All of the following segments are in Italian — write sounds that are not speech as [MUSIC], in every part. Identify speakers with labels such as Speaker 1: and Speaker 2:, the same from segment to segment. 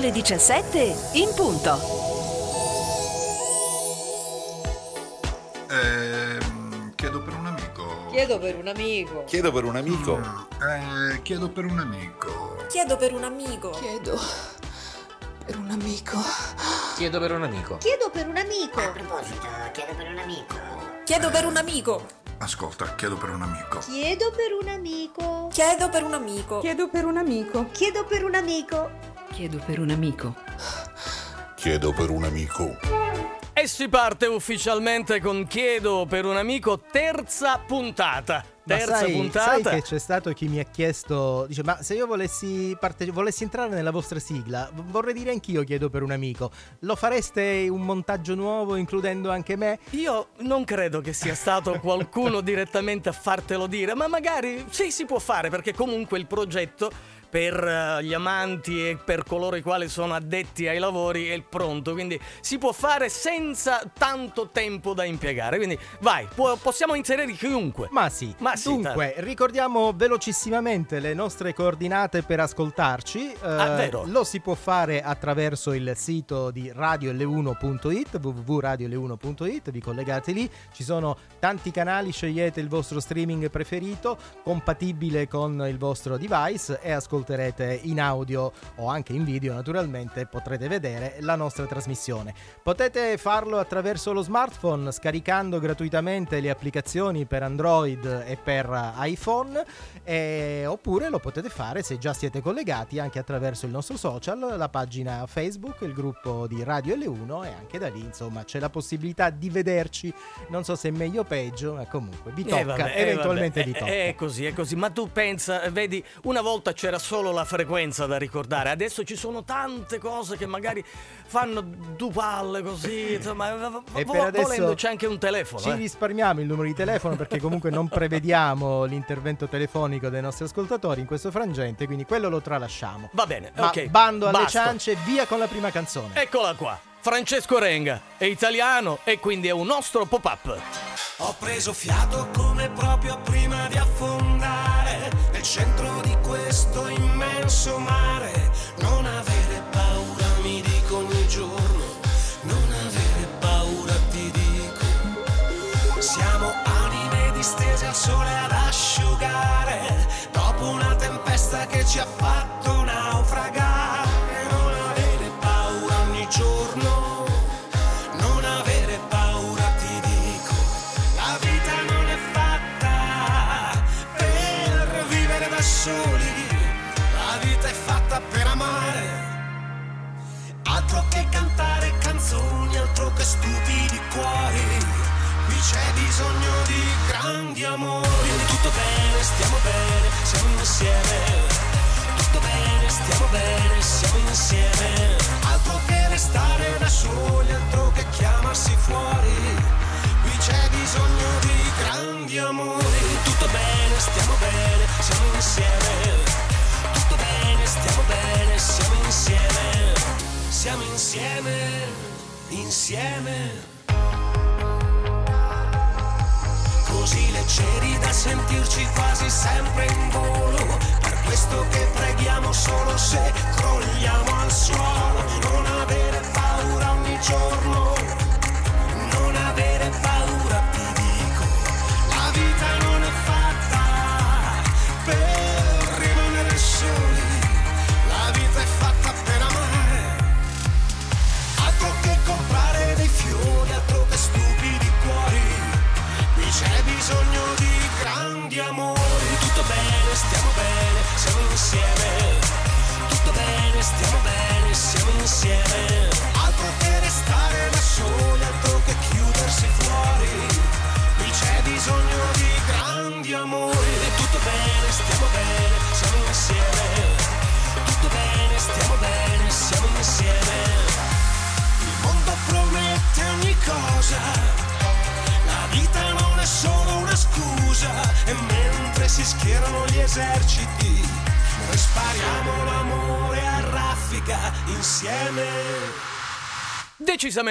Speaker 1: le 17 in punto.
Speaker 2: Ehm, chiedo per un amico.
Speaker 3: Chiedo per un amico.
Speaker 4: Chiedo per un amico.
Speaker 2: Eh, chiedo per un amico.
Speaker 5: Chiedo per un amico.
Speaker 6: Chiedo per un amico.
Speaker 7: Chiedo per un amico.
Speaker 8: Chiedo per un amico.
Speaker 9: A proposito, chiedo per un amico.
Speaker 5: Chiedo per un amico.
Speaker 2: Ascolta, chiedo per un amico.
Speaker 8: Chiedo per un amico.
Speaker 5: Chiedo per un amico.
Speaker 6: Chiedo per un amico.
Speaker 8: Chiedo per un amico.
Speaker 1: Chiedo per un amico.
Speaker 4: Chiedo per un amico.
Speaker 10: E si parte ufficialmente con Chiedo per un amico, terza puntata. Terza
Speaker 11: sai,
Speaker 10: puntata.
Speaker 11: sai che c'è stato chi mi ha chiesto, dice, ma se io volessi, parte- volessi entrare nella vostra sigla, vorrei dire anch'io chiedo per un amico, lo fareste un montaggio nuovo includendo anche me?
Speaker 10: Io non credo che sia stato qualcuno [LAUGHS] direttamente a fartelo dire, ma magari sì, si può fare perché comunque il progetto per eh, gli amanti e per coloro i quali sono addetti ai lavori è pronto, quindi si può fare senza tanto tempo da impiegare. Quindi vai, può- possiamo inserire chiunque.
Speaker 11: Ma sì,
Speaker 10: Ma sì,
Speaker 11: dunque ricordiamo velocissimamente le nostre coordinate per ascoltarci. Eh,
Speaker 10: Ah, vero.
Speaker 11: Lo si può fare attraverso il sito di radiole1.it, www.radiole1.it, vi collegate lì, ci sono tanti canali, scegliete il vostro streaming preferito, compatibile con il vostro device e ascolterete in audio o anche in video naturalmente, potrete vedere la nostra trasmissione. Potete farlo attraverso lo smartphone scaricando gratuitamente le applicazioni per Android e per iPhone e- oppure lo potete fare se già siete collegati anche attraverso il nostro social, la pagina Facebook, il gruppo di Radio L1 e anche da lì insomma c'è la possibilità di vederci, non so se è meglio o peggio, ma comunque vi
Speaker 10: Eh,
Speaker 11: tocca,
Speaker 10: eh,
Speaker 11: eventualmente
Speaker 10: vabbè,
Speaker 11: vi
Speaker 10: eh,
Speaker 11: tocca.
Speaker 10: È così, è così. Ma tu pensa, vedi, una volta c'era solo la frequenza da ricordare, adesso ci sono tante cose che magari fanno due palle così. [CLEARS THROAT] Vo-
Speaker 11: E
Speaker 10: vo- volendo c'è anche un telefono.
Speaker 11: Ci
Speaker 10: eh.
Speaker 11: risparmiamo il numero di telefono perché comunque non prevediamo l'intervento telefonico dei nostri ascoltatori in questo frangente, quindi quello lo tralasciamo.
Speaker 10: Va bene,
Speaker 11: Ma
Speaker 10: ok.
Speaker 11: bando alle
Speaker 10: basta.
Speaker 11: ciance, via con la prima canzone.
Speaker 10: Eccola qua. Francesco Renga è italiano e quindi è un nostro pop-up.
Speaker 12: Ho preso fiato come proprio prima di affondare nel centro di questo immenso mare. Non avere paura, mi dico ogni giorno. Non avere paura, ti dico. Siamo anime distese al sole ad asciugare. Dopo una tempesta che ci ha fatto naufragare. Altro che stupidi cuori. Qui c'è bisogno di grandi amori. Tutto bene, stiamo bene, siamo insieme. Tutto bene, stiamo bene, siamo insieme. Altro che restare da soli, altro che chiamarsi fuori. Qui c'è bisogno di grandi amori. Tutto bene, stiamo bene, siamo insieme. Tutto bene, stiamo bene, siamo insieme. Siamo insieme, insieme. Così leggeri da sentirci quasi sempre in volo. Per questo che preghiamo solo se crolliamo al suolo. Non avere paura ogni giorno.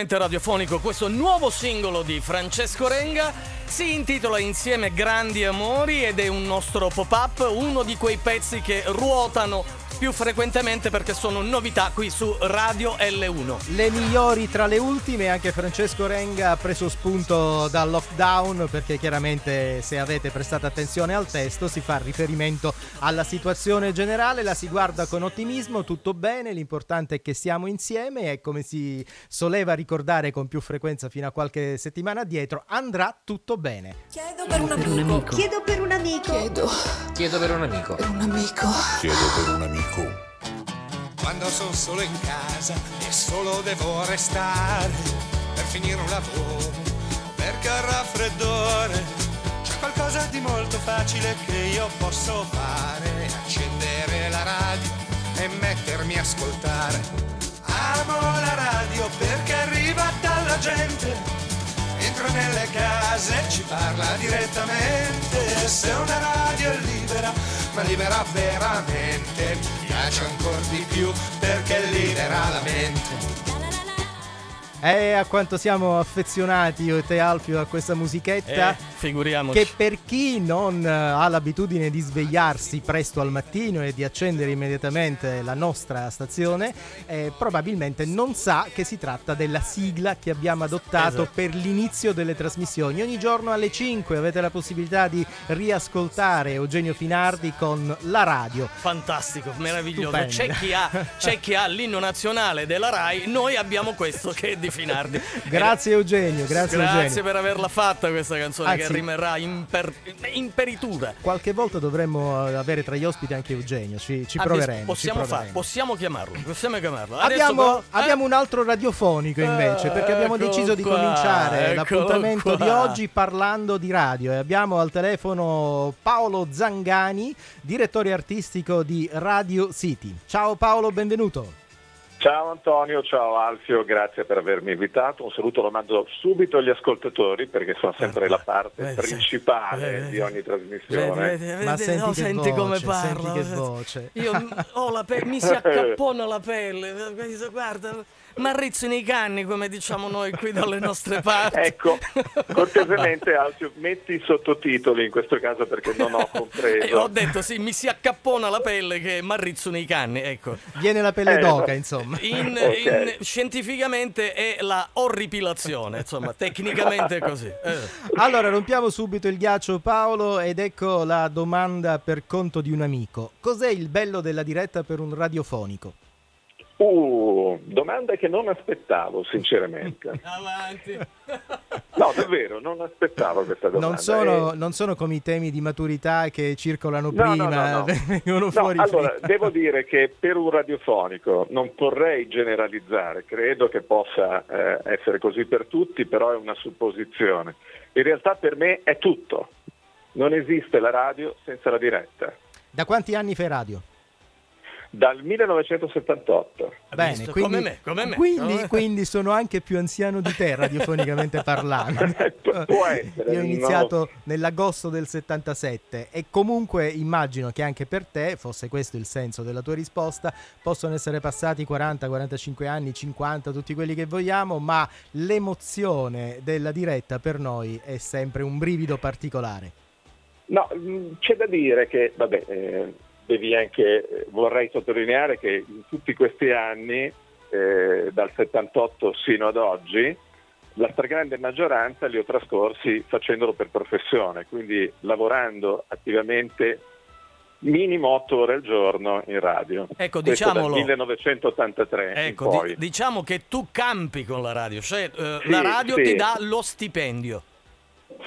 Speaker 10: Decisamente radiofonico questo nuovo singolo di Francesco Renga. Si intitola Insieme Grandi Amori ed è un nostro pop-up, uno di quei pezzi che ruotano più frequentemente perché sono novità qui su Radio L1.
Speaker 11: Le migliori tra le ultime, anche Francesco Renga ha preso spunto dal lockdown perché chiaramente se avete prestato attenzione al testo si fa riferimento alla situazione generale, la si guarda con ottimismo, tutto bene, l'importante è che siamo insieme e come si soleva ricordare con più frequenza fino a qualche settimana dietro, andrà tutto bene.
Speaker 5: Chiedo per un amico.
Speaker 8: Chiedo per un amico.
Speaker 6: Chiedo
Speaker 7: Chiedo per un amico.
Speaker 6: per un amico.
Speaker 4: Chiedo per un amico.
Speaker 12: Quando sono solo in casa e solo devo restare per finire un lavoro, perché ho raffreddore. C'è qualcosa di molto facile che io posso fare, accendere la radio e mettermi a ascoltare. Amo la radio perché arriva dalla gente. Entra nelle case, ci parla direttamente. Se una radio è libera, ma libera veramente, mi piace ancora di più perché libera la mente.
Speaker 11: E a quanto siamo affezionati io e te Alfio a questa musichetta.
Speaker 10: Eh, figuriamoci.
Speaker 11: Che per chi non eh, ha l'abitudine di svegliarsi presto al mattino e di accendere immediatamente la nostra stazione, eh, probabilmente non sa che si tratta della sigla che abbiamo adottato
Speaker 10: Esatto.
Speaker 11: per l'inizio delle trasmissioni. Ogni giorno alle 5 avete la possibilità di riascoltare Eugenio Finardi con la radio.
Speaker 10: Fantastico, meraviglioso. C'è chi, ha, c'è chi ha l'inno nazionale della Rai, noi abbiamo questo che è di Finardi. [LAUGHS]
Speaker 11: Grazie Eugenio, grazie,
Speaker 10: Grazie
Speaker 11: Eugenio.
Speaker 10: per averla fatta questa canzone che
Speaker 11: Anzi-
Speaker 10: rimarrà imper- imperitura.
Speaker 11: Qualche volta dovremmo eh, avere tra gli ospiti anche Eugenio, ci, ci proveremo.
Speaker 10: Possiamo,
Speaker 11: ci
Speaker 10: far-
Speaker 11: proveremo.
Speaker 10: possiamo chiamarlo, possiamo chiamarlo.
Speaker 11: Abbiamo,
Speaker 10: però- eh?
Speaker 11: abbiamo un altro radiofonico invece, perché abbiamo
Speaker 10: Eccolo
Speaker 11: deciso di
Speaker 10: qua,
Speaker 11: cominciare
Speaker 10: eccolo
Speaker 11: l'appuntamento
Speaker 10: qua.
Speaker 11: di oggi parlando di radio e abbiamo al telefono Paolo Zangani, direttore artistico di Radio City. Ciao Paolo, benvenuto.
Speaker 3: Ciao Antonio, ciao Alfio, grazie per avermi invitato. Un saluto lo mando subito agli ascoltatori perché sono sempre la parte
Speaker 10: Eh,
Speaker 3: principale
Speaker 10: sì.
Speaker 3: di ogni trasmissione.
Speaker 10: vedi,
Speaker 11: Ma
Speaker 10: no,
Speaker 11: senti che
Speaker 10: senti come
Speaker 11: voce,
Speaker 10: parla.
Speaker 11: senti che voce.
Speaker 10: Io m- ho la pe- mi si [LAUGHS] accappona la pelle. Guarda, marrizzo nei canni, come diciamo noi qui dalle nostre [LAUGHS] parti.
Speaker 3: Ecco, cortesemente Alfio, metti i sottotitoli in questo caso perché non ho [LAUGHS]
Speaker 10: Eh, ho
Speaker 3: compreso.
Speaker 10: detto sì, mi si accappona la pelle che marrizzo nei canni, ecco.
Speaker 11: Viene la pelle
Speaker 3: Eh,
Speaker 11: d'oca, insomma.
Speaker 10: In, [LAUGHS]
Speaker 3: Ok.
Speaker 10: in- scientificamente è la orripilazione, insomma, tecnicamente è così. Eh.
Speaker 11: Allora, rompiamo subito il ghiaccio Paolo ed ecco la domanda per conto di un amico. Cos'è il bello della diretta per un radiofonico?
Speaker 3: Uh, domanda che non aspettavo sinceramente. [LAUGHS]
Speaker 10: Avanti.
Speaker 3: No, davvero, non aspettavo questa domanda.
Speaker 11: Non sono,
Speaker 3: Eh,
Speaker 11: non sono come i temi di maturità che circolano
Speaker 3: No, no,
Speaker 11: prima,
Speaker 3: no, no. [LAUGHS]
Speaker 11: vengono
Speaker 3: No,
Speaker 11: fuori
Speaker 3: allora,
Speaker 11: prima.
Speaker 3: devo dire che per un radiofonico non vorrei generalizzare, credo che possa eh, essere così per tutti, però è una supposizione. In realtà per me è tutto. Non esiste la radio senza la diretta.
Speaker 11: Da quanti anni fai radio?
Speaker 3: Dal 1978.
Speaker 11: Bene,
Speaker 10: visto?
Speaker 11: quindi,
Speaker 10: Come me, come me.
Speaker 11: quindi- quindi sono anche più anziano di te radiofonicamente [LAUGHS] parlando.
Speaker 3: Pu- può essere, [LAUGHS]
Speaker 11: Io ho
Speaker 3: no.
Speaker 11: iniziato nell'agosto del 77 e comunque immagino che anche per te, fosse questo il senso della tua risposta, possono essere passati 40, 45 anni, 50, tutti quelli che vogliamo, ma l'emozione della diretta per noi è sempre un brivido particolare.
Speaker 3: No, mh, c'è da dire che, vabbè, eh, devi anche, eh, vorrei sottolineare che in tutti questi anni, eh, dal 78 sino ad oggi, la stragrande maggioranza li ho trascorsi facendolo per professione, quindi lavorando attivamente minimo 8 ore al giorno in radio.
Speaker 10: Ecco,
Speaker 3: Questo
Speaker 10: diciamolo.
Speaker 3: dal 1983
Speaker 10: Ecco, di- diciamo che tu campi con la radio, cioè eh,
Speaker 3: Sì,
Speaker 10: la radio
Speaker 3: sì.
Speaker 10: ti dà lo stipendio.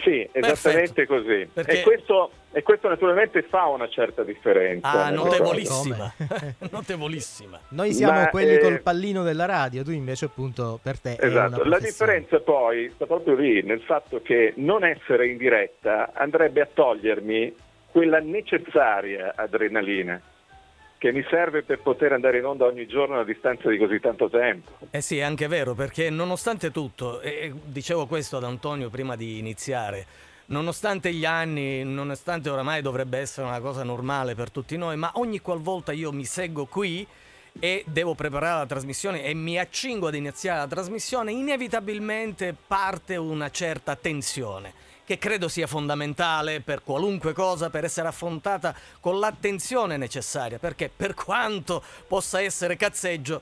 Speaker 3: Sì, esattamente così.
Speaker 10: Perché-
Speaker 3: E, questo, e questo naturalmente fa una certa differenza.
Speaker 10: Ah, notevolissima. [LAUGHS] Notevolissima.
Speaker 11: Noi siamo
Speaker 3: Ma,
Speaker 11: quelli
Speaker 3: eh,
Speaker 11: col pallino della radio, tu invece appunto per te è una
Speaker 3: Esatto, la differenza poi sta proprio lì, nel fatto che non essere in diretta andrebbe a togliermi quella necessaria adrenalina che mi serve per poter andare in onda ogni giorno a distanza di così tanto tempo.
Speaker 10: Eh sì, è anche vero, perché nonostante tutto, e dicevo questo ad Antonio prima di iniziare, nonostante gli anni, nonostante oramai dovrebbe essere una cosa normale per tutti noi, ma ogni qualvolta io mi seggo qui e devo preparare la trasmissione e mi accingo ad iniziare la trasmissione, inevitabilmente parte una certa tensione. Che credo sia fondamentale per qualunque cosa, per essere affrontata con l'attenzione necessaria, perché per quanto possa essere cazzeggio,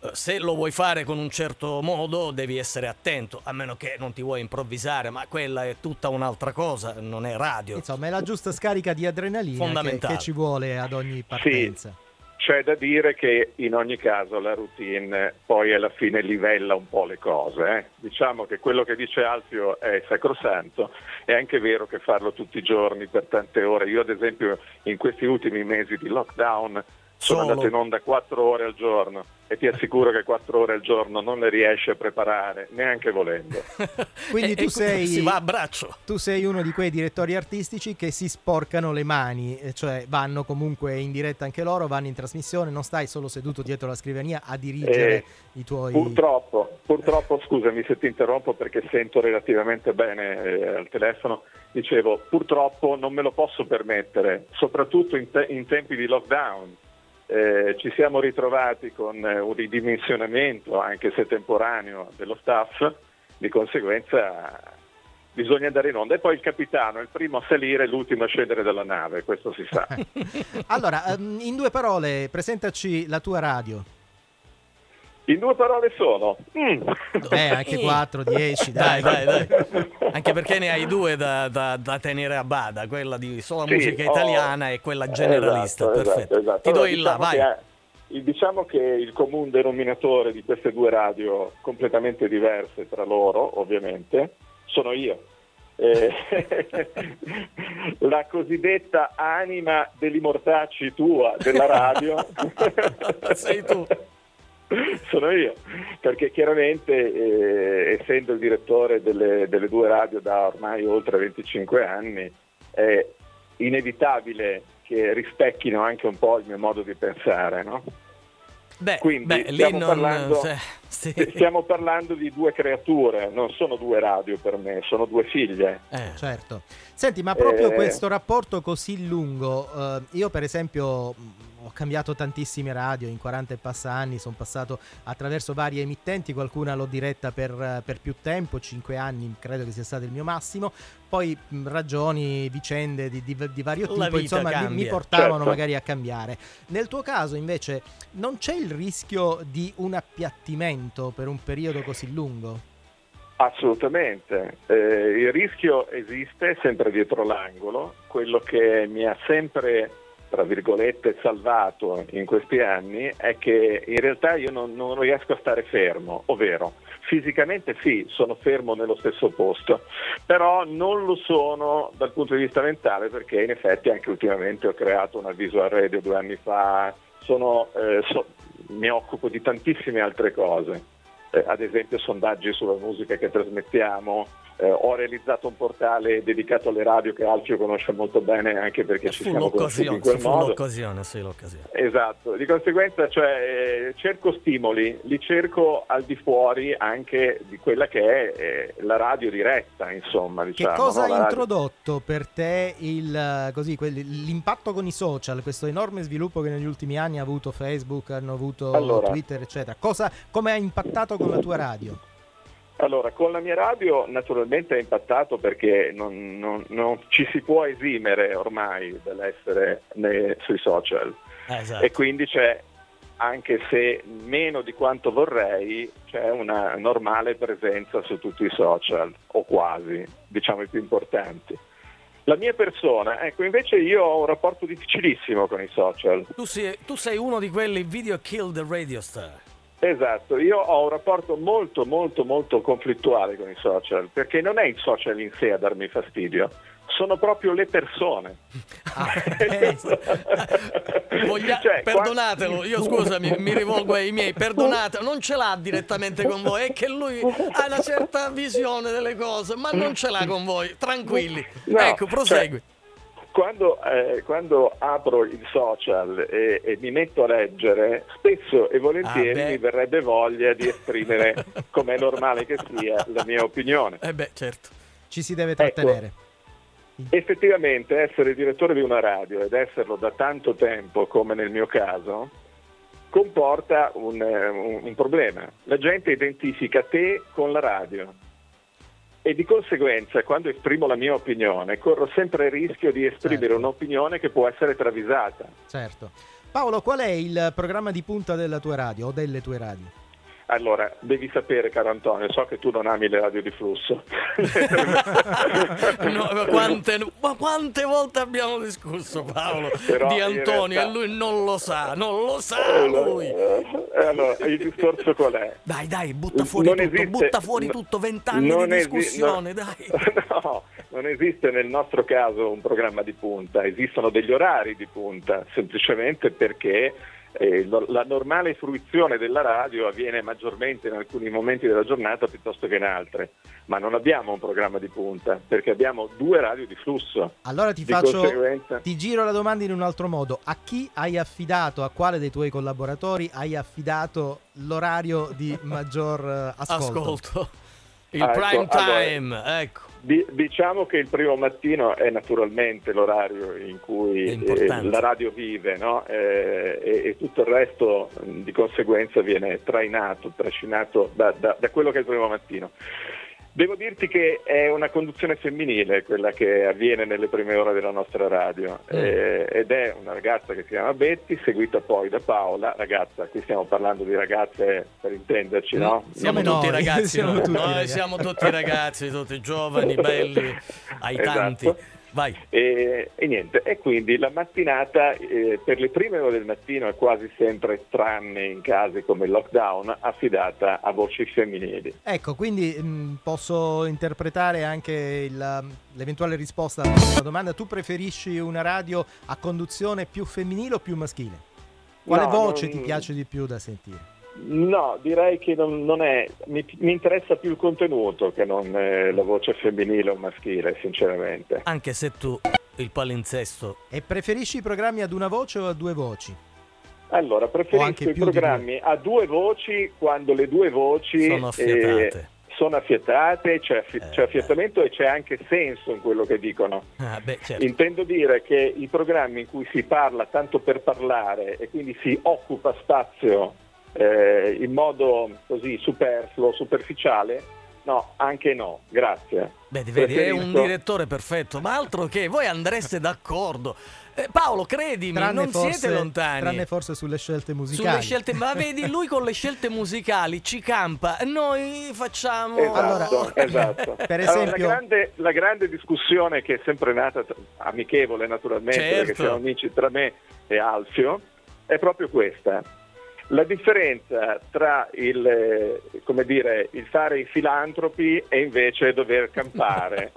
Speaker 10: eh, se lo vuoi fare con un certo modo devi essere attento, a meno che non ti vuoi improvvisare, ma quella è tutta un'altra cosa, non è radio.
Speaker 11: Insomma, è la giusta scarica di adrenalina che, che ci vuole ad ogni partenza.
Speaker 3: C'è da dire che in ogni caso la routine poi alla fine livella un po' le cose. eh. Diciamo che quello che dice Alfio è sacrosanto, è anche vero che farlo tutti i giorni per tante ore. Io ad esempio in questi ultimi mesi di lockdown sono
Speaker 10: Solo.
Speaker 3: andato in onda 4 ore al giorno e ti assicuro che 4 ore al giorno non le riesci a preparare neanche volendo. [LAUGHS]
Speaker 11: Quindi
Speaker 10: E-
Speaker 11: tu
Speaker 10: e
Speaker 11: sei,
Speaker 10: si va a braccio.
Speaker 11: tu sei uno di quei direttori artistici che si sporcano le mani, eh, cioè vanno comunque in diretta anche loro, vanno in trasmissione, non stai solo seduto dietro la scrivania a dirigere
Speaker 3: Eh,
Speaker 11: i tuoi...
Speaker 3: Purtroppo, purtroppo, scusami se ti interrompo perché sento relativamente bene eh, al telefono, dicevo purtroppo non me lo posso permettere, soprattutto in, te- in tempi di lockdown. Eh, ci siamo ritrovati con eh, un ridimensionamento, anche se temporaneo, dello staff, di conseguenza bisogna andare in onda. E poi il capitano è il primo a salire e l'ultimo a scendere dalla nave, questo si sa. [LAUGHS]
Speaker 11: Allora, ehm, in due parole, presentaci la tua radio.
Speaker 3: In due parole sono... mm.
Speaker 11: Eh, anche 4, 10,
Speaker 10: Dai,
Speaker 11: dai.
Speaker 10: dai. Anche perché ne hai due da, da- da tenere a bada, quella di sola
Speaker 3: Sì,
Speaker 10: musica
Speaker 3: ho-
Speaker 10: italiana e quella generalista.
Speaker 3: Esatto,
Speaker 10: Perfetto.
Speaker 3: esatto, esatto.
Speaker 10: Ti do
Speaker 3: Allora,
Speaker 10: il là,
Speaker 3: diciamo
Speaker 10: vai.
Speaker 3: che è- il- diciamo che il comune denominatore di queste due radio completamente diverse tra loro, ovviamente, sono io. Eh, [LAUGHS] la cosiddetta anima degli mortacci tua della radio
Speaker 10: Sei tu. [LAUGHS]
Speaker 3: sono io, perché chiaramente eh, essendo il direttore delle, delle due radio da ormai oltre 25 anni è inevitabile che rispecchino anche un po' il mio modo di pensare, no?
Speaker 10: Beh,
Speaker 3: Quindi
Speaker 10: beh, lì
Speaker 3: stiamo,
Speaker 10: non...
Speaker 3: parlando,
Speaker 10: se- [LAUGHS] sì. [LAUGHS]
Speaker 3: stiamo parlando di due creature, non sono due radio per me, sono due figlie.
Speaker 10: Eh,
Speaker 11: Certo. Senti, ma proprio
Speaker 3: Eh.
Speaker 11: questo rapporto così lungo, eh, io per esempio ho cambiato tantissime radio in 40 e passa anni, sono passato attraverso varie emittenti, qualcuna l'ho diretta per, per più tempo, 5 anni credo che sia stato il mio massimo, poi mh, ragioni, vicende di, di- di vario
Speaker 10: La
Speaker 11: tipo, insomma, mi, mi portavano
Speaker 3: Certo.
Speaker 11: magari a cambiare. Nel tuo caso invece non c'è il rischio di un appiattimento per un periodo così lungo?
Speaker 3: Assolutamente, Eh, il rischio esiste sempre dietro l'angolo, quello che mi ha sempre, tra virgolette, salvato in questi anni è che in realtà io non, non riesco a stare fermo, ovvero fisicamente sì, sono fermo nello stesso posto, però non lo sono dal punto di vista mentale perché in effetti anche ultimamente ho creato una visual radio due anni fa, sono, eh, so- mi occupo di tantissime altre cose. Eh, ad esempio sondaggi sulla musica che trasmettiamo, eh, ho realizzato un portale dedicato alle radio che Alfio conosce molto bene anche perché ci siamo conosciuti in
Speaker 10: l'occasione,
Speaker 3: quel modo.
Speaker 10: l'occasione, sì, l'occasione.
Speaker 3: Esatto, di conseguenza cioè, eh, cerco stimoli, li cerco al di fuori anche di quella che è eh, la radio diretta, insomma.
Speaker 11: Che
Speaker 3: Diciamo,
Speaker 11: cosa
Speaker 3: no?
Speaker 11: ha
Speaker 3: La radio-
Speaker 11: introdotto per te il, eh, così, quel- l'impatto con i social, questo enorme sviluppo che negli ultimi anni ha avuto Facebook, hanno avuto
Speaker 3: Allora.
Speaker 11: Twitter, eccetera? Cosa, come ha impattato con la tua radio?
Speaker 3: Allora, con la mia radio naturalmente è impattato perché non, non- non ci si può esimere ormai dall'essere nei- sui social.
Speaker 10: Esatto.
Speaker 3: e quindi c'è, anche se meno di quanto vorrei, c'è una normale presenza su tutti i social, o quasi, diciamo i più importanti. La mia persona, ecco, invece io ho un rapporto difficilissimo con i social.
Speaker 10: Tu, sei, tu sei uno di quelli video kill the radio star.
Speaker 3: Esatto, io ho un rapporto molto molto molto conflittuale con i social, perché non è il social in sé a darmi fastidio, sono proprio le persone.
Speaker 11: eh, [LAUGHS]
Speaker 10: Voglia-
Speaker 3: Cioè,
Speaker 10: perdonatelo, io scusami, mi rivolgo ai miei, perdonate, non ce l'ha direttamente con voi, è che lui ha una certa visione delle cose, ma non ce l'ha con voi, tranquilli.
Speaker 3: No,
Speaker 10: ecco, prosegui.
Speaker 3: Quando, eh, quando apro il social e, e mi metto a leggere, spesso e volentieri
Speaker 10: Ah,
Speaker 3: mi verrebbe voglia di esprimere, [LAUGHS] come è normale che sia, la mia opinione.
Speaker 10: Eh beh, certo.
Speaker 11: Ci si deve trattenere.
Speaker 3: Effettivamente essere direttore di una radio ed esserlo da tanto tempo, come nel mio caso, comporta un, eh, un- un problema. La gente identifica te con la radio. E di conseguenza quando esprimo la mia opinione corro sempre il rischio di esprimere
Speaker 11: Certo.
Speaker 3: un'opinione che può essere travisata.
Speaker 11: Certo. Paolo, qual è il programma di punta della tua radio o delle tue radio?
Speaker 3: Allora, devi sapere, caro Antonio, so che tu non ami le radio di flusso. [LAUGHS]
Speaker 10: No, ma, quante, ma quante volte abbiamo discusso Paolo
Speaker 3: Però
Speaker 10: di Antonio
Speaker 3: realtà-
Speaker 10: e lui non lo sa, non lo sa lui.
Speaker 3: Eh, allora, il discorso qual è?
Speaker 10: Dai, dai, butta fuori
Speaker 3: Non
Speaker 10: tutto,
Speaker 3: esiste-
Speaker 10: butta fuori
Speaker 3: no-
Speaker 10: tutto, vent'anni di
Speaker 3: esi-
Speaker 10: discussione,
Speaker 3: no-
Speaker 10: dai. [LAUGHS]
Speaker 3: No, non esiste nel nostro caso un programma di punta, esistono degli orari di punta, semplicemente perché eh, lo- la normale fruizione della radio avviene maggiormente in alcuni momenti della giornata piuttosto che in altre, ma non abbiamo un programma di punta perché abbiamo due radio di flusso.
Speaker 11: Allora ti faccio
Speaker 3: conseguenza-
Speaker 11: ti giro la domanda in un altro modo. A chi hai affidato, a quale dei tuoi collaboratori hai affidato l'orario di maggior eh, [LAUGHS] ascolto?
Speaker 10: Ascolto. Il
Speaker 3: Ah, ecco,
Speaker 10: prime
Speaker 3: allora-
Speaker 10: time, ecco.
Speaker 3: Di- diciamo che il primo mattino è naturalmente l'orario in cui eh, la radio vive no? Eh, e, e tutto il resto di conseguenza viene trainato, trascinato da, da- da quello che è il primo mattino. Devo dirti che è una conduzione femminile quella che avviene nelle prime ore della nostra radio
Speaker 10: Mm.
Speaker 3: eh, ed è una ragazza che si chiama Betty, seguita poi da Paola, ragazza, qui stiamo parlando di ragazze per intenderci, no?
Speaker 10: Siamo
Speaker 11: Come
Speaker 10: tutti
Speaker 11: noi,
Speaker 10: ragazzi, [LAUGHS]
Speaker 11: siamo
Speaker 10: noi,
Speaker 11: tutti
Speaker 10: Noi
Speaker 11: ragazzi.
Speaker 10: siamo tutti ragazzi, tutti giovani, belli, ai tanti. Vai.
Speaker 3: E, e niente, e quindi la mattinata eh, per le prime ore del mattino è quasi sempre, tranne in casi come il lockdown, affidata a voci femminili.
Speaker 11: Ecco, quindi mh, posso interpretare anche il- l'eventuale risposta alla domanda. Tu preferisci una radio a conduzione più femminile o più maschile? Quale
Speaker 3: No,
Speaker 11: voce
Speaker 3: non-
Speaker 11: ti piace di più da sentire?
Speaker 3: No, direi che non, non è, mi, mi interessa più il contenuto che non eh, la voce femminile o maschile, sinceramente.
Speaker 10: Anche se tu il palinsesto
Speaker 11: E preferisci i programmi ad una voce o a due voci?
Speaker 3: Allora, preferisco i programmi a due voci quando le due voci
Speaker 10: Sono affiatate.
Speaker 3: sono affiatate, c'è, affi-
Speaker 10: Eh,
Speaker 3: c'è affiatamento e c'è anche senso in quello che dicono.
Speaker 10: Ah, beh, certo.
Speaker 3: Intendo dire che i programmi in cui si parla tanto per parlare e quindi si occupa spazio eh, in modo così superfluo, superficiale, no, anche no, grazie.
Speaker 10: Beh, ti vedi, è un direttore perfetto, ma altro che voi andreste d'accordo. Eh, Paolo, credimi, non siete lontani.
Speaker 11: tranne forse sulle scelte musicali.
Speaker 10: Sulle scelte, ma vedi, lui con le scelte musicali ci campa, noi facciamo.
Speaker 3: Esatto, esatto. [LAUGHS]
Speaker 11: Per
Speaker 3: Allora,
Speaker 11: esempio-
Speaker 3: la, grande, la grande discussione che è sempre nata, amichevole naturalmente,
Speaker 10: Certo.
Speaker 3: perché siamo amici tra me e Alfio, è proprio questa. La differenza tra il, eh, come dire, il fare i filantropi e invece dover campare.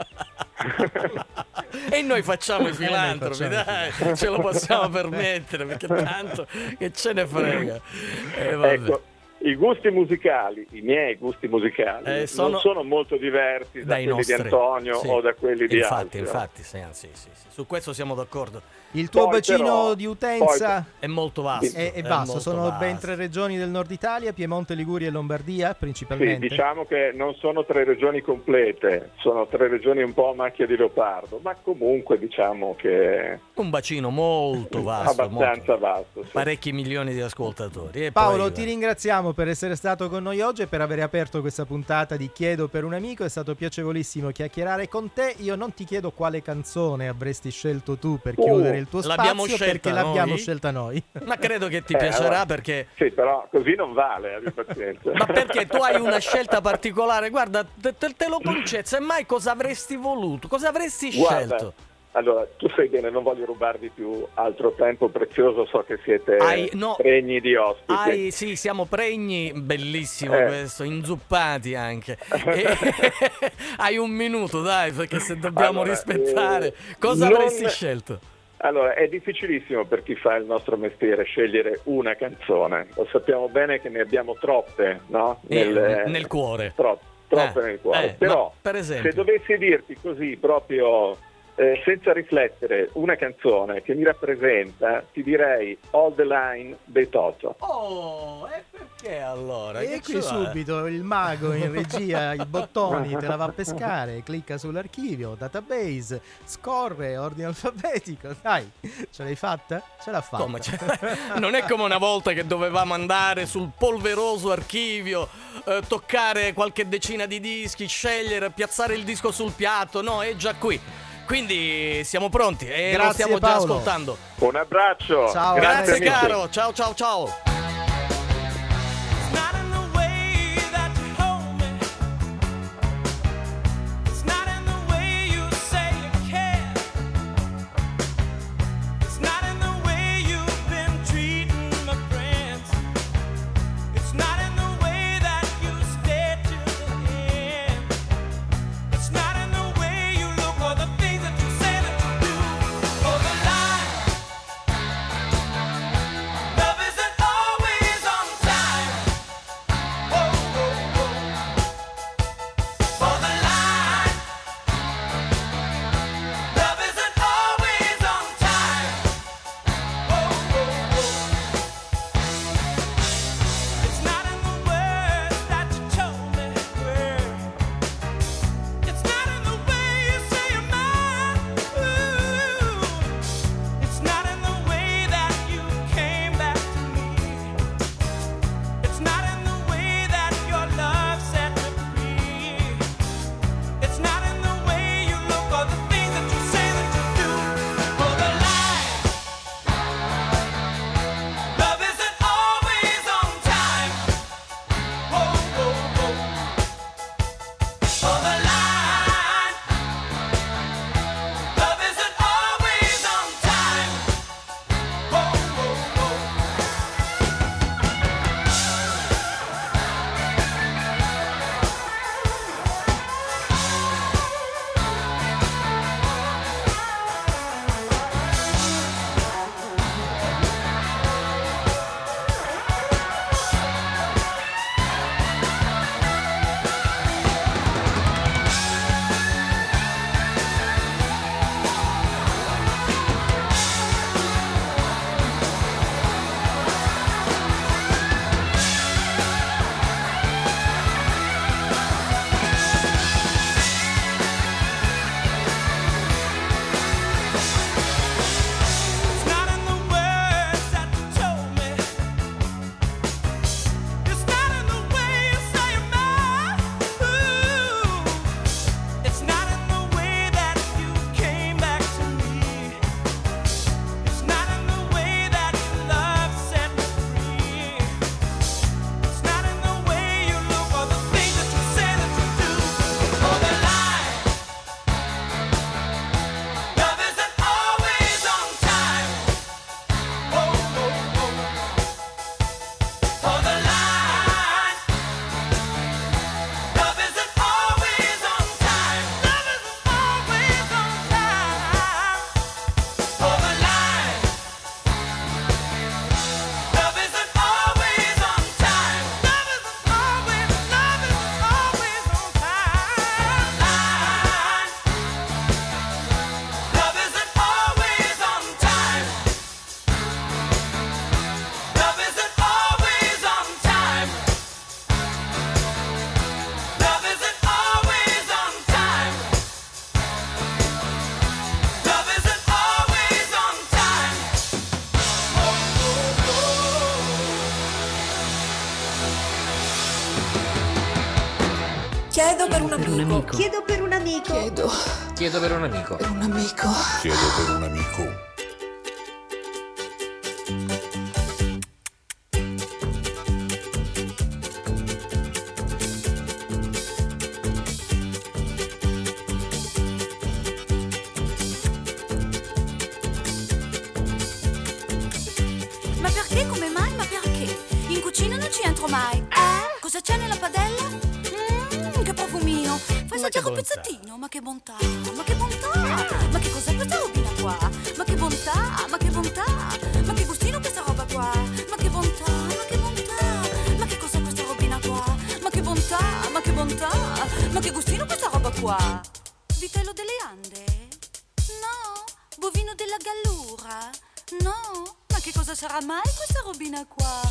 Speaker 3: [LAUGHS]
Speaker 10: e noi facciamo i
Speaker 11: Eh,
Speaker 10: filantropi, dai, ce lo possiamo permettere perché tanto che ce ne frega. [LAUGHS] Eh, vabbè.
Speaker 3: ecco, i gusti musicali, i miei gusti musicali,
Speaker 10: Eh, sono-
Speaker 3: non sono molto diversi da
Speaker 10: Dai
Speaker 3: quelli
Speaker 10: nostri.
Speaker 3: di Antonio
Speaker 10: Sì.
Speaker 3: o da quelli di
Speaker 10: infatti,
Speaker 3: Alfio.
Speaker 10: infatti, sì, sì, sì, sì, su questo siamo d'accordo.
Speaker 11: Il tuo
Speaker 3: Poi
Speaker 11: bacino
Speaker 3: però-
Speaker 11: di utenza
Speaker 10: È molto vasto.
Speaker 11: è, è
Speaker 10: è
Speaker 11: vasto,
Speaker 10: molto
Speaker 11: sono ben
Speaker 10: vasto.
Speaker 11: tre regioni del nord Italia, Piemonte, Liguria e Lombardia
Speaker 3: Sì,
Speaker 11: principalmente.
Speaker 3: diciamo che non sono tre regioni complete, sono tre regioni un po' a macchia di leopardo, ma comunque diciamo che
Speaker 10: Un bacino molto vasto,
Speaker 3: abbastanza
Speaker 10: molto-
Speaker 3: vasto. sì.
Speaker 10: parecchi milioni di ascoltatori. E
Speaker 11: Paolo,
Speaker 10: poi-
Speaker 11: ti ringraziamo per essere stato con noi oggi e per aver aperto questa puntata di Chiedo per un amico. È stato piacevolissimo chiacchierare con te. Io non ti chiedo quale canzone avresti scelto tu per
Speaker 3: Oh,
Speaker 11: chiudere il tuo spazio,
Speaker 10: l'abbiamo scelta
Speaker 11: perché l'abbiamo
Speaker 10: noi?
Speaker 11: scelta [LAUGHS] noi.
Speaker 10: Ma credo che ti
Speaker 3: Eh,
Speaker 10: piacerà
Speaker 3: allora-
Speaker 10: perché...
Speaker 3: Sì, però così non vale, abbi pazienza.
Speaker 10: Ma perché tu hai una scelta [LAUGHS] particolare? Guarda, te, te- te lo concedo, semmai cosa avresti voluto? Cosa avresti
Speaker 3: Guarda,
Speaker 10: scelto?
Speaker 3: Allora, tu sai bene, non voglio rubarvi più altro tempo prezioso, so che siete
Speaker 10: Hai- no.
Speaker 3: pregni di ospiti.
Speaker 10: Hai, sì, siamo pregni, bellissimo
Speaker 3: Eh.
Speaker 10: questo, inzuppati anche. [LAUGHS] E- [LAUGHS] hai un minuto, dai, perché se dobbiamo
Speaker 3: Allora,
Speaker 10: rispettare...
Speaker 3: eh,
Speaker 10: cosa
Speaker 3: non-
Speaker 10: avresti scelto?
Speaker 3: Allora, è difficilissimo per chi fa il nostro mestiere scegliere una canzone. Lo sappiamo bene che ne abbiamo troppe, no?
Speaker 10: Eh, nel cuore.
Speaker 3: Tro- troppe
Speaker 10: Eh,
Speaker 3: nel cuore.
Speaker 10: eh,
Speaker 3: Però,
Speaker 10: per esempio?
Speaker 3: se dovessi dirti così proprio eh, senza riflettere una canzone che mi rappresenta, ti direi All the Line dei Toto.
Speaker 13: Oh, e perché allora?
Speaker 11: E qui
Speaker 13: cioè?
Speaker 11: subito il mago in [LAUGHS] regia, i bottoni, te la va a pescare, clicca sull'archivio, database, scorre, ordine alfabetico, dai, ce l'hai fatta? Ce l'ha fatta.
Speaker 13: Come, ce? Non è come una volta che dovevamo andare sul polveroso archivio, eh, toccare qualche decina di dischi, scegliere, piazzare il disco sul piatto, no, è già qui quindi siamo pronti e
Speaker 11: Grazie,
Speaker 13: lo stiamo
Speaker 11: Paolo.
Speaker 13: già ascoltando.
Speaker 3: Un abbraccio.
Speaker 11: Ciao,
Speaker 13: Grazie,
Speaker 3: Grazie
Speaker 13: caro. Ciao ciao ciao.
Speaker 1: amico.
Speaker 8: Chiedo per un amico.
Speaker 6: Chiedo.
Speaker 7: Chiedo per un amico.
Speaker 6: Per un amico.
Speaker 14: Chiedo per un amico.
Speaker 15: Vitello delle Ande? No?
Speaker 16: Bovino della Gallura? No? Ma che cosa sarà mai questa robina qua?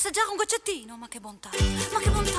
Speaker 16: Assaggiare un goccettino? Ma che bontà! Ma che bontà!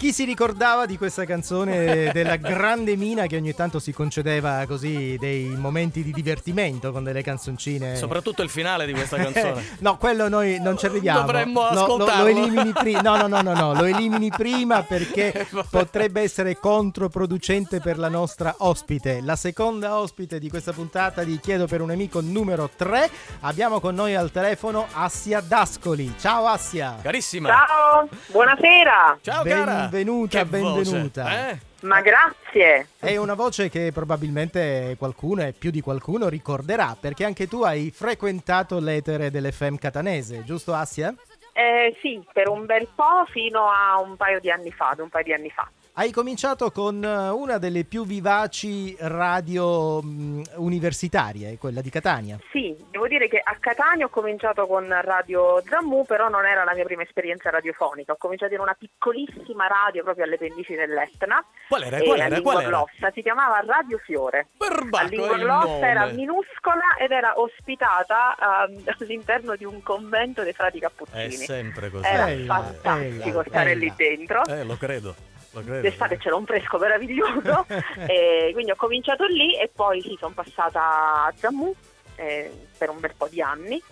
Speaker 11: Chi si ricordava di questa canzone [LAUGHS] della grande Mina che ogni tanto si concedeva così dei momenti di divertimento con delle canzoncine?
Speaker 10: Soprattutto il finale di questa canzone. [LAUGHS]
Speaker 11: no, quello noi non ci arriviamo.
Speaker 10: Dovremmo
Speaker 11: Lo- lo, lo,
Speaker 10: ascoltarlo.
Speaker 11: elimini prima. No, no, no, no, no, lo elimini prima perché [LAUGHS] potrebbe essere controproducente per la nostra ospite. La seconda ospite di questa puntata di Chiedo per un amico numero 3. Abbiamo con noi al telefono Assia Dascoli. Ciao Assia.
Speaker 10: Carissima.
Speaker 17: Ciao, buonasera.
Speaker 10: Ciao cara.
Speaker 11: Benvenuta,
Speaker 10: Che voce,
Speaker 11: benvenuta.
Speaker 10: eh?
Speaker 17: Ma grazie.
Speaker 11: È una voce che probabilmente qualcuno e più di qualcuno ricorderà, perché anche tu hai frequentato l'etere dell'FM catanese, giusto Assia?
Speaker 17: Eh, sì, per un bel po' fino a un paio di anni fa, ad un paio di anni fa.
Speaker 11: Hai cominciato con eh, una delle più vivaci radio mh, universitarie, quella di Catania.
Speaker 17: Sì, devo dire che a Catania ho cominciato con Radio Zammu, però non era la mia prima esperienza radiofonica. Ho cominciato in una piccolissima radio proprio alle pendici dell'Etna.
Speaker 10: Qual era? Qual era?
Speaker 17: Lingua
Speaker 10: Qual era?
Speaker 17: Glossa, si chiamava Radio Fiore.
Speaker 10: Perbacco
Speaker 17: a Lingua
Speaker 10: è il
Speaker 17: Glossa era minuscola ed era ospitata ehm, all'interno di un convento dei frati
Speaker 10: È
Speaker 17: cappuccini.
Speaker 10: sempre così.
Speaker 17: Era
Speaker 11: là,
Speaker 17: fantastico
Speaker 11: là,
Speaker 17: stare
Speaker 11: ehi
Speaker 17: lì dentro.
Speaker 10: Eh, lo credo. Credo.
Speaker 17: D'estate c'era un fresco meraviglioso, [LAUGHS] e quindi ho cominciato lì e poi sì, sono passata a Zammu eh, per un bel po' di anni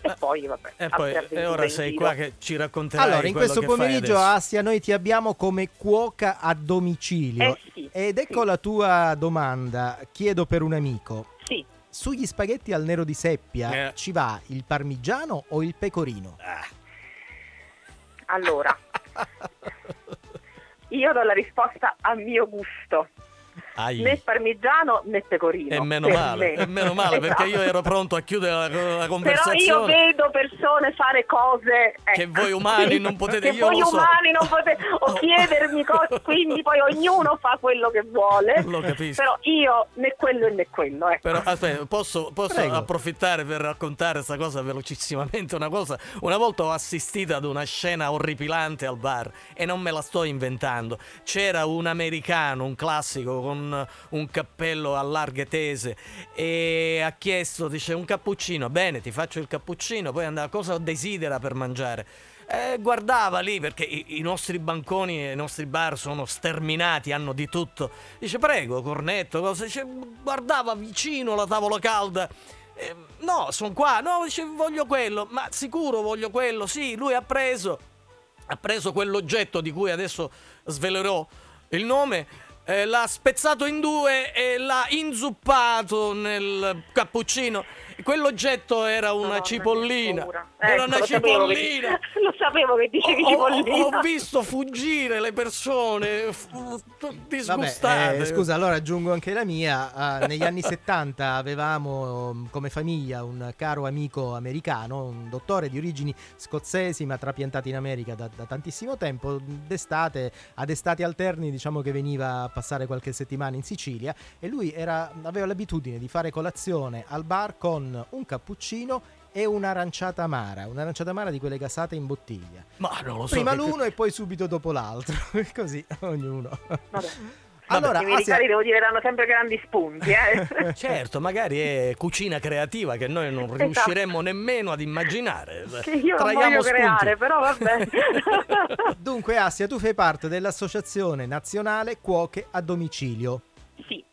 Speaker 17: e poi vabbè.
Speaker 10: E, poi, e ora sei qua che ci racconterai
Speaker 11: Allora, in questo pomeriggio. Assia noi ti abbiamo come cuoca a domicilio.
Speaker 17: Eh sì,
Speaker 11: Ed ecco la tua domanda, chiedo per un amico.
Speaker 17: Sì.
Speaker 11: Sugli spaghetti al nero di seppia
Speaker 10: Eh.
Speaker 11: ci va il parmigiano o il pecorino?
Speaker 17: Allora, [LAUGHS] io do la risposta a mio gusto.
Speaker 10: Ai.
Speaker 17: Né parmigiano né pecorino.
Speaker 10: E meno male,
Speaker 17: me.
Speaker 10: e meno male perché io
Speaker 17: Esatto.
Speaker 10: ero pronto a chiudere la, la
Speaker 17: Però io
Speaker 10: conversazione.
Speaker 17: vedo persone fare cose
Speaker 10: Che
Speaker 17: ecco,
Speaker 10: voi umani
Speaker 17: sì,
Speaker 10: non potete-
Speaker 17: che
Speaker 10: io
Speaker 17: voi
Speaker 10: lo so.
Speaker 17: umani non potete o [LAUGHS] chiedermi cose, quindi poi ognuno fa quello che vuole.
Speaker 10: Lo capisco.
Speaker 17: Però io né quello né quello, ecco.
Speaker 10: Però aspetta, posso, posso approfittare per raccontare questa cosa velocissimamente? Una cosa, una volta ho assistito ad una scena orripilante al bar e non me la sto inventando. C'era un americano, un classico con un cappello a larghe tese e ha chiesto, dice, un cappuccino. Bene, ti faccio il cappuccino, poi andava, cosa desidera per mangiare? Eh, guardava lì perché i, i nostri banconi e i nostri bar sono sterminati, hanno di tutto. Dice prego, cornetto, cosa? Dice, guardava vicino la tavola calda. Eh, no, sono qua. No, dice voglio quello. Ma sicuro voglio quello. Sì, lui ha preso. Ha preso quell'oggetto di cui adesso svelerò il nome. Eh, l'ha spezzato in due e l'ha inzuppato nel cappuccino. Quell'oggetto era una
Speaker 17: Madonna,
Speaker 10: cipollina. Era
Speaker 17: Ecco,
Speaker 10: una
Speaker 17: lo sapevo che-
Speaker 10: cipollina.
Speaker 17: Lo sapevo che dicevi
Speaker 10: Ho,
Speaker 17: cipollina.
Speaker 10: ho visto fuggire le persone f-
Speaker 11: Vabbè,
Speaker 10: disgustate.
Speaker 11: eh, scusa, allora aggiungo anche la mia. Eh, negli anni 70 avevamo mm, come famiglia un caro amico americano, un dottore di origini scozzesi ma trapiantato in America da, da tantissimo tempo. D'estate, ad estati alterni, diciamo che veniva a passare qualche settimana in Sicilia e lui era- aveva l'abitudine di fare colazione al bar con un cappuccino e un'aranciata amara, un'aranciata amara di quelle gasate in bottiglia.
Speaker 10: Ma non lo so.
Speaker 11: Prima
Speaker 10: che-
Speaker 11: l'uno e poi subito dopo l'altro, [LAUGHS] così ognuno.
Speaker 17: Vabbè. [LAUGHS]
Speaker 11: Allora,
Speaker 17: I militari devo dire danno sempre grandi spunti, eh. [LAUGHS]
Speaker 10: Certo, magari è cucina creativa che noi non
Speaker 17: Esatto.
Speaker 10: riusciremo nemmeno ad immaginare.
Speaker 17: che io non
Speaker 10: Traiamo
Speaker 17: voglio
Speaker 10: spunti.
Speaker 17: creare, però vabbè.
Speaker 11: Dunque, Assia, tu fai parte dell'Associazione Nazionale Cuoche a Domicilio.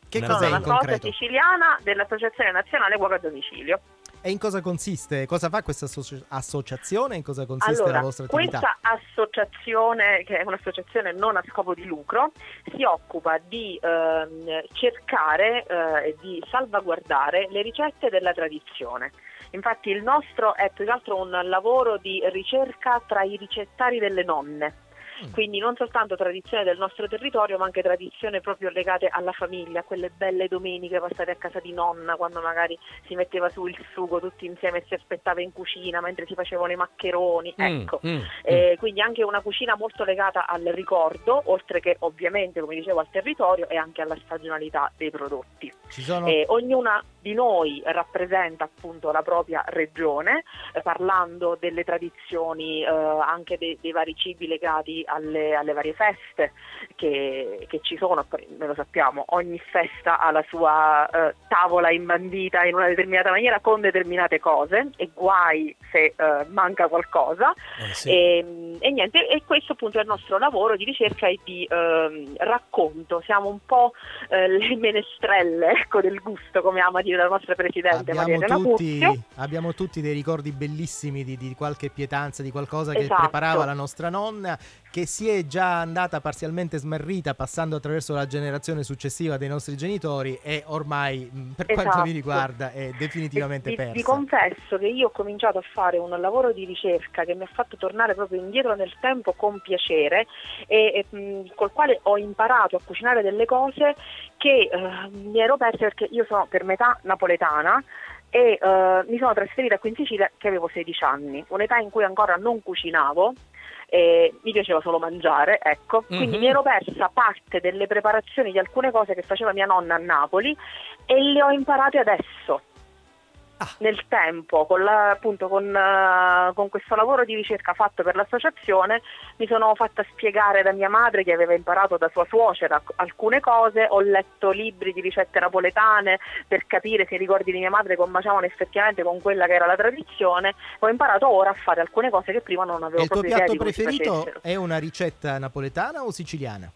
Speaker 11: Che
Speaker 10: Meno
Speaker 11: cos'è
Speaker 17: Sono
Speaker 11: in
Speaker 17: cosa
Speaker 11: concreto?
Speaker 17: siciliana dell'Associazione Nazionale Cuoco a Domicilio.
Speaker 11: E in cosa consiste? Cosa fa questa associ- associazione? In cosa consiste
Speaker 17: Allora,
Speaker 11: la vostra attività?
Speaker 17: questa associazione, che è un'associazione non a scopo di lucro, si occupa di ehm, cercare eh, e di salvaguardare le ricette della tradizione. Infatti il nostro è più che altro un lavoro di ricerca tra i ricettari delle nonne. Quindi non soltanto tradizione del nostro territorio ma anche tradizioni proprio legate alla famiglia, quelle belle domeniche passate a casa di nonna quando magari si metteva su il sugo tutti insieme e si aspettava in cucina mentre si facevano i maccheroni,
Speaker 10: Mm,
Speaker 17: ecco.
Speaker 10: mm,
Speaker 17: Eh, quindi anche una cucina molto legata al ricordo, oltre che ovviamente, come dicevo, al territorio e anche alla stagionalità dei prodotti.
Speaker 11: Sono
Speaker 17: Eh, ognuna di noi rappresenta appunto la propria regione, eh, parlando delle tradizioni eh, anche de- dei vari cibi legati alle, alle varie feste che, che ci sono, lo sappiamo, ogni festa ha la sua eh, tavola imbandita in una determinata maniera con determinate cose e guai se eh, manca qualcosa.
Speaker 10: Eh, sì.
Speaker 17: E, e niente, e questo appunto è il nostro lavoro di ricerca e di ehm, racconto. Siamo un po' eh, le menestrelle ecco, del gusto, come ama dire la nostra presidente Maria
Speaker 11: abbiamo
Speaker 17: Elena
Speaker 11: tutti, abbiamo tutti dei ricordi bellissimi di, di qualche pietanza, di qualcosa che
Speaker 17: Esatto.
Speaker 11: preparava la nostra nonna, che si è già andata parzialmente smarrita passando attraverso la generazione successiva dei nostri genitori e ormai, mh, per quanto
Speaker 17: Esatto.
Speaker 11: mi riguarda, è definitivamente
Speaker 17: vi,
Speaker 11: persa.
Speaker 17: vi confesso che io ho cominciato a fare un lavoro di ricerca che mi ha fatto tornare proprio indietro nel tempo con piacere e, e, mh, col quale ho imparato a cucinare delle cose che eh, mi ero persa perché io sono per metà napoletana e eh, mi sono trasferita qui in Sicilia che avevo 16 anni, un'età in cui ancora non cucinavo. E mi piaceva solo mangiare, ecco, quindi
Speaker 10: Mhm.
Speaker 17: mi ero persa parte delle preparazioni di alcune cose che faceva mia nonna a Napoli e le ho imparate adesso. Nel tempo, con, la- appunto, con, eh, con questo lavoro di ricerca fatto per l'associazione, mi sono fatta spiegare da mia madre che aveva imparato da sua suocera alcune cose, ho letto libri di ricette napoletane per capire se i ricordi di mia madre combaciavano effettivamente con quella che era la tradizione, ho imparato ora a fare alcune cose che prima non avevo
Speaker 11: E il tuo
Speaker 17: proprio idea
Speaker 11: piatto preferito è una ricetta napoletana o siciliana?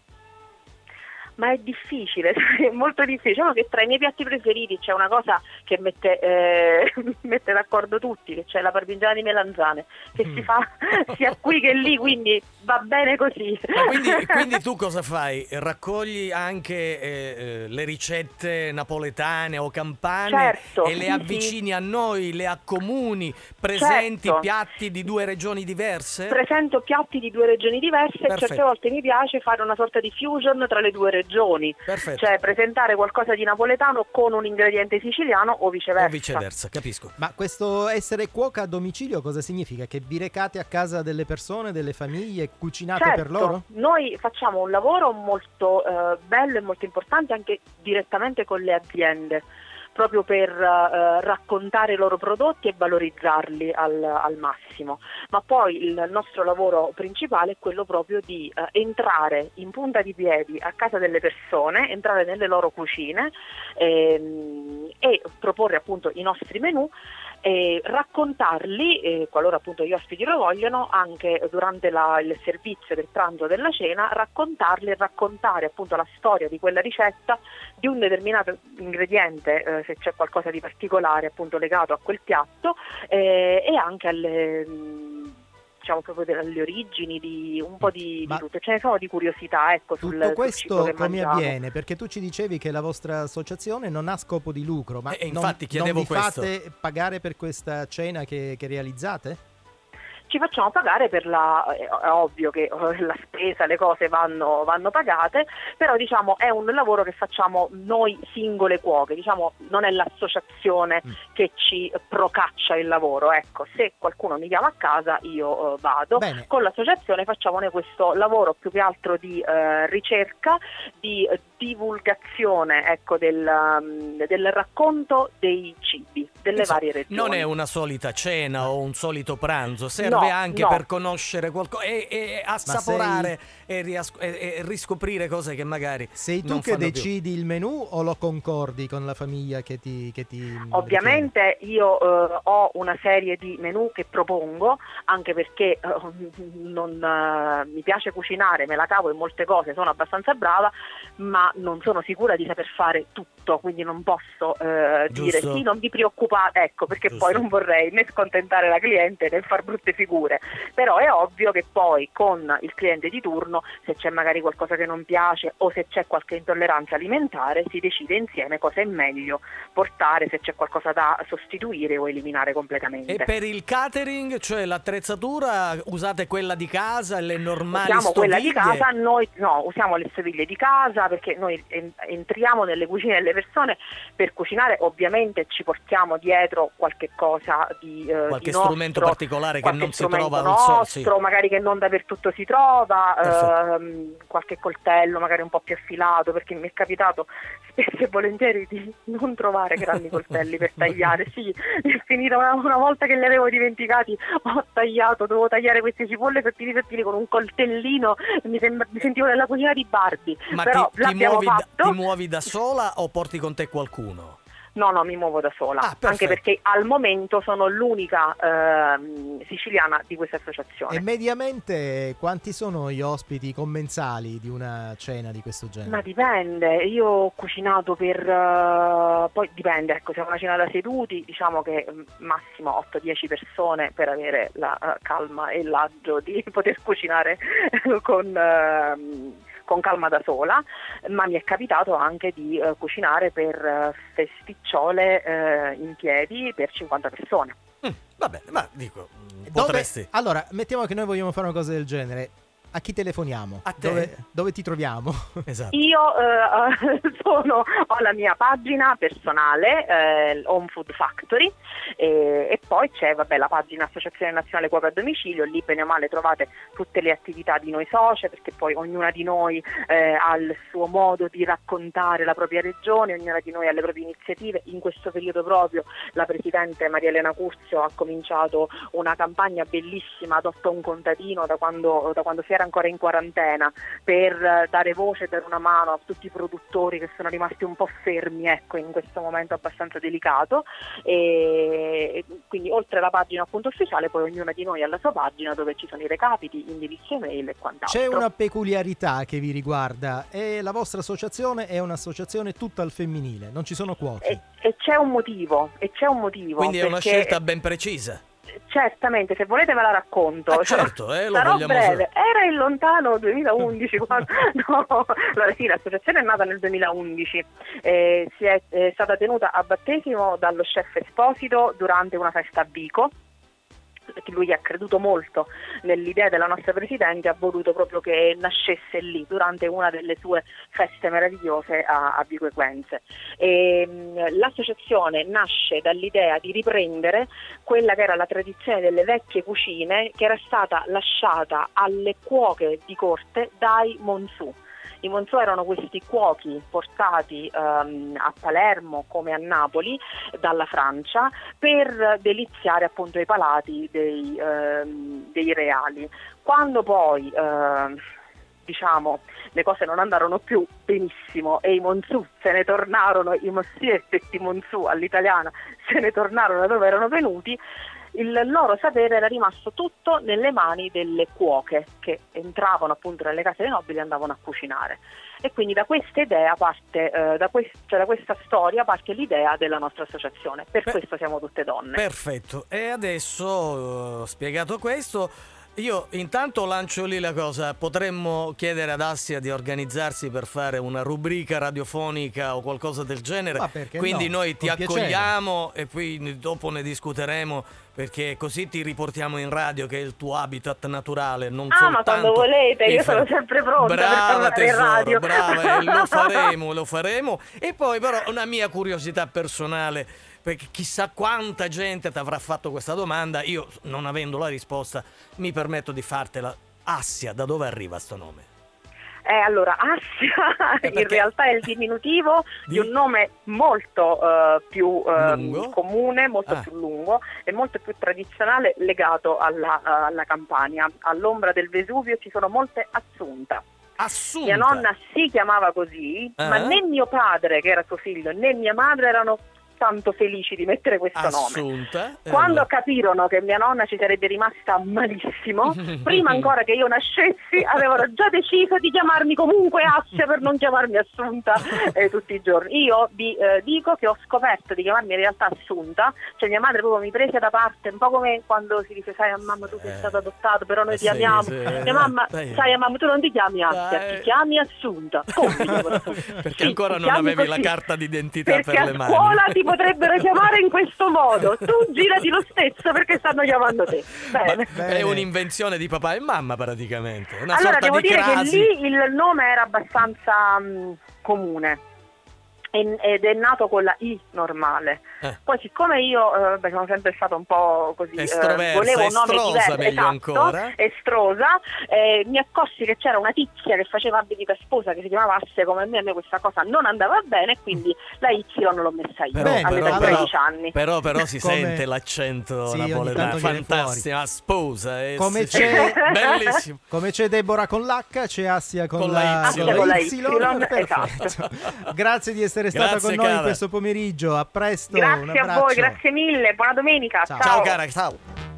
Speaker 17: Ma è difficile, [LAUGHS] è molto difficile. Diciamo che tra i miei piatti preferiti c'è una cosa che mette, eh, [LAUGHS] mette d'accordo tutti, che c'è la parmigiana di melanzane, che
Speaker 11: Mm. [LAUGHS]
Speaker 17: si fa sia qui che lì, quindi va bene così.
Speaker 10: Ma quindi, quindi tu cosa fai? Raccogli anche eh, eh, le ricette napoletane o campane
Speaker 17: Certo,
Speaker 10: e le
Speaker 17: sì,
Speaker 10: avvicini a noi, le accomuni, presenti
Speaker 17: Certo.
Speaker 10: piatti di due regioni diverse?
Speaker 17: Presento piatti di due regioni diverse e
Speaker 10: Perfetto.
Speaker 17: certe volte mi piace fare una sorta di fusion tra le due regioni,
Speaker 10: Perfetto.
Speaker 17: cioè presentare qualcosa di napoletano con un ingrediente siciliano o viceversa.
Speaker 10: o viceversa, capisco.
Speaker 11: Ma questo essere cuoca a domicilio cosa significa? Che vi recate a casa delle persone, delle famiglie, cucinate
Speaker 17: Certo,
Speaker 11: per loro?
Speaker 17: Noi facciamo un lavoro molto eh, bello e molto importante anche direttamente con le aziende, proprio per eh, raccontare i loro prodotti e valorizzarli al, al massimo. Ma poi il nostro lavoro principale è quello proprio di eh, entrare in punta di piedi a casa delle persone, entrare nelle loro cucine ehm, e proporre appunto i nostri menù e raccontarli, eh, qualora appunto gli ospiti lo vogliono, anche durante la- il servizio del pranzo o della cena, raccontarli e raccontare appunto la storia di quella ricetta, di un determinato ingrediente, eh, se c'è qualcosa di particolare appunto legato a quel piatto eh, e anche alle diciamo proprio delle origini di un po' di, di tutto, ce ne sono di curiosità ecco sul,
Speaker 11: Tutto
Speaker 17: sul
Speaker 11: questo
Speaker 17: che
Speaker 11: come
Speaker 17: mangiamo.
Speaker 11: avviene? Perché tu ci dicevi che la vostra associazione non ha scopo di lucro, ma
Speaker 10: Eh,
Speaker 11: non-
Speaker 10: infatti
Speaker 11: non,
Speaker 10: chiedevo
Speaker 11: vi
Speaker 10: questo.
Speaker 11: fate pagare per questa cena che, che realizzate?
Speaker 17: Ci facciamo pagare per la, è ovvio che eh, la spesa, le cose vanno, vanno pagate, però diciamo è un lavoro che facciamo noi singole cuoche, diciamo non è l'associazione
Speaker 11: Mm.
Speaker 17: che ci procaccia il lavoro, ecco, se qualcuno mi chiama a casa io eh, vado,
Speaker 11: Bene.
Speaker 17: con l'associazione facciamo noi questo lavoro più che altro di eh, ricerca, di divulgazione ecco, del, um, del racconto dei cibi delle
Speaker 10: Insomma,
Speaker 17: varie regioni.
Speaker 10: Non è una solita cena o un solito pranzo, serve
Speaker 17: No,
Speaker 10: anche
Speaker 17: no.
Speaker 10: per conoscere qualcosa e, e assaporare e, rias- e- e riscoprire cose che magari
Speaker 11: Sei tu
Speaker 10: non
Speaker 11: che
Speaker 10: fanno più.
Speaker 11: decidi il menù o lo concordi con la famiglia che ti... Che ti
Speaker 17: Ovviamente io eh, ho una serie di menù che propongo, anche perché eh, [LAUGHS] non, eh, mi piace cucinare, me la cavo in molte cose, sono abbastanza brava, ma non sono sicura di saper fare tutto. quindi non posso eh, dire sì, non vi preoccupate, ecco, perché
Speaker 10: Giusto.
Speaker 17: poi non vorrei né scontentare la cliente né far brutte figure. Però è ovvio che poi con il cliente di turno, se c'è magari qualcosa che non piace o se c'è qualche intolleranza alimentare, si decide insieme cosa è meglio portare, se c'è qualcosa da sostituire o eliminare completamente.
Speaker 10: E per il catering, cioè l'attrezzatura, usate quella di casa, le normali
Speaker 17: usiamo quella di
Speaker 10: stoviglie?
Speaker 17: casa, noi no, usiamo le stoviglie di casa perché noi en- entriamo nelle cucine delle persone per cucinare, ovviamente ci portiamo dietro qualche cosa di, eh,
Speaker 10: Qualche
Speaker 17: di
Speaker 10: strumento
Speaker 17: nostro,
Speaker 10: particolare che non si
Speaker 17: strumento
Speaker 10: trova al sol- sì.
Speaker 17: nostro, magari che non dappertutto si trova. Ehm, qualche coltello magari un po' più affilato perché mi è capitato spesso e volentieri di non trovare grandi coltelli per [LAUGHS] tagliare, sì, è finita una, una volta che li avevo dimenticati, ho tagliato, dovevo tagliare queste cipolle sottili sottili con un coltellino, mi, sembra- mi sentivo nella cucina di Barbie,
Speaker 10: Ma
Speaker 17: però
Speaker 10: ti, ti muovi
Speaker 17: fatto.
Speaker 10: ti muovi da sola o porti con te qualcuno?
Speaker 17: No, no, mi muovo da sola,
Speaker 10: Ah,
Speaker 17: anche perché al momento sono l'unica ehm, siciliana di questa associazione.
Speaker 11: E mediamente quanti sono gli ospiti commensali di una cena di questo genere?
Speaker 17: Ma dipende, io ho cucinato per, eh, poi dipende, ecco, siamo una cena da seduti, diciamo che mm, massimo 8-10 persone per avere la eh, calma e l'agio di [LAUGHS] poter cucinare [LAUGHS] con, ehm, con calma da sola, ma mi è capitato anche di eh, cucinare per eh, festicciole eh, in piedi per 50 persone.
Speaker 10: Va bene, ma dico, mm,
Speaker 11: Dove-
Speaker 10: potresti...
Speaker 11: Allora, mettiamo che noi vogliamo fare una cosa del genere. A chi telefoniamo?
Speaker 10: A te.
Speaker 11: Dove, dove ti troviamo? [LAUGHS]
Speaker 10: Esatto.
Speaker 17: Io eh, [LAUGHS] sono, ho la mia pagina personale, eh, Home Food Factory, e, e poi c'è vabbè, la pagina Associazione Nazionale Cuoco a Domicilio, lì bene o male trovate tutte le attività di noi socie, perché poi ognuna di noi eh, ha il suo modo di raccontare la propria regione, ognuna di noi ha le proprie iniziative. In questo periodo proprio la Presidente Maria Elena Curzio ha cominciato una campagna bellissima, adotta un contadino da quando, da quando si era ancora in quarantena per eh, dare voce, dare una mano a tutti i produttori che sono rimasti un po' fermi ecco, in questo momento abbastanza delicato e quindi oltre alla pagina appunto ufficiale poi ognuna di noi ha la sua pagina dove ci sono i recapiti, indirizzi email e quant'altro.
Speaker 11: C'è una peculiarità che vi riguarda e la vostra associazione è un'associazione tutta al femminile, non ci sono quote.
Speaker 17: e, e c'è un motivo, e c'è un motivo.
Speaker 10: Quindi è una scelta ben precisa.
Speaker 17: Certamente, se volete ve la racconto.
Speaker 10: Ah, certo, eh, lo
Speaker 17: Sarò
Speaker 10: vogliamo
Speaker 17: breve. Era il lontano 2011 [LAUGHS] quando... no, allora sì, l'associazione è nata nel 2011, eh, si è, è stata tenuta a battesimo dallo chef Esposito durante una festa a Vico perché lui ha creduto molto nell'idea della nostra Presidente, ha voluto proprio che nascesse lì durante una delle sue feste meravigliose a, a Vico Equense. E, mh, l'associazione nasce dall'idea di riprendere quella che era la tradizione delle vecchie cucine che era stata lasciata alle cuoche di corte dai Monsù. I Monzò erano questi cuochi portati ehm, a Palermo come a Napoli dalla Francia per deliziare appunto i palati dei, ehm, dei reali. Quando poi ehm, diciamo le cose non andarono più benissimo e i Monzù se ne tornarono, i Mossier detti Monzù all'italiana se ne tornarono da dove erano venuti, il loro sapere era rimasto tutto nelle mani delle cuoche che entravano appunto nelle case dei nobili e andavano a cucinare. E quindi da questa idea parte, eh, da, quest- cioè da questa storia parte l'idea della nostra associazione. Per questo siamo tutte donne.
Speaker 10: Perfetto. E adesso, eh, spiegato questo, io intanto lancio lì la cosa. Potremmo chiedere ad Assia di organizzarsi per fare una rubrica radiofonica o qualcosa del genere. Quindi
Speaker 11: no?
Speaker 10: noi ti
Speaker 11: Con piacere.
Speaker 10: accogliamo e poi dopo ne discuteremo perché così ti riportiamo in radio che è il tuo habitat naturale, non
Speaker 17: Ah, ma quando volete, io
Speaker 10: fa-
Speaker 17: sono sempre pronta per
Speaker 10: Brava
Speaker 17: in
Speaker 10: tesoro,
Speaker 17: radio.
Speaker 10: brava, e lo [LAUGHS] faremo, lo faremo. E poi però una mia curiosità personale, perché chissà quanta gente ti avrà fatto questa domanda, io non avendo la risposta mi permetto di fartela. Assia, da dove arriva sto nome?
Speaker 17: Eh, allora, Assia [LAUGHS] in
Speaker 10: perché-
Speaker 17: realtà è il diminutivo di,
Speaker 10: Di-
Speaker 17: un nome molto eh, più eh,
Speaker 10: Lungo?
Speaker 17: comune, molto
Speaker 10: Ah.
Speaker 17: più lungo e molto più tradizionale legato alla, eh, alla Campania. All'ombra del Vesuvio ci sono molte assunta.
Speaker 10: Assunta.
Speaker 17: Mia nonna si chiamava così,
Speaker 10: Ah.
Speaker 17: ma né mio padre, che era suo figlio, né mia madre erano altrettanto felici di mettere questo nome.
Speaker 16: Assunta. Eh,
Speaker 17: Quando capirono che mia nonna ci sarebbe rimasta malissimo, [LAUGHS] prima ancora che io nascessi, avevano già deciso di chiamarmi comunque Assia per non chiamarmi Assunta [LAUGHS] eh, tutti i giorni. Io vi eh, dico che ho scoperto di chiamarmi in realtà Assunta, cioè mia madre proprio mi prese da parte, un po' come quando si dice, sai a mamma tu sei stato adottato, però noi
Speaker 16: Eh,
Speaker 17: ti amiamo. Mia mamma,
Speaker 16: Dai.
Speaker 17: sai a mamma tu non ti chiami Assia,
Speaker 16: Dai.
Speaker 17: ti chiami Assunta. Come? [LAUGHS]
Speaker 16: Perché
Speaker 17: Sì,
Speaker 16: ancora non avevi la carta d'identità
Speaker 17: Perché
Speaker 16: per
Speaker 17: a
Speaker 16: le mani.
Speaker 17: scuola ti potrebbero chiamare in questo modo. Tu girati lo stesso perché stanno chiamando te. Bene.
Speaker 16: È un'invenzione di papà e mamma praticamente. Una
Speaker 17: allora,
Speaker 16: sorta
Speaker 17: devo
Speaker 16: di
Speaker 17: dire
Speaker 16: crasi.
Speaker 17: che lì il nome era abbastanza mh, comune e- ed è nato con la I normale.
Speaker 16: Eh.
Speaker 17: Poi siccome io eh, beh, sono sempre stata un po' così, eh,
Speaker 16: Estroversa,
Speaker 17: volevo un nome
Speaker 16: estrosa,
Speaker 17: diverso,
Speaker 16: meglio
Speaker 17: esatto,
Speaker 16: ancora.
Speaker 17: estrosa, eh, mi accorsi che c'era una tizia che faceva abiti per sposa che si chiamava Asse come me, a me questa cosa non andava bene e quindi la Y l'ho messa io
Speaker 16: Però,
Speaker 17: all'età
Speaker 16: però,
Speaker 17: di
Speaker 16: però,
Speaker 17: 13 anni.
Speaker 16: però, però si
Speaker 11: Come-
Speaker 16: sente l'accento
Speaker 11: Sì,
Speaker 16: napoletano, fantastica, sposa. eh,
Speaker 11: Come
Speaker 16: sì.
Speaker 11: c'è, [LAUGHS]
Speaker 16: Bellissimo.
Speaker 11: come c'è Deborah con l'H, c'è Assia con,
Speaker 16: Con la Y.
Speaker 11: con
Speaker 16: Assia con la
Speaker 17: Y,
Speaker 11: Perfetto.
Speaker 17: esatto.
Speaker 11: Grazie di essere stata
Speaker 16: Grazie,
Speaker 11: con noi
Speaker 16: cara.
Speaker 11: questo pomeriggio. A presto. un
Speaker 17: Grazie a voi, grazie mille, buona domenica.
Speaker 11: Ciao.
Speaker 16: Ciao cara, ciao.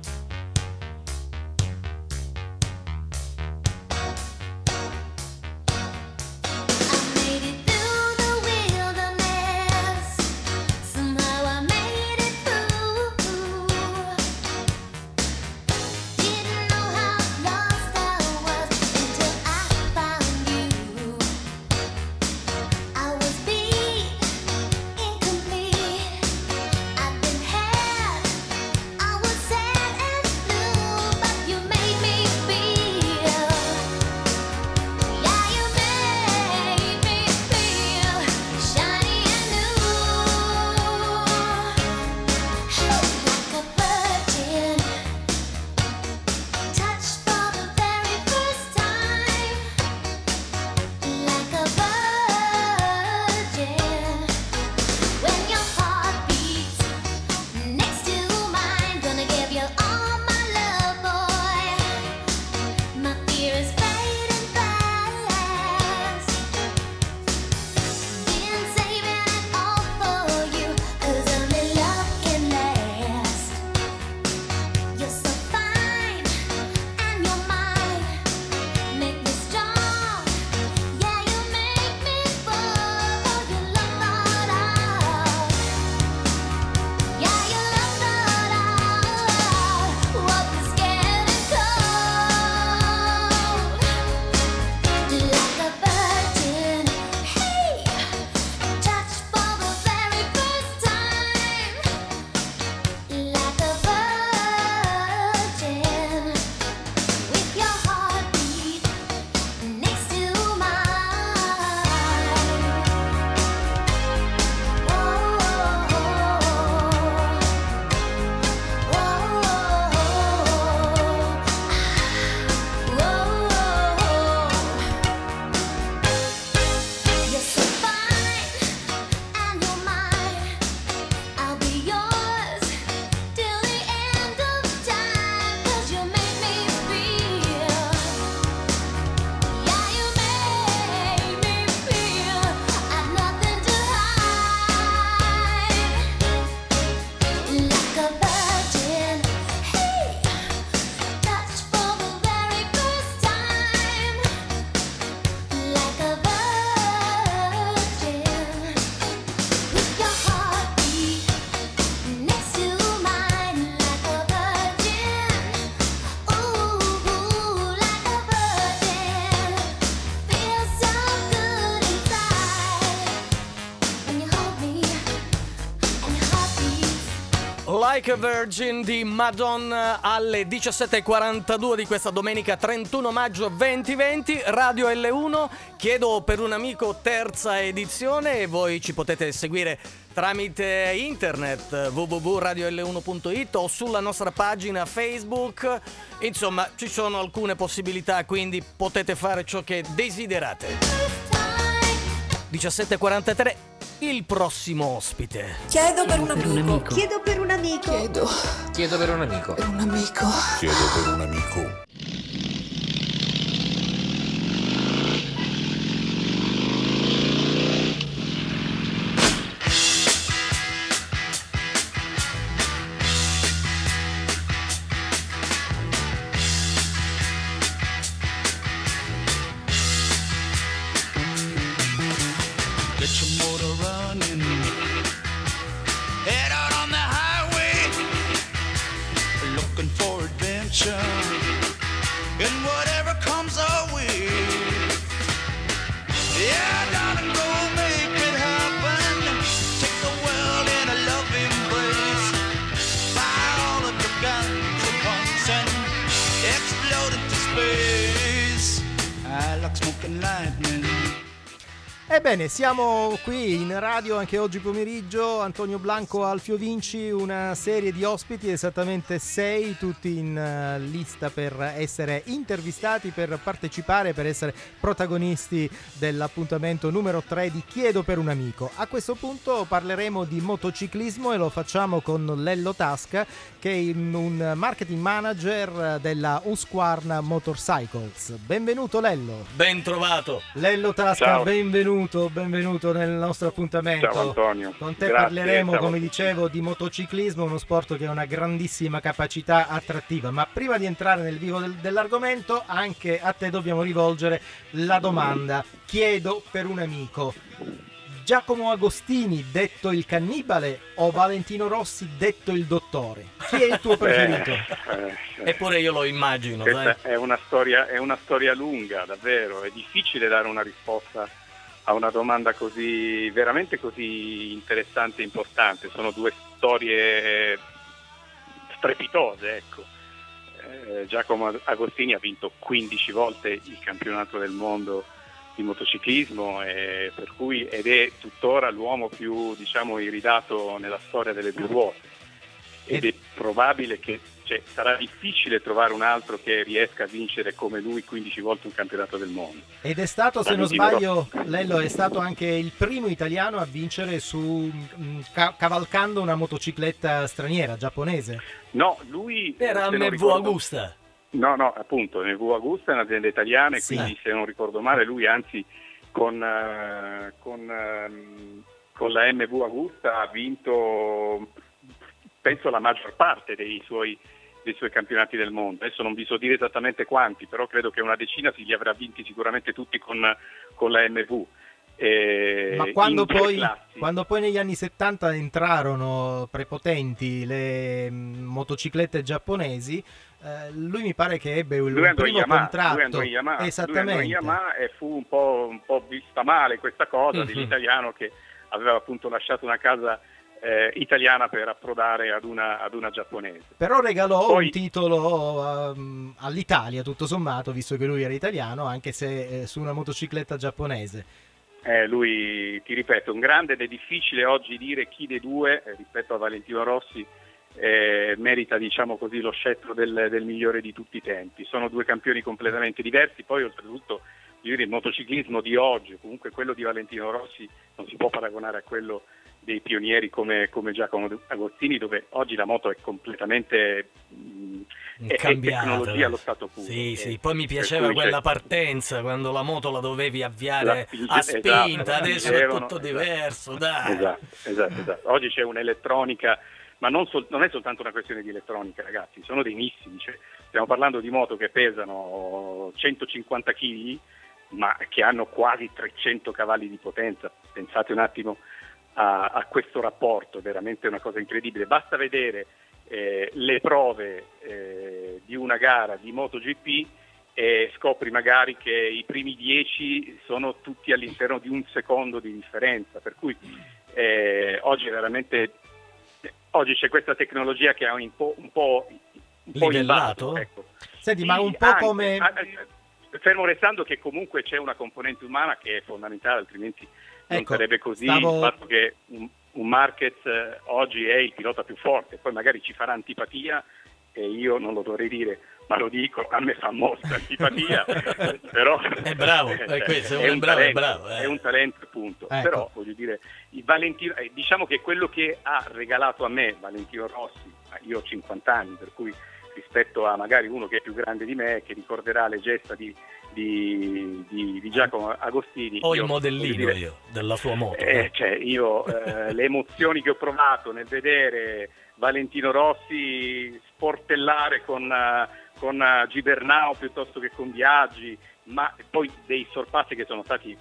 Speaker 16: Like a Virgin di Madonna alle 17.42 di questa domenica 31 maggio 2020, Radio L1. Chiedo per un amico terza edizione e voi ci potete seguire tramite internet www.radiol1.it o sulla nostra pagina Facebook. Insomma, ci sono alcune possibilità, quindi potete fare ciò che desiderate. 17.43, il prossimo ospite.
Speaker 1: Chiedo per un amico.
Speaker 8: Chiedo per un amico.
Speaker 6: Chiedo
Speaker 7: Chiedo per un amico.
Speaker 6: per un amico.
Speaker 18: Chiedo per un amico.
Speaker 11: Ebbene, siamo qui in radio anche oggi pomeriggio. Antonio Blanco, Alfio Vinci, una serie di ospiti, esattamente sei, tutti in eh, lista per essere intervistati, per partecipare, per essere protagonisti dell'appuntamento numero 3 di Chiedo per un amico. A questo punto parleremo di motociclismo e lo facciamo con Lello Tasca, che è un marketing manager della Husqvarna Motorcycles. Benvenuto Lello.
Speaker 10: Ben trovato.
Speaker 11: Lello Tasca,
Speaker 19: Ciao.
Speaker 11: benvenuto, benvenuto nel nostro appuntamento.
Speaker 19: Ciao Antonio.
Speaker 11: Con te
Speaker 19: Grazie,
Speaker 11: parleremo,
Speaker 19: ciao.
Speaker 11: come dicevo, di motociclismo, uno sport che ha una grandissima capacità attrattiva. Ma prima di entrare nel vivo del- dell'argomento, anche a te dobbiamo rivolgere la domanda. Chiedo per un amico. Giacomo Agostini, detto il cannibale, o Valentino Rossi, detto il dottore? Chi è il tuo [LAUGHS] preferito?
Speaker 19: Eh, eh,
Speaker 10: Eppure io lo immagino,
Speaker 19: è una, storia, è una storia lunga, davvero. È difficile dare una risposta a una domanda così, veramente così interessante e importante. Sono due storie strepitose, ecco. Eh, Giacomo Agostini ha vinto 15 volte il campionato del mondo di motociclismo e per cui, ed è tuttora l'uomo più diciamo, iridato nella storia delle due ruote ed è probabile che cioè, sarà difficile trovare un altro che riesca a vincere come lui 15 volte un campionato del mondo.
Speaker 11: Ed è stato, se non sbaglio, Lello è stato anche il primo italiano a vincere su mm, ca- cavalcando una motocicletta straniera giapponese.
Speaker 19: No, lui
Speaker 10: Era MV
Speaker 19: ricordo-
Speaker 10: Augusta.
Speaker 19: No, no, appunto, MV Augusta è un'azienda italiana e
Speaker 11: Sì.
Speaker 19: quindi se non ricordo male lui anzi con, eh, con, ehm, con la MV Augusta ha vinto penso la maggior parte dei suoi, dei suoi campionati del mondo. Adesso non vi so dire esattamente quanti, però credo che una decina si li avrà vinti sicuramente tutti con, con la MV. Eh,
Speaker 11: Ma quando poi, quando poi negli anni 70 entrarono prepotenti le mm, motociclette giapponesi, eh, lui mi pare che ebbe il
Speaker 19: lui
Speaker 11: primo
Speaker 19: Yamaha,
Speaker 11: contratto.
Speaker 19: lui andò in Yamaha, lui
Speaker 11: Esattamente.
Speaker 19: andò in Yamaha e fu un po', un po' vista male questa cosa
Speaker 10: Mhm.
Speaker 19: dell'italiano che aveva appunto lasciato una casa eh, italiana per approdare ad una, ad una giapponese.
Speaker 11: Però regalò
Speaker 19: Poi-
Speaker 11: un titolo um, all'Italia, tutto sommato, visto che lui era italiano, anche se eh, su una motocicletta giapponese.
Speaker 19: Eh, lui, ti ripeto, un grande ed è difficile oggi dire chi dei due, eh, rispetto a Valentino Rossi, eh, merita diciamo così, lo scettro del, del migliore di tutti i tempi. Sono due campioni completamente diversi, poi oltretutto il motociclismo di oggi, comunque quello di Valentino Rossi, non si può paragonare a quello dei pionieri come, come Giacomo Agostini, dove oggi la moto è completamente mh, è, è
Speaker 10: Cambiata,
Speaker 19: tecnologia allo stato puro.
Speaker 10: Sì,
Speaker 19: Eh,
Speaker 10: sì, poi mi piaceva
Speaker 19: cui c'è-
Speaker 10: quella partenza quando la moto la dovevi
Speaker 19: La
Speaker 10: avviare
Speaker 19: spinge-
Speaker 10: a spinta,
Speaker 19: esatto,
Speaker 10: adesso è tutto
Speaker 19: esatto.
Speaker 10: diverso, dai.
Speaker 19: Esatto, esatto, esatto. Oggi c'è un'elettronica, ma non, sol- non è soltanto una questione di elettronica, ragazzi, sono dei missili. cioè, stiamo parlando di moto che pesano 150 kg, ma che hanno quasi 300 cavalli di potenza. Pensate un attimo a, a questo rapporto, è veramente una cosa incredibile. Basta vedere eh, le prove eh, di una gara di MotoGP e scopri magari che i primi 10 sono tutti all'interno di un secondo di differenza, per cui eh, oggi veramente oggi c'è questa tecnologia che ha un po', un po', un po'
Speaker 10: Livellato?
Speaker 19: ecco.
Speaker 11: Senti, ma
Speaker 19: Sì,
Speaker 11: un po'
Speaker 19: anche,
Speaker 11: come...
Speaker 19: Fermo restando che comunque c'è una componente umana che è fondamentale, altrimenti non
Speaker 11: Ecco,
Speaker 19: sarebbe così
Speaker 11: stavo-
Speaker 19: il fatto che un, un Marquez eh, oggi è il pilota più forte, poi magari ci farà antipatia e io non lo dovrei dire, ma lo dico, a me fa molta antipatia, [LAUGHS] però
Speaker 10: È bravo, [LAUGHS] è questo, è
Speaker 19: un
Speaker 10: bravo, è
Speaker 19: talento,
Speaker 10: bravo, eh.
Speaker 19: è un talento punto.
Speaker 11: Ecco.
Speaker 19: Però voglio dire, Valentino, eh, diciamo che quello che ha regalato a me Valentino Rossi, io ho 50 anni, per cui rispetto a magari uno che è più grande di me, che ricorderà le gesta di, di- di- di Giacomo Agostini.
Speaker 10: Ho il modellino
Speaker 19: dire,
Speaker 10: io della sua moto.
Speaker 19: eh, cioè, io [LAUGHS] eh, le emozioni che ho provato nel vedere Valentino Rossi sportellare con, eh, con eh, Gibernau piuttosto che con Biaggi, ma poi dei sorpassi che sono stati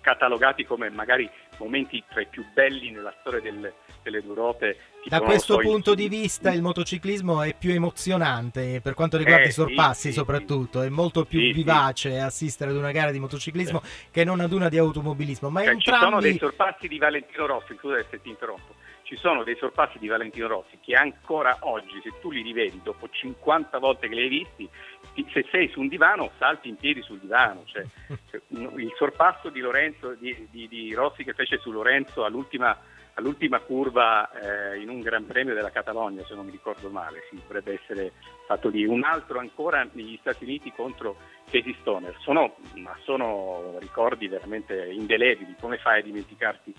Speaker 19: catalogati come magari momenti tra i più belli nella storia del, delle due ruote.
Speaker 11: Da questo punto di vista il motociclismo è più emozionante per quanto riguarda
Speaker 19: Eh,
Speaker 11: i sorpassi
Speaker 19: sì,
Speaker 11: soprattutto, è molto più
Speaker 19: Sì, sì.
Speaker 11: vivace assistere ad una gara di motociclismo che non ad una di automobilismo, ma
Speaker 19: Cioè, Ci sono
Speaker 11: entrambi
Speaker 19: dei sorpassi di Valentino Rossi, scusa se ti interrompo, ci sono dei sorpassi di Valentino Rossi che ancora oggi, se tu li rivedi dopo 50 volte che li hai visti, ti- se sei su un divano salti in piedi sul divano. Cioè, [LAUGHS] cioè, il sorpasso di, Lorenzo, di, di- di Rossi che fece su Lorenzo all'ultima, all'ultima curva eh, in un Gran Premio della Catalogna, se non mi ricordo male, sì, dovrebbe essere fatto lì. Un altro ancora negli Stati Uniti contro Casey Stoner. Sono, ma sono ricordi veramente indelebili. Come fai a dimenticarti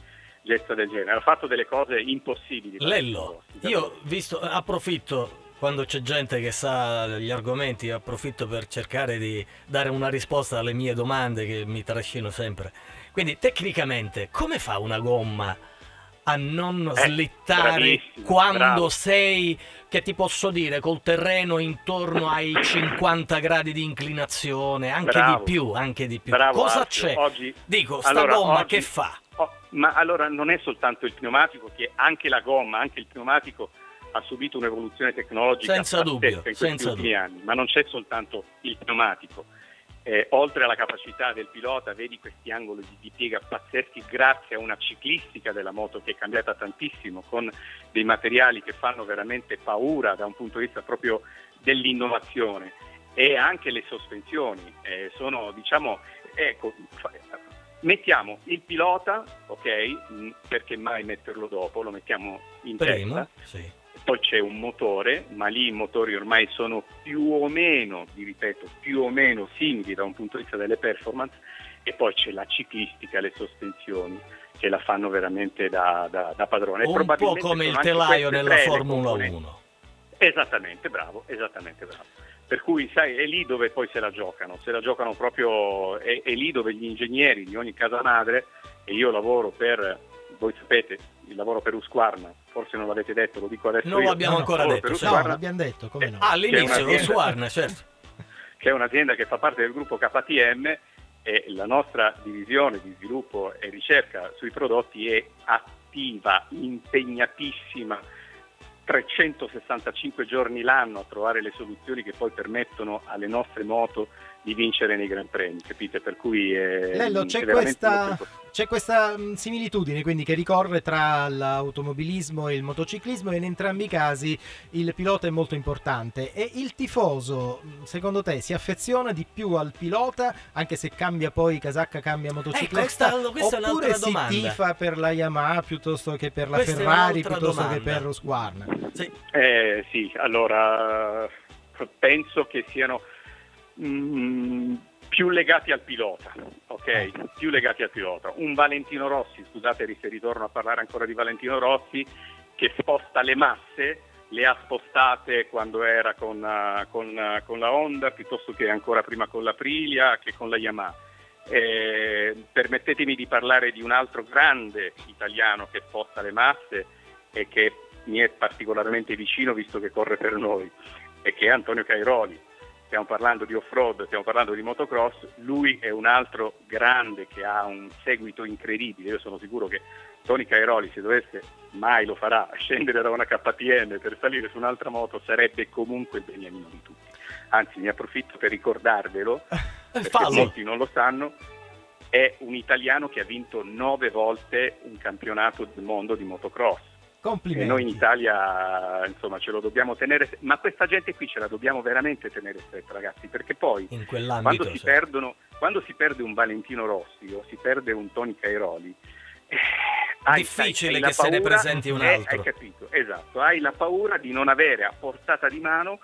Speaker 19: gesto del genere? Ha fatto delle cose impossibili.
Speaker 10: Lello, io visto, approfitto quando c'è gente che sa gli argomenti, approfitto per cercare di dare una risposta alle mie domande che mi trascino sempre. Quindi tecnicamente come fa una gomma a non
Speaker 19: Eh,
Speaker 10: slittare quando
Speaker 19: bravo.
Speaker 10: sei, che ti posso dire, col terreno intorno ai 50 gradi di inclinazione, anche
Speaker 19: Bravo.
Speaker 10: di più, anche di più.
Speaker 19: Bravo,
Speaker 10: Cosa
Speaker 19: Alfio.
Speaker 10: c'è?
Speaker 19: Oggi-
Speaker 10: Dico, sta
Speaker 19: allora,
Speaker 10: gomma
Speaker 19: oggi-
Speaker 10: che fa?
Speaker 19: Oh, ma allora non è soltanto il pneumatico, che anche la gomma, anche il pneumatico ha subito un'evoluzione tecnologica
Speaker 10: Senza dubbio,
Speaker 19: in questi ultimi anni, ma non c'è soltanto il pneumatico. Eh, oltre alla capacità del pilota, vedi questi angoli di, piega pazzeschi grazie a una ciclistica della moto che è cambiata tantissimo, con dei materiali che fanno veramente paura da un punto di vista proprio dell'innovazione e anche le sospensioni eh, sono, diciamo, ecco, mettiamo il pilota, ok, mh, perché mai metterlo dopo, lo mettiamo in
Speaker 10: Prima,
Speaker 19: testa,
Speaker 10: sì.
Speaker 19: poi c'è un motore, ma lì i motori ormai sono più o meno, vi ripeto, più o meno simili da un punto di vista delle performance, e poi c'è la ciclistica, le sospensioni che la fanno veramente da, da- da padrone.
Speaker 10: Un po' come il telaio
Speaker 19: le
Speaker 10: Formula
Speaker 19: componenti.
Speaker 10: 1.
Speaker 19: Esattamente, bravo, esattamente bravo. Per cui, sai, è lì dove poi se la giocano, se la giocano proprio, è, è lì dove gli ingegneri di ogni casa madre, e io lavoro per, voi sapete, il lavoro per Usquarna, forse non l'avete detto, lo dico adesso
Speaker 10: Non
Speaker 19: io.
Speaker 10: l'abbiamo ancora
Speaker 19: lavoro
Speaker 10: detto, sì.
Speaker 11: No,
Speaker 19: Husqvarna,
Speaker 11: l'abbiamo detto, come no?
Speaker 10: Ah, all'inizio, lo Suarna, certo. [LAUGHS]
Speaker 19: che è un'azienda che fa parte del gruppo KTM e la nostra divisione di sviluppo e ricerca sui prodotti è attiva, impegnatissima, 365 giorni l'anno a trovare le soluzioni che poi permettono alle nostre moto di vincere nei Gran Premi, capite? Per cui è,
Speaker 11: Lello, c'è questa, c'è questa mh, similitudine quindi che ricorre tra l'automobilismo e il motociclismo e in entrambi i casi il pilota è molto importante e il tifoso mh, secondo te si affeziona di più al pilota anche se cambia poi casacca cambia motocicletta
Speaker 10: questa- questa è
Speaker 11: oppure si
Speaker 10: domanda.
Speaker 11: tifa per la Yamaha piuttosto che per la
Speaker 10: Questa
Speaker 11: Ferrari piuttosto che
Speaker 10: domanda.
Speaker 11: per Husqvarna
Speaker 19: Eh, sì, allora penso che siano mm, più legati al pilota, ok? Più legati al pilota. Un Valentino Rossi, scusate se ritorno a parlare ancora di Valentino Rossi, che sposta le masse, le ha spostate quando era con, eh, con, eh, con la Honda, piuttosto che ancora prima con la Aprilia, che con la Yamaha. Eh, permettetemi di parlare di un altro grande italiano che sposta le masse e che mi è particolarmente vicino visto che corre per noi e che è Antonio Cairoli. Stiamo parlando di off-road, stiamo parlando di motocross, lui è un altro grande che ha un seguito incredibile, io sono sicuro che Tony Cairoli se dovesse, mai lo farà, [LAUGHS] scendere da una KTM per salire su un'altra moto sarebbe comunque il beniamino di tutti. Anzi mi approfitto per ricordarvelo, [LAUGHS] perché
Speaker 10: fallo.
Speaker 19: molti non lo sanno, è un italiano che ha vinto nove volte un campionato del mondo di motocross. E noi in Italia insomma ce lo dobbiamo tenere, ma questa gente qui ce la dobbiamo veramente tenere stretta ragazzi, perché poi quando si,
Speaker 10: sì.
Speaker 19: perdono, quando si perde un Valentino Rossi o si perde un Tony Cairoli, eh, hai-
Speaker 10: Difficile
Speaker 19: hai- hai
Speaker 10: che
Speaker 19: la
Speaker 10: se ne
Speaker 19: paura-
Speaker 10: presenti un
Speaker 19: eh,
Speaker 10: altro.
Speaker 19: hai capito, esatto, hai la paura di non avere a portata di mano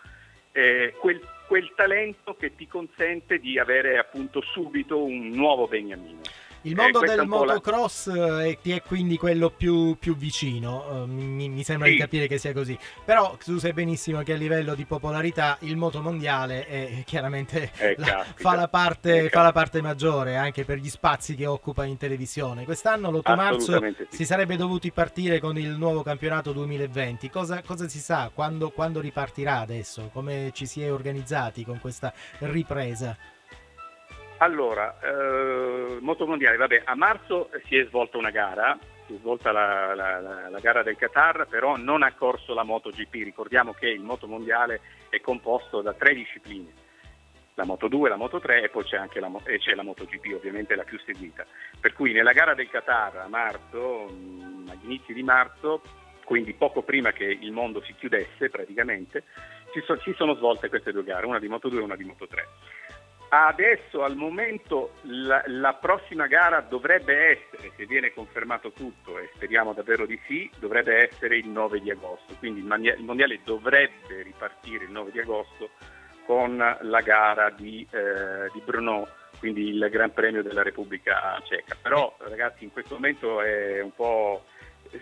Speaker 19: eh, quel, quel talento che ti consente di avere appunto subito un nuovo Beniamino.
Speaker 11: Il mondo
Speaker 19: Eh,
Speaker 11: del
Speaker 19: la-
Speaker 11: motocross eh, ti è quindi quello più, più vicino, eh, mi, mi sembra
Speaker 19: Sì.
Speaker 11: di capire che sia così. Però tu sai benissimo che a livello di popolarità il moto mondiale è chiaramente
Speaker 19: Eh,
Speaker 11: la-
Speaker 19: caspita. [LAUGHS]
Speaker 11: fa, la parte,
Speaker 19: Eh,
Speaker 11: fa la parte maggiore anche per gli spazi che occupa in televisione. Quest'anno l'8 marzo
Speaker 19: sì.
Speaker 11: si sarebbe dovuti partire con il nuovo campionato 2020. Cosa, cosa si sa? Quando, quando ripartirà adesso? Come ci si è organizzati con questa ripresa?
Speaker 19: Allora, eh, motomondiale, vabbè, a marzo si è svolta una gara, si è svolta la, la- la- gara del Qatar, però non ha corso la MotoGP. Ricordiamo che il motomondiale è composto da tre discipline, la Moto 2, la Moto 3 e poi c'è anche la, c'è la MotoGP, ovviamente la più seguita. Per cui nella gara del Qatar a marzo, mh, agli inizi di marzo, quindi poco prima che il mondo si chiudesse praticamente, si, so- si sono svolte queste due gare, una di Moto 2 e una di Moto 3. Adesso al momento la, la prossima gara dovrebbe essere, se viene confermato tutto e speriamo davvero di sì, dovrebbe essere il 9 di agosto, quindi il, mania- il mondiale dovrebbe ripartire il 9 di agosto con la gara di, eh, di Brno, quindi il Gran Premio della Repubblica Ceca. Però ragazzi in questo momento è un po'...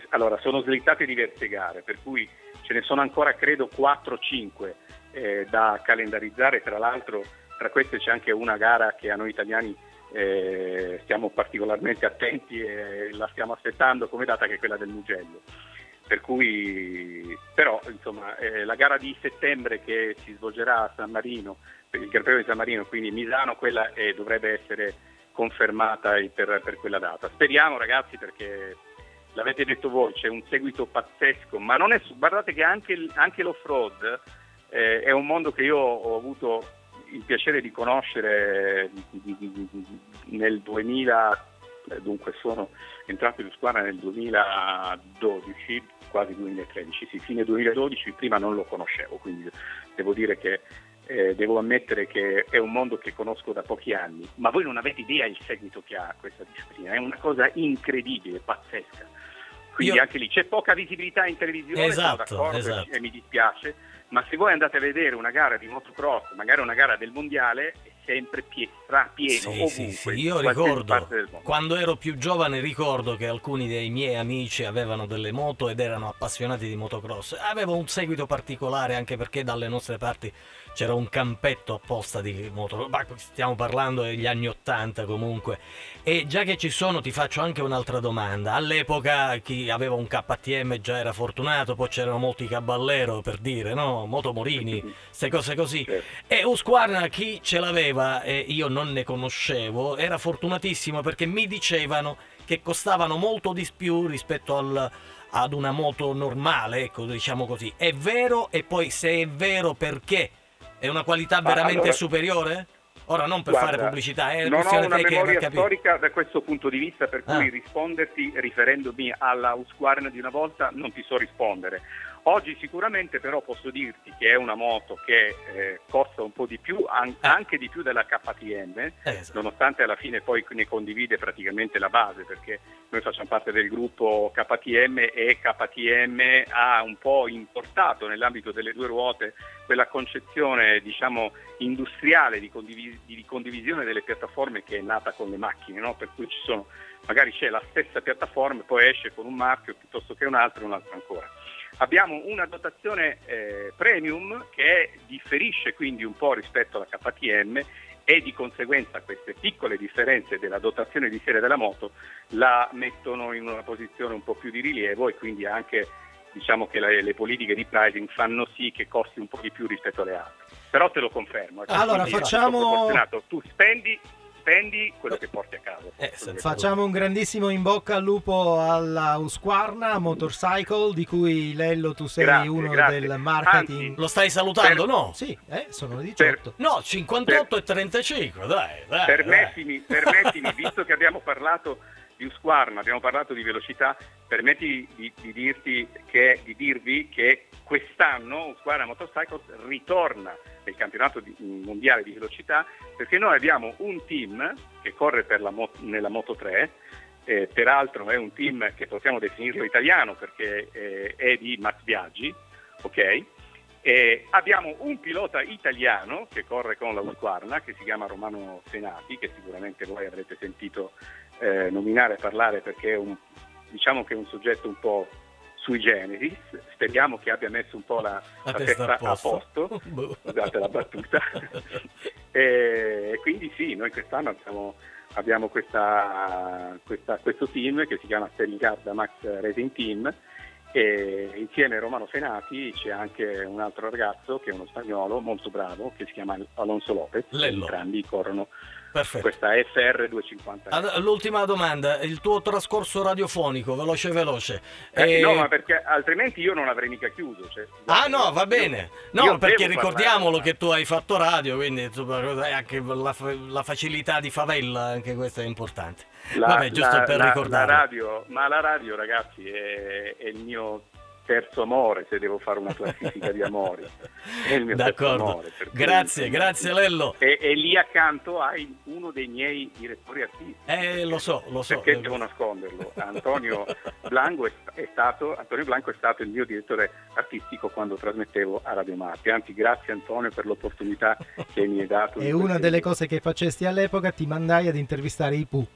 Speaker 19: Allora, sono slittate diverse gare, per cui ce ne sono ancora credo 4-5 eh, da calendarizzare, tra l'altro tra queste c'è anche una gara che a noi italiani eh, stiamo particolarmente attenti e la stiamo aspettando come data che è quella del Mugello. Per cui, però, insomma, eh, la gara di settembre che si svolgerà a San Marino, per il Gran Premio di San Marino, quindi Misano, quella eh, dovrebbe essere confermata per, per quella data. Speriamo ragazzi perché l'avete detto voi, c'è un seguito pazzesco, ma non è, guardate che anche, anche l'off-road eh, è un mondo che io ho avuto il piacere di conoscere nel 2000, eh, dunque sono entrato in squadra nel 2012, quasi 2013, sì, fine 2012, prima non lo conoscevo, quindi devo dire che eh, devo ammettere che è un mondo che conosco da pochi anni, ma voi non avete idea il seguito che ha questa disciplina, è una cosa incredibile, pazzesca. Quindi
Speaker 10: Io-
Speaker 19: anche lì c'è poca visibilità in televisione,
Speaker 10: Esatto,
Speaker 19: sono d'accordo
Speaker 10: esatto.
Speaker 19: e mi dispiace, ma se voi andate a vedere una gara di motocross, magari una gara del mondiale, è sempre pie- strapieno,
Speaker 10: Sì,
Speaker 19: ovunque.
Speaker 10: sì, sì, io ricordo, quando ero più giovane ricordo che alcuni dei miei amici avevano delle moto ed erano appassionati di motocross. Avevo un seguito particolare anche perché dalle nostre parti c'era un campetto apposta di moto, ma stiamo parlando degli anni 80 comunque. E già che ci sono ti faccio anche un'altra domanda. All'epoca chi aveva un KTM già era fortunato, poi c'erano molti caballero per dire, no? Motomorini, queste cose così. E Husqvarna chi ce l'aveva e io non ne conoscevo era fortunatissimo perché mi dicevano che costavano molto di più rispetto al- ad una moto normale, ecco, diciamo così. È vero? E poi se è vero perché? È una qualità
Speaker 19: Ma
Speaker 10: veramente
Speaker 19: allora-
Speaker 10: superiore? Ora non per
Speaker 19: Guarda,
Speaker 10: fare pubblicità, è una
Speaker 19: non ho
Speaker 10: questione
Speaker 19: una memoria storica da questo punto di vista, per cui
Speaker 10: Ah.
Speaker 19: risponderti riferendomi alla Husqvarna di una volta non ti so rispondere. Oggi sicuramente però posso dirti che è una moto che eh, costa un po' di più, an- anche di più della KTM,
Speaker 10: Eh, esatto.
Speaker 19: nonostante alla fine poi ne condivide praticamente la base, perché noi facciamo parte del gruppo KTM e KTM ha un po' importato nell'ambito delle due ruote quella concezione diciamo industriale di, condivis- di condivisione delle piattaforme che è nata con le macchine, no? per cui ci sono, magari c'è la stessa piattaforma, poi esce con un marchio piuttosto che un altro e un altro ancora. Abbiamo una dotazione eh, premium che differisce quindi un po' rispetto alla KTM e di conseguenza queste piccole differenze della dotazione di serie della moto la mettono in una posizione un po' più di rilievo e quindi anche diciamo che le, le politiche di pricing fanno sì che costi un po' di più rispetto alle altre. Però te lo confermo. ecco,
Speaker 11: Allora, facciamo-.
Speaker 19: Tu spendi, spendi quello che porti a casa.
Speaker 10: Eh,
Speaker 11: Facciamo un grandissimo in bocca al lupo alla Husqvarna Motorcycle, di cui Lello tu sei
Speaker 10: Grazie,
Speaker 11: uno
Speaker 10: grazie.
Speaker 11: del marketing.
Speaker 10: Anzi, Lo stai salutando, no?
Speaker 11: Sì, eh, sono le 18.
Speaker 10: No, 58 e 35, dai, dai.
Speaker 19: permettimi, permettimi, visto che abbiamo parlato di Husqvarna, abbiamo parlato di velocità, permetti di, di dirti che, di dirvi che quest'anno Husqvarna Motorcycles ritorna nel campionato di- mondiale di velocità perché noi abbiamo un team che corre per la mo- nella Moto 3, eh, peraltro è un team che possiamo definirlo italiano perché eh, è di Max Biaggi, ok? E abbiamo un pilota italiano che corre con la Husqvarna che si chiama Romano Senati, che sicuramente voi avrete sentito eh, nominare parlare perché è un, diciamo che è un soggetto un po' sui generis. Speriamo che abbia messo un po' la,
Speaker 10: La
Speaker 19: la
Speaker 10: testa a
Speaker 19: testa a
Speaker 10: posto.
Speaker 19: posto, [LAUGHS] scusate la battuta. [LAUGHS] e quindi sì, noi quest'anno abbiamo, abbiamo questa- questa- questo team che si chiama Sterling Garda Max Racing Team E insieme a Romano Fenati c'è anche un altro ragazzo che è uno spagnolo molto bravo che si chiama Alonso Lopez.
Speaker 10: Lello.
Speaker 19: Entrambi corrono
Speaker 10: Perfetto.
Speaker 19: questa FR 250.
Speaker 10: Ad- L'ultima domanda, il tuo trascorso radiofonico, veloce veloce.
Speaker 19: Eh,
Speaker 10: Eh,
Speaker 19: no, ma perché altrimenti io non avrei mica chiuso. cioè,
Speaker 10: Ah no, va
Speaker 19: io-
Speaker 10: bene.
Speaker 19: io
Speaker 10: No, perché
Speaker 19: devo
Speaker 10: ricordiamolo
Speaker 19: parlare.
Speaker 10: che tu hai fatto radio, quindi anche la, la facilità di favela, anche questa è importante.
Speaker 19: La,
Speaker 10: Vabbè, giusto
Speaker 19: la-
Speaker 10: per ricordare.
Speaker 19: la radio, ma la radio, ragazzi, è, è il mio terzo amore, se devo fare una classifica di amori. È il mio terzo
Speaker 10: D'accordo.
Speaker 19: amore. per cui,
Speaker 10: Grazie, grazie Lello.
Speaker 19: E, e lì accanto hai uno dei miei direttori artistici.
Speaker 10: Eh, lo so, lo so.
Speaker 19: Perché devo nasconderlo? Antonio Blanco è, è stato, Antonio Blanco è stato il mio direttore artistico quando trasmettevo a Radio Marte. Anzi, grazie Antonio per l'opportunità che mi hai dato.
Speaker 11: E una delle cose che facesti all'epoca ti mandai ad intervistare i Pooh.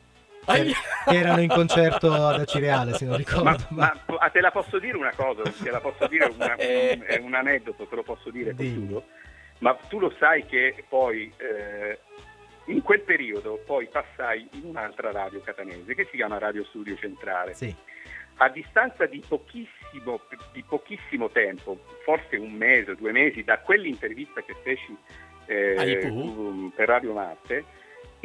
Speaker 11: Che [LAUGHS] erano in concerto ad Acireale, se non ricordo.
Speaker 19: Ma,
Speaker 11: ma-
Speaker 19: ma te la posso dire una cosa, te la posso dire una- [LAUGHS] un, è un aneddoto, te lo posso dire, chiudo. ma tu lo sai che poi eh, in quel periodo poi passai in un'altra radio catanese che si chiama Radio Studio Centrale.
Speaker 11: Sì.
Speaker 19: A distanza di pochissimo, di pochissimo tempo, forse un mese, due mesi, da quell'intervista che feci eh, per Radio Marte,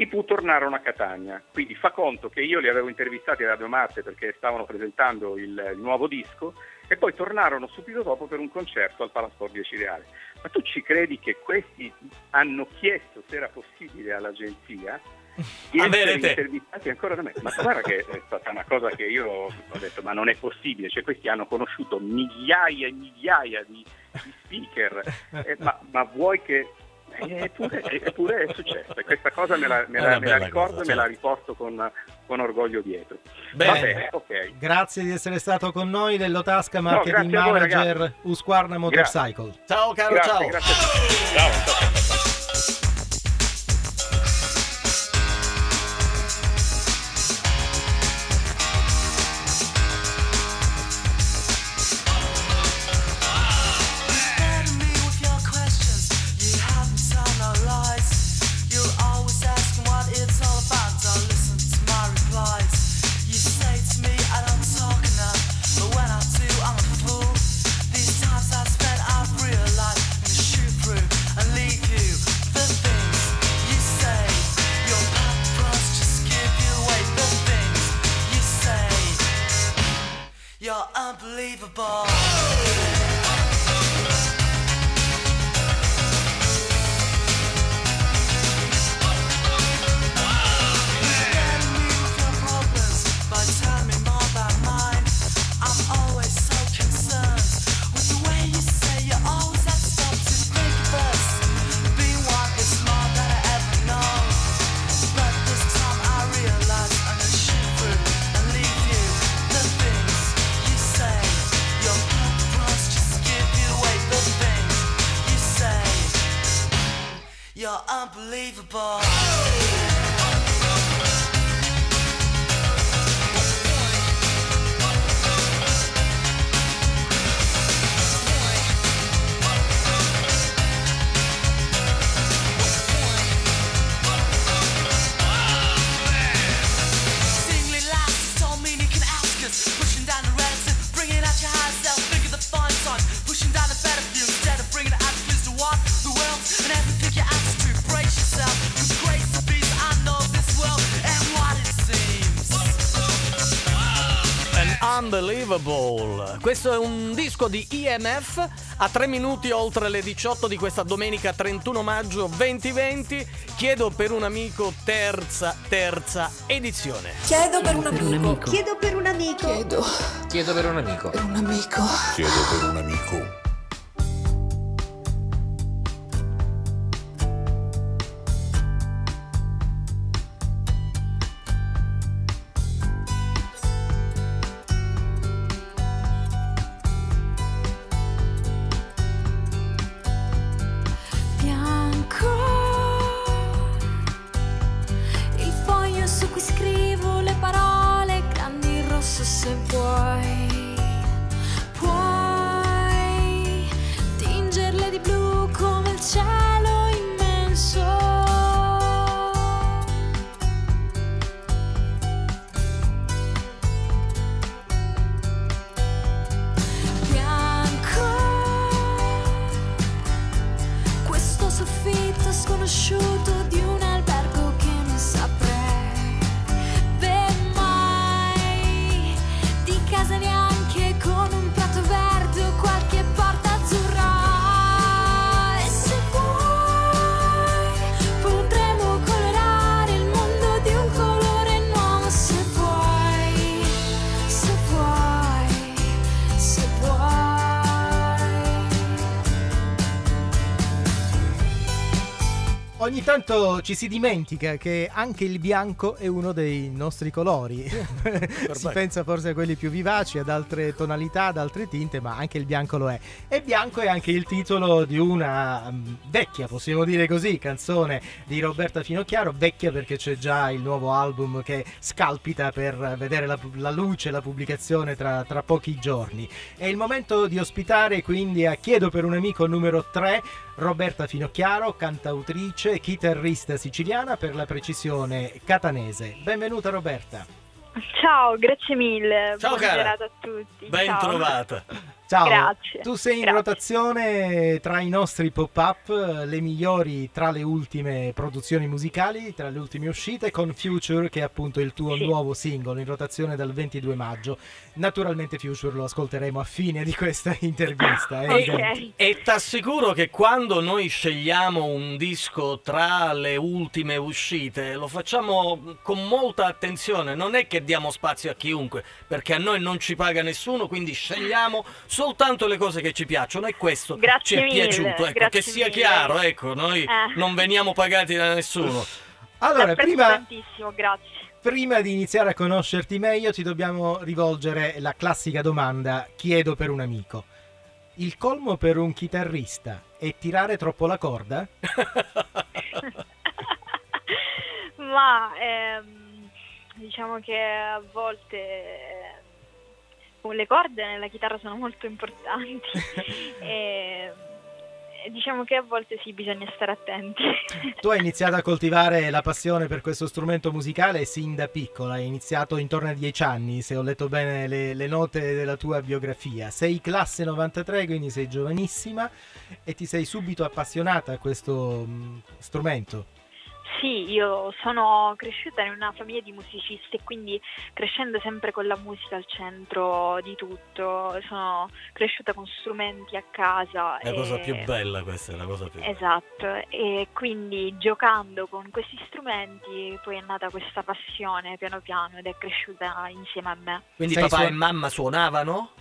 Speaker 19: i Pooh tornarono a Catania. Quindi fa conto che io li avevo intervistati a Radio Marte perché stavano presentando il, il nuovo disco e poi tornarono subito dopo per un concerto al Palasport di Acireale. Ma tu ci credi che questi hanno chiesto se era possibile all'agenzia di
Speaker 10: Avere
Speaker 19: essere
Speaker 10: te.
Speaker 19: intervistati ancora da me? Ma guarda che è stata una cosa che io ho detto, ma non è possibile, cioè questi hanno conosciuto migliaia e migliaia di, di speaker, [LAUGHS] Eh, ma, ma vuoi che... Eppure, eppure è successo e questa cosa me la, me la- me la ricordo
Speaker 10: cosa,
Speaker 19: e me la
Speaker 10: certo.
Speaker 19: riporto con, con orgoglio dietro.
Speaker 10: Bene.
Speaker 19: Va bene, ok.
Speaker 11: Grazie di essere stato con noi, Lello Tasca,
Speaker 19: No,
Speaker 11: marketing
Speaker 19: grazie voi,
Speaker 11: manager
Speaker 19: ragazzi.
Speaker 11: Husqvarna Motorcycle.
Speaker 10: Ciao caro,
Speaker 19: Grazie,
Speaker 10: ciao.
Speaker 19: grazie a tutti. Ciao, ciao.
Speaker 20: Unbelievable.
Speaker 10: Questo è un disco di IMF a 3 minuti oltre le 18 di questa domenica 31 maggio 2020. Chiedo per un amico terza, terza edizione.
Speaker 21: Chiedo per un
Speaker 1: Per un
Speaker 21: amico.
Speaker 1: amico.
Speaker 8: Chiedo per un amico.
Speaker 6: Chiedo
Speaker 7: Chiedo per un amico.
Speaker 6: per un amico.
Speaker 16: Chiedo per un amico.
Speaker 11: tanto. Ci si dimentica che anche il bianco è uno dei nostri colori. [LAUGHS] si pensa forse a quelli più vivaci, ad altre tonalità, ad altre tinte, ma anche il bianco lo è. E bianco è anche il titolo di una mm, vecchia, possiamo dire così, canzone di Roberta Finocchiaro, vecchia perché c'è già il nuovo album che scalpita per vedere la, la luce, la pubblicazione tra, tra pochi giorni. È il momento di ospitare quindi a Chiedo per un amico numero 3 Roberta Finocchiaro, cantautrice, chitarrista siciliana per la precisione catanese. Benvenuta Roberta.
Speaker 22: Ciao, grazie mille.
Speaker 10: Ciao,
Speaker 22: Buona
Speaker 10: cara.
Speaker 22: serata a tutti.
Speaker 10: Ben
Speaker 22: Ciao.
Speaker 10: trovata. [LAUGHS]
Speaker 11: Ciao,
Speaker 22: Grazie,
Speaker 11: tu sei in
Speaker 22: grazie.
Speaker 11: rotazione tra i nostri pop-up, le migliori tra le ultime produzioni musicali, tra le ultime uscite, con Future che è appunto il tuo
Speaker 22: Sì.
Speaker 11: nuovo singolo in rotazione dal 22 maggio. Naturalmente Future lo ascolteremo a fine di questa [LAUGHS] intervista. è evidente.
Speaker 10: E t'assicuro che quando noi scegliamo un disco tra le ultime uscite lo facciamo con molta attenzione, non è che diamo spazio a chiunque, perché a noi non ci paga nessuno, quindi scegliamo soltanto le cose che ci piacciono e questo
Speaker 22: Grazie
Speaker 10: ci è
Speaker 22: mille,
Speaker 10: piaciuto, ecco, che sia
Speaker 22: mille.
Speaker 10: chiaro, ecco, noi
Speaker 22: Eh.
Speaker 10: non veniamo pagati da nessuno.
Speaker 11: Allora, prima,
Speaker 22: tantissimo, grazie.
Speaker 11: prima di iniziare a conoscerti meglio ti dobbiamo rivolgere la classica domanda, chiedo per un amico. Il colmo per un chitarrista è tirare troppo la corda? [LAUGHS]
Speaker 22: Ma ehm, diciamo che a volte eh, le corde nella chitarra sono molto importanti [LAUGHS] e, diciamo che a volte sì, bisogna stare attenti.
Speaker 11: Tu hai iniziato a coltivare la passione per questo strumento musicale sin da piccola, hai iniziato intorno ai 10 anni, se ho letto bene le, le note della tua biografia. Sei classe 93, quindi sei giovanissima e ti sei subito appassionata a questo mm, strumento.
Speaker 22: Sì, io sono cresciuta in una famiglia di musicisti e quindi crescendo sempre con la musica al centro di tutto, sono cresciuta con strumenti a casa.
Speaker 10: La cosa
Speaker 22: e-
Speaker 10: più bella questa è la cosa più bella.
Speaker 22: Esatto, e quindi giocando con questi strumenti poi è nata questa passione piano piano ed è cresciuta insieme a me.
Speaker 10: Quindi
Speaker 11: Sei
Speaker 10: papà
Speaker 11: suon-
Speaker 10: e mamma suonavano?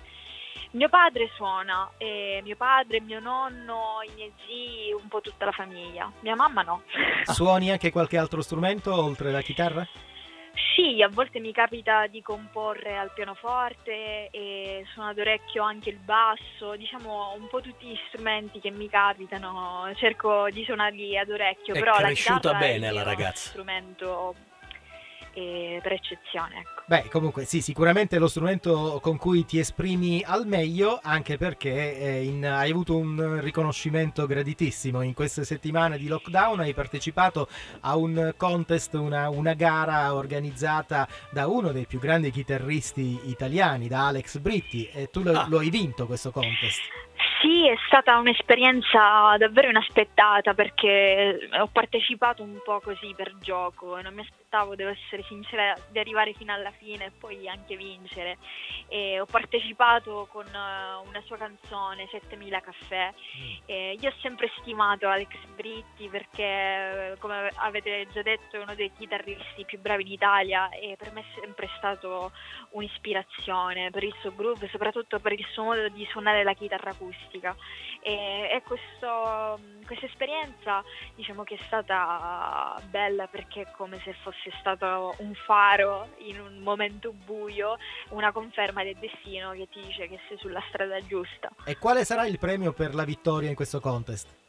Speaker 22: Mio padre suona, e mio padre, mio nonno, i miei zii, un po' tutta la famiglia. Mia mamma no. [LAUGHS]
Speaker 11: Suoni anche qualche altro strumento oltre la chitarra?
Speaker 22: Sì, a volte mi capita di comporre al pianoforte e suono ad orecchio anche il basso, diciamo un po' tutti gli strumenti che mi capitano, cerco di suonarli ad orecchio,
Speaker 10: È
Speaker 22: però la chitarra è
Speaker 10: bene
Speaker 22: il
Speaker 10: la ragazza.
Speaker 22: strumento eh, per eccezione, ecco.
Speaker 11: Beh, comunque sì, sicuramente è lo strumento con cui ti esprimi al meglio, anche perché eh, in- hai avuto un riconoscimento graditissimo. In queste settimane di lockdown hai partecipato a un contest, una, una gara organizzata da uno dei più grandi chitarristi italiani, da Alex Britti, e tu lo,
Speaker 10: Ah.
Speaker 11: lo hai vinto questo contest.
Speaker 22: Sì, è stata un'esperienza davvero inaspettata perché ho partecipato un po' così per gioco non mi aspettavo, devo essere sincera, di arrivare fino alla fine e poi anche vincere. E ho partecipato con eh, una sua canzone, 7000 caffè. E io ho sempre stimato Alex Britti perché, eh, come avete già detto, è uno dei chitarristi più bravi in Italia e per me è sempre stato un'ispirazione per il suo groove, soprattutto per il suo modo di suonare la chitarra acustica. E, e questo- questa esperienza diciamo che è stata bella perché è come se fosse stato un faro in un momento buio, una conferma del destino che ti dice che sei sulla strada giusta.
Speaker 11: E quale sarà il premio per la vittoria in questo contest?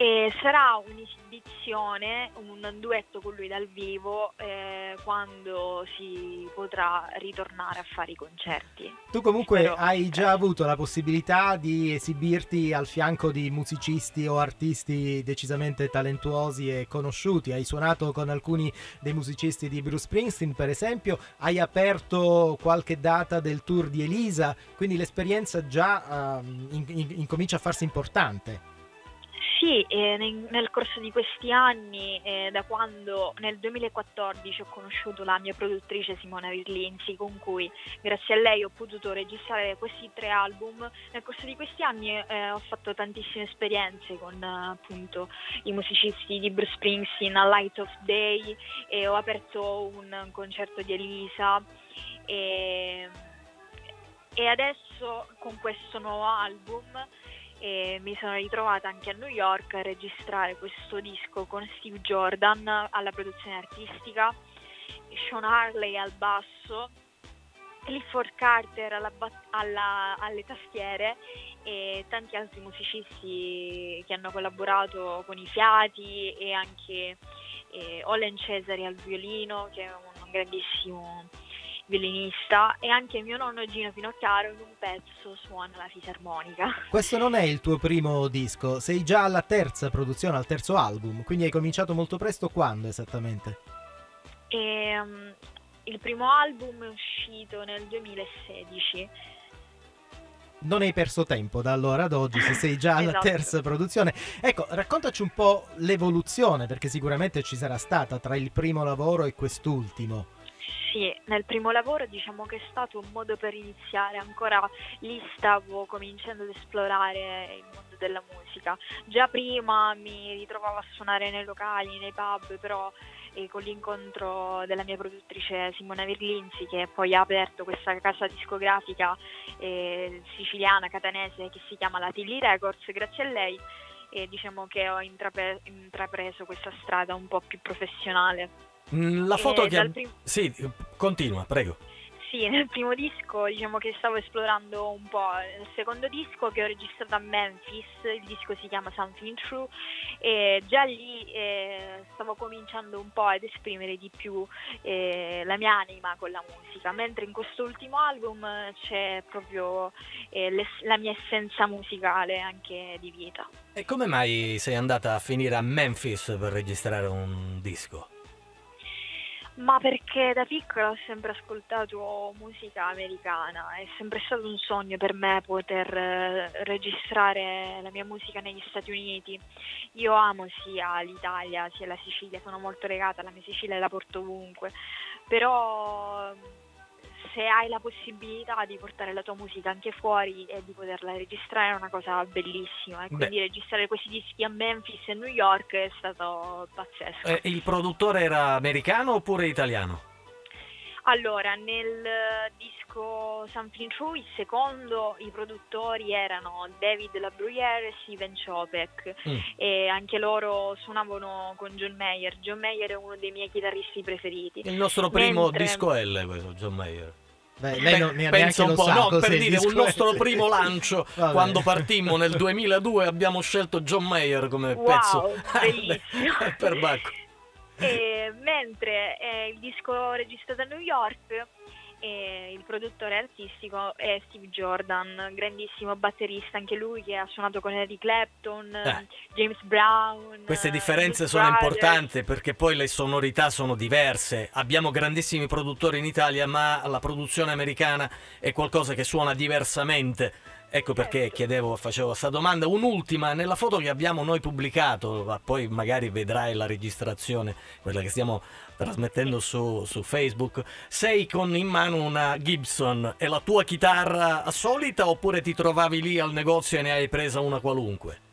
Speaker 22: E sarà un'esibizione, un duetto con lui dal vivo eh, quando si potrà ritornare a fare i concerti.
Speaker 11: Tu comunque
Speaker 22: Spero-
Speaker 11: hai già avuto la possibilità di esibirti al fianco di musicisti o artisti decisamente talentuosi e conosciuti. Hai suonato con alcuni dei musicisti di Bruce Springsteen, per esempio. Hai aperto qualche data del tour di Elisa, quindi l'esperienza già ehm, in- in- incomincia a farsi importante.
Speaker 22: Sì, eh, nel, nel corso di questi anni, eh, da quando nel 2014 ho conosciuto la mia produttrice Simona Virlinzi, con cui grazie a lei ho potuto registrare questi tre album, nel corso di questi anni eh, ho fatto tantissime esperienze con appunto i musicisti di Bruce Springsteen a Light of Day ho aperto un concerto di Elisa. E, e adesso con questo nuovo album e mi sono ritrovata anche a New York a registrare questo disco con Steve Jordan alla produzione artistica, Sean Harley al basso, Clifford Carter alla alla- alle tastiere e tanti altri musicisti che hanno collaborato con i fiati e anche eh, Olen Cesari al violino che è un grandissimo violinista e anche mio nonno Gino Finocchiaro in un pezzo suona la fisarmonica.
Speaker 11: Questo non è il tuo primo disco, sei già alla terza produzione, al terzo album, quindi hai cominciato molto presto quando esattamente?
Speaker 22: E, um, il primo album è uscito nel 2016.
Speaker 11: Non hai perso tempo da allora ad oggi, se sei già [LAUGHS] alla
Speaker 22: Esatto.
Speaker 11: terza produzione. Ecco, raccontaci un po' l'evoluzione, perché sicuramente ci sarà stata tra il primo lavoro e quest'ultimo.
Speaker 22: Sì, nel primo lavoro diciamo che è stato un modo per iniziare, ancora lì stavo cominciando ad esplorare il mondo della musica. Già prima mi ritrovavo a suonare nei locali, nei pub, però eh, con l'incontro della mia produttrice Simona Virlinzi che poi ha aperto questa casa discografica eh, siciliana, catanese che si chiama la Tilly Records, grazie a lei e diciamo che ho intrape- intrapreso questa strada un po' più professionale.
Speaker 10: Mm, La foto
Speaker 22: Eh,
Speaker 10: che...
Speaker 22: dal prim-
Speaker 10: Sì, continua, prego.
Speaker 22: Sì, nel primo disco diciamo che stavo esplorando un po'. Il secondo disco che ho registrato a Memphis, il disco si chiama Something True e già lì eh, stavo cominciando un po' ad esprimere di più eh, la mia anima con la musica, mentre in quest'ultimo album c'è proprio eh, la mia essenza musicale anche di vita.
Speaker 10: E come mai sei andata a finire a Memphis per registrare un disco?
Speaker 22: Ma perché da piccola ho sempre ascoltato musica americana, è sempre stato un sogno per me poter eh, registrare la mia musica negli Stati Uniti. Io amo sia l'Italia sia la Sicilia, sono molto legata alla mia Sicilia e la porto ovunque, però se hai la possibilità di portare la tua musica anche fuori e di poterla registrare è una cosa bellissima e quindi
Speaker 10: Beh.
Speaker 22: registrare questi dischi a Memphis e New York è stato pazzesco.
Speaker 10: Eh, il produttore era americano oppure italiano?
Speaker 22: Allora, nel eh, disco Something True, il secondo, i produttori erano David Labruyere e Steven Chopek
Speaker 10: Mm.
Speaker 22: e anche loro suonavano con John Mayer. John Mayer è uno dei miei chitarristi preferiti.
Speaker 10: Il nostro primo
Speaker 22: Mentre-
Speaker 10: disco L, questo, John Mayer.
Speaker 11: Beh, lei non-
Speaker 10: Beh,
Speaker 11: neanche
Speaker 10: pensa un
Speaker 11: lo
Speaker 10: po',
Speaker 11: sa
Speaker 10: no, per dire, un nostro primo lancio, [LAUGHS] quando partimmo nel 2002 abbiamo scelto John Mayer come
Speaker 22: Wow,
Speaker 10: pezzo [LAUGHS]
Speaker 22: bellissimo.
Speaker 10: per Bacco.
Speaker 22: E mentre eh, il disco registrato a New York, eh, il produttore artistico è Steve Jordan, grandissimo batterista, anche lui che ha suonato con Eric Clapton,
Speaker 10: Eh.
Speaker 22: James Brown.
Speaker 10: Queste
Speaker 22: eh,
Speaker 10: differenze
Speaker 22: Blues
Speaker 10: sono
Speaker 22: Brothers.
Speaker 10: importanti perché poi le sonorità sono diverse. Abbiamo grandissimi produttori in Italia, ma la produzione americana è qualcosa che suona diversamente. Ecco perché
Speaker 22: Certo.
Speaker 10: chiedevo, facevo questa domanda. Un'ultima, nella foto che abbiamo noi pubblicato, ma poi magari vedrai la registrazione, quella che stiamo trasmettendo su, su Facebook, sei con in mano una Gibson. È la tua chitarra solita oppure ti trovavi lì al negozio e ne hai presa una qualunque?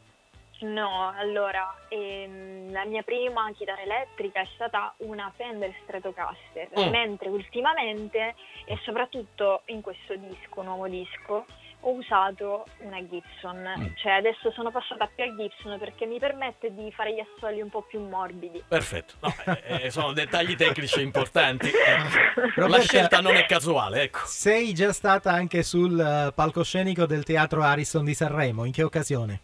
Speaker 22: No, allora, ehm, la mia prima chitarra elettrica è stata una Fender Stratocaster,
Speaker 10: Mm.
Speaker 22: mentre ultimamente, e soprattutto in questo disco, nuovo disco, ho usato una Gibson,
Speaker 10: Mm.
Speaker 22: cioè adesso sono passata più a Gibson perché mi permette di fare gli assoli un po' più morbidi.
Speaker 10: Perfetto, No, eh, eh, sono dettagli tecnici importanti. eh. [LAUGHS] La
Speaker 11: Roberta-
Speaker 10: scelta non è casuale, ecco.
Speaker 11: Sei già stata anche sul eh, palcoscenico del teatro Harrison di Sanremo, in che occasione?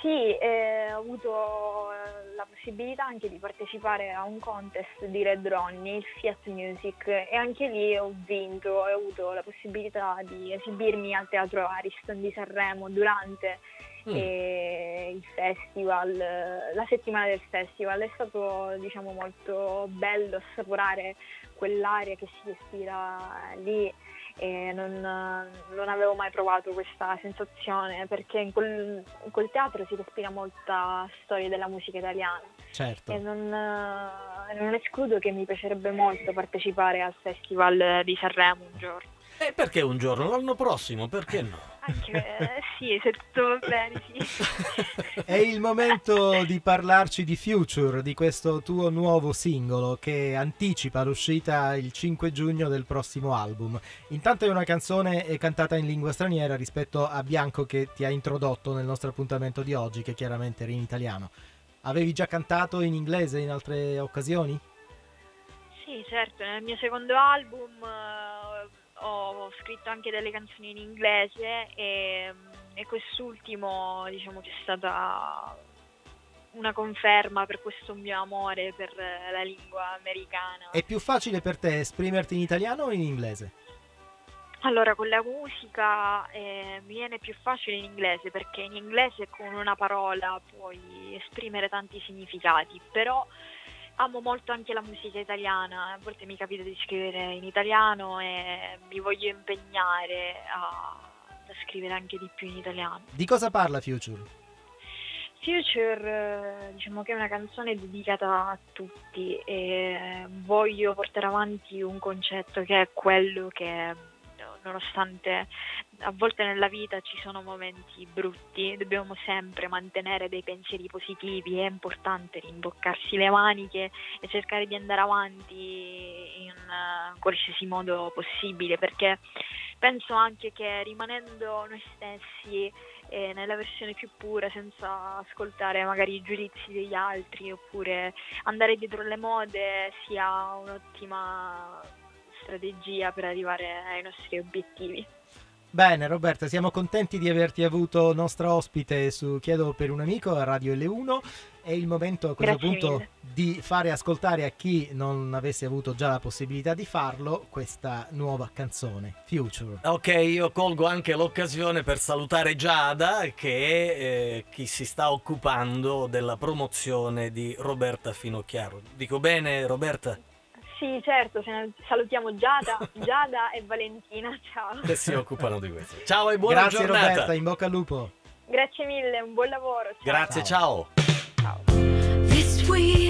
Speaker 22: Sì, eh, ho avuto eh, la possibilità anche di partecipare a un contest di Red Ronnie, il Fiat Music, e anche lì ho vinto ho avuto la possibilità di esibirmi al Teatro Ariston di Sanremo durante
Speaker 10: Mm.
Speaker 22: il festival, la settimana del festival. È stato diciamo molto bello assaporare quell'aria che si respira lì e non, non avevo mai provato questa sensazione perché in quel, in quel teatro si respira molta storia della musica italiana
Speaker 11: Certo.
Speaker 22: e non, eh, non escludo che mi piacerebbe molto partecipare al Festival di Sanremo un giorno.
Speaker 10: E perché un giorno? L'anno prossimo, perché no?
Speaker 22: Anche eh, sì, se tutto va bene, sì. [LAUGHS]
Speaker 11: È il momento di parlarci di Future, di questo tuo nuovo singolo che anticipa l'uscita il 5 giugno del prossimo album. Intanto è una canzone eh, cantata in lingua straniera rispetto a Bianco che ti ha introdotto nel nostro appuntamento di oggi, che chiaramente era in italiano. Avevi già cantato in inglese in altre occasioni?
Speaker 22: Sì, certo, nel mio secondo album eh, ho scritto anche delle canzoni in inglese e, e quest'ultimo diciamo che è stata una conferma per questo mio amore per la lingua americana.
Speaker 11: È più facile per te esprimerti in italiano o in inglese?
Speaker 22: Allora, con la musica eh, mi viene più facile in inglese perché in inglese con una parola puoi esprimere tanti significati, però amo molto anche la musica italiana, a volte mi capita di scrivere in italiano e mi voglio impegnare a, a scrivere anche di più in italiano.
Speaker 11: Di cosa parla Future?
Speaker 22: Future, eh, diciamo che è una canzone dedicata a tutti e voglio portare avanti un concetto che è quello che nonostante a volte nella vita ci sono momenti brutti, dobbiamo sempre mantenere dei pensieri positivi, è importante rimboccarsi le maniche e cercare di andare avanti in uh, qualsiasi modo possibile perché penso anche che rimanendo noi stessi eh, nella versione più pura senza ascoltare magari i giudizi degli altri oppure andare dietro le mode sia un'ottima strategia per arrivare ai nostri obiettivi.
Speaker 11: Bene Roberta, siamo contenti di averti avuto nostra ospite su Chiedo per un amico a Radio L1. È il momento a questo
Speaker 22: Grazie
Speaker 11: punto
Speaker 22: mille.
Speaker 11: di fare ascoltare a chi non avesse avuto già la possibilità di farlo questa nuova canzone, Future.
Speaker 10: Ok, io colgo anche l'occasione per salutare Giada, che è eh, chi si sta occupando della promozione di Roberta Finocchiaro. Dico bene, Roberta?
Speaker 22: Sì, certo, salutiamo Giada, [LAUGHS] Giada e Valentina, ciao.
Speaker 10: Che si occupano di questo. Ciao e buona
Speaker 11: Grazie
Speaker 10: giornata.
Speaker 11: Roberta, in bocca al lupo.
Speaker 22: Grazie mille, un buon lavoro. Ciao.
Speaker 10: Grazie, ciao.
Speaker 16: This wheel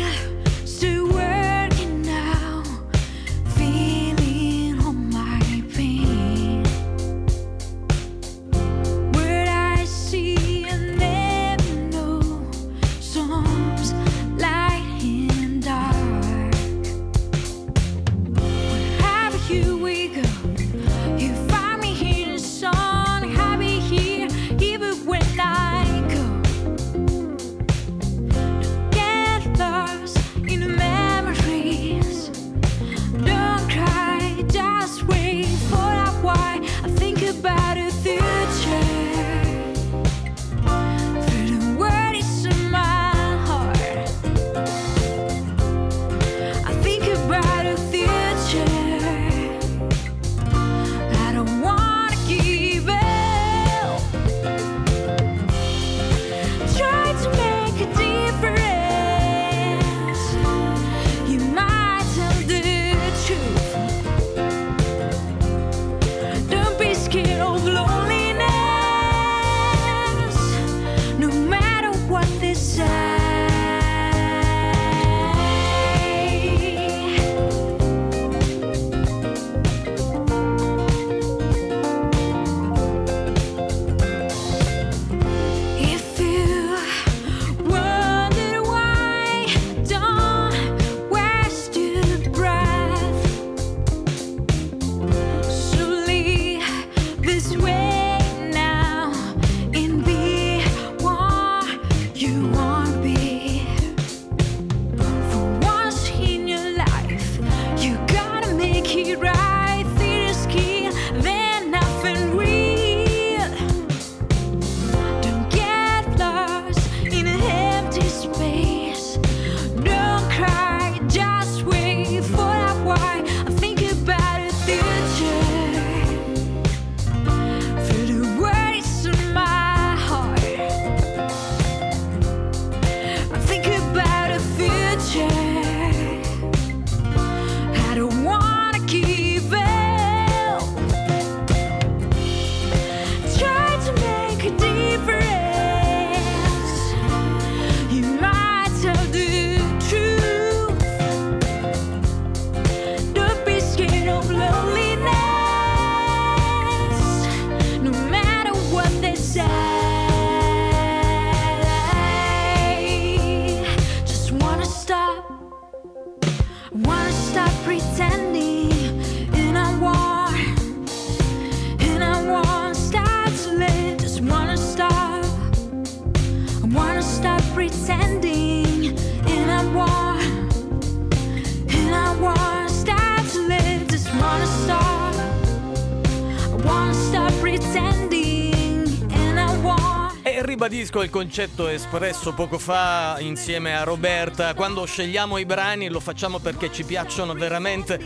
Speaker 10: Ribadisco il concetto espresso poco fa insieme a Roberta, quando scegliamo i brani lo facciamo perché ci piacciono veramente.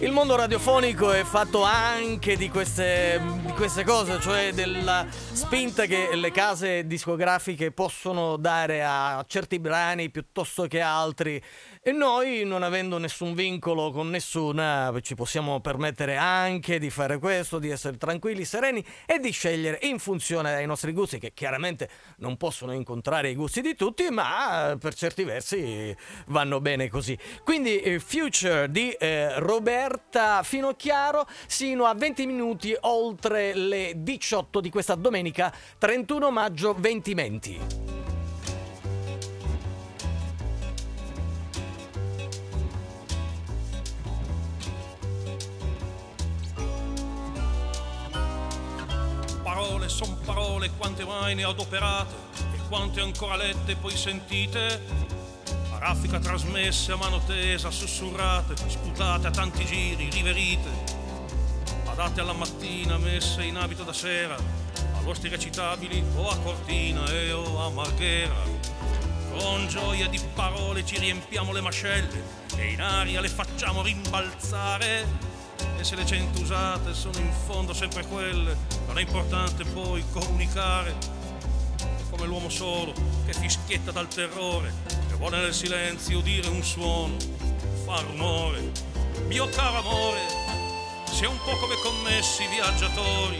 Speaker 10: Il mondo radiofonico è fatto anche di queste, di queste cose, cioè della spinta che le case discografiche possono dare a certi brani piuttosto che altri. E noi, non avendo nessun vincolo con nessuna, ci possiamo permettere anche di fare questo, di essere tranquilli, sereni e di scegliere in funzione dei nostri gusti, che chiaramente non possono incontrare i gusti di tutti, ma eh, per certi versi vanno bene così. Quindi eh, Future di eh, Roberta Finocchiaro, sino a 20 minuti oltre le 18 di questa domenica 31 maggio 2020.
Speaker 23: Parole son parole, quante mai ne adoperate e quante ancora lette e poi sentite. A raffica trasmesse a mano tesa, sussurrate, sputate a tanti giri, riverite. Adatte alla mattina, messe in abito da sera, a rosti recitabili o a cortina e o a marghera. Con gioia di parole ci riempiamo le mascelle e in aria le facciamo rimbalzare. E se le cento usate sono in fondo sempre quelle, non è importante poi comunicare. Come l'uomo solo che fischietta dal terrore, che vuole nel silenzio dire un suono, fa rumore. Mio caro amore, sei un po' come commessi viaggiatori,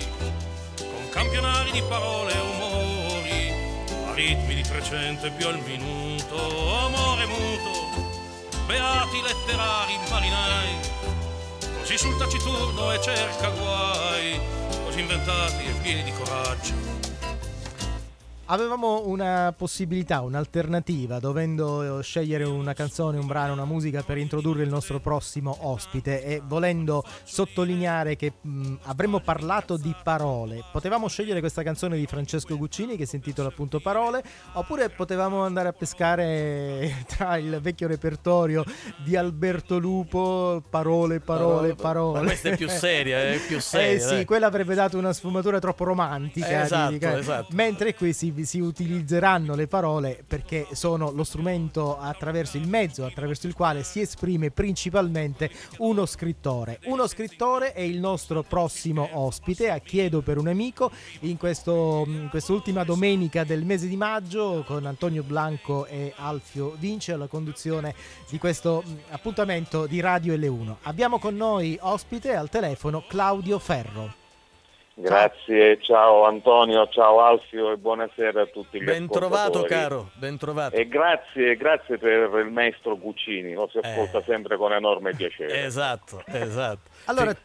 Speaker 23: campionari di parole e umori, a ritmi di 300 e più al minuto, amore muto, beati letterari marinai così sul taciturno e cerca guai, così inventati e pieni di coraggio.
Speaker 11: Avevamo una possibilità, un'alternativa, dovendo scegliere una canzone, un brano, una musica per introdurre il nostro prossimo ospite e volendo sottolineare che mh, avremmo parlato di parole. Potevamo scegliere questa canzone di Francesco Guccini che si intitola appunto Parole, oppure potevamo andare a pescare [LAUGHS] tra il vecchio repertorio di Alberto Lupo, parole, parole, parole.
Speaker 10: Ma questa è più [LAUGHS] seria, è più seria.
Speaker 11: Eh sì,
Speaker 10: dai.
Speaker 11: quella avrebbe dato una sfumatura troppo romantica.
Speaker 10: Esatto,
Speaker 11: di- di-
Speaker 10: esatto.
Speaker 11: Mentre qui si, si utilizzeranno le parole perché sono lo strumento attraverso il mezzo attraverso il quale si esprime principalmente uno scrittore. Uno scrittore è il nostro prossimo ospite, a Chiedo per un amico, in questo, in quest'ultima domenica del mese di maggio con Antonio Blanco e Alfio Vince alla conduzione di questo mh, appuntamento di Radio L1. Abbiamo con noi ospite al telefono Claudio Ferro.
Speaker 24: Grazie, ciao Antonio, ciao Alfio e buonasera a tutti gli
Speaker 10: Ben trovato caro, ben trovato.
Speaker 24: E grazie, grazie per il maestro Cucini, lo si ascolta sempre con enorme piacere.
Speaker 10: Esatto, esatto. [LAUGHS]
Speaker 11: Allora,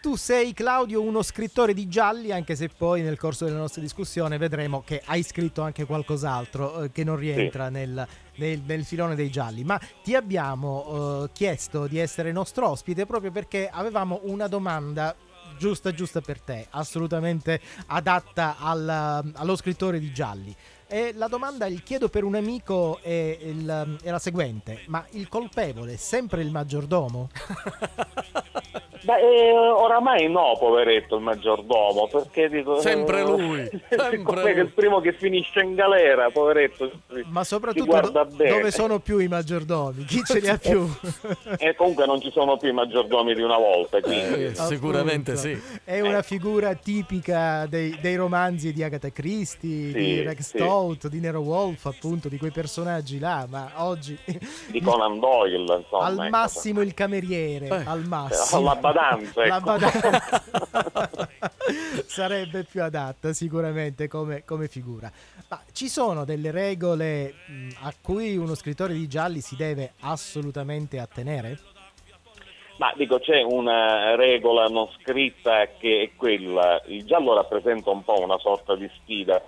Speaker 11: tu sei Claudio uno scrittore di gialli, anche se poi nel corso della nostra discussione vedremo che hai scritto anche qualcos'altro eh, che non rientra nel, nel- nel filone dei gialli. Ma ti abbiamo eh, chiesto di essere nostro ospite proprio perché avevamo una domanda giusta giusta per te, assolutamente adatta al- allo scrittore di gialli. E la domanda, il chiedo per un amico, è, il- è la seguente: ma il colpevole è sempre il maggiordomo? [LAUGHS]
Speaker 24: Beh, eh, oramai no, poveretto il maggiordomo, perché dico...
Speaker 10: Sempre lui, [LAUGHS] sempre lui.
Speaker 24: il primo che finisce in galera, poveretto.
Speaker 11: Ma soprattutto do- dove sono più i maggiordomi? Chi ce li ha più? [LAUGHS]
Speaker 24: E comunque non ci sono più i maggiordomi di una volta, quindi...
Speaker 10: Eh, sicuramente sì.
Speaker 11: È una figura tipica dei, dei romanzi di Agatha Christie, di
Speaker 24: Sì,
Speaker 11: Rex
Speaker 24: sì.
Speaker 11: Stout, di Nero Wolf, appunto, di quei personaggi là, ma oggi
Speaker 24: Di Conan Doyle, insomma.
Speaker 11: al
Speaker 24: ecco.
Speaker 11: massimo il cameriere, al massimo.
Speaker 24: La badanza,
Speaker 11: La
Speaker 24: ecco.
Speaker 11: badanza. [LAUGHS] Sarebbe più adatta sicuramente come, come figura. Ma ci sono delle regole mh, a cui uno scrittore di gialli si deve assolutamente attenere?
Speaker 24: Ma dico, c'è una regola non scritta che è quella, il giallo rappresenta un po' una sorta di sfida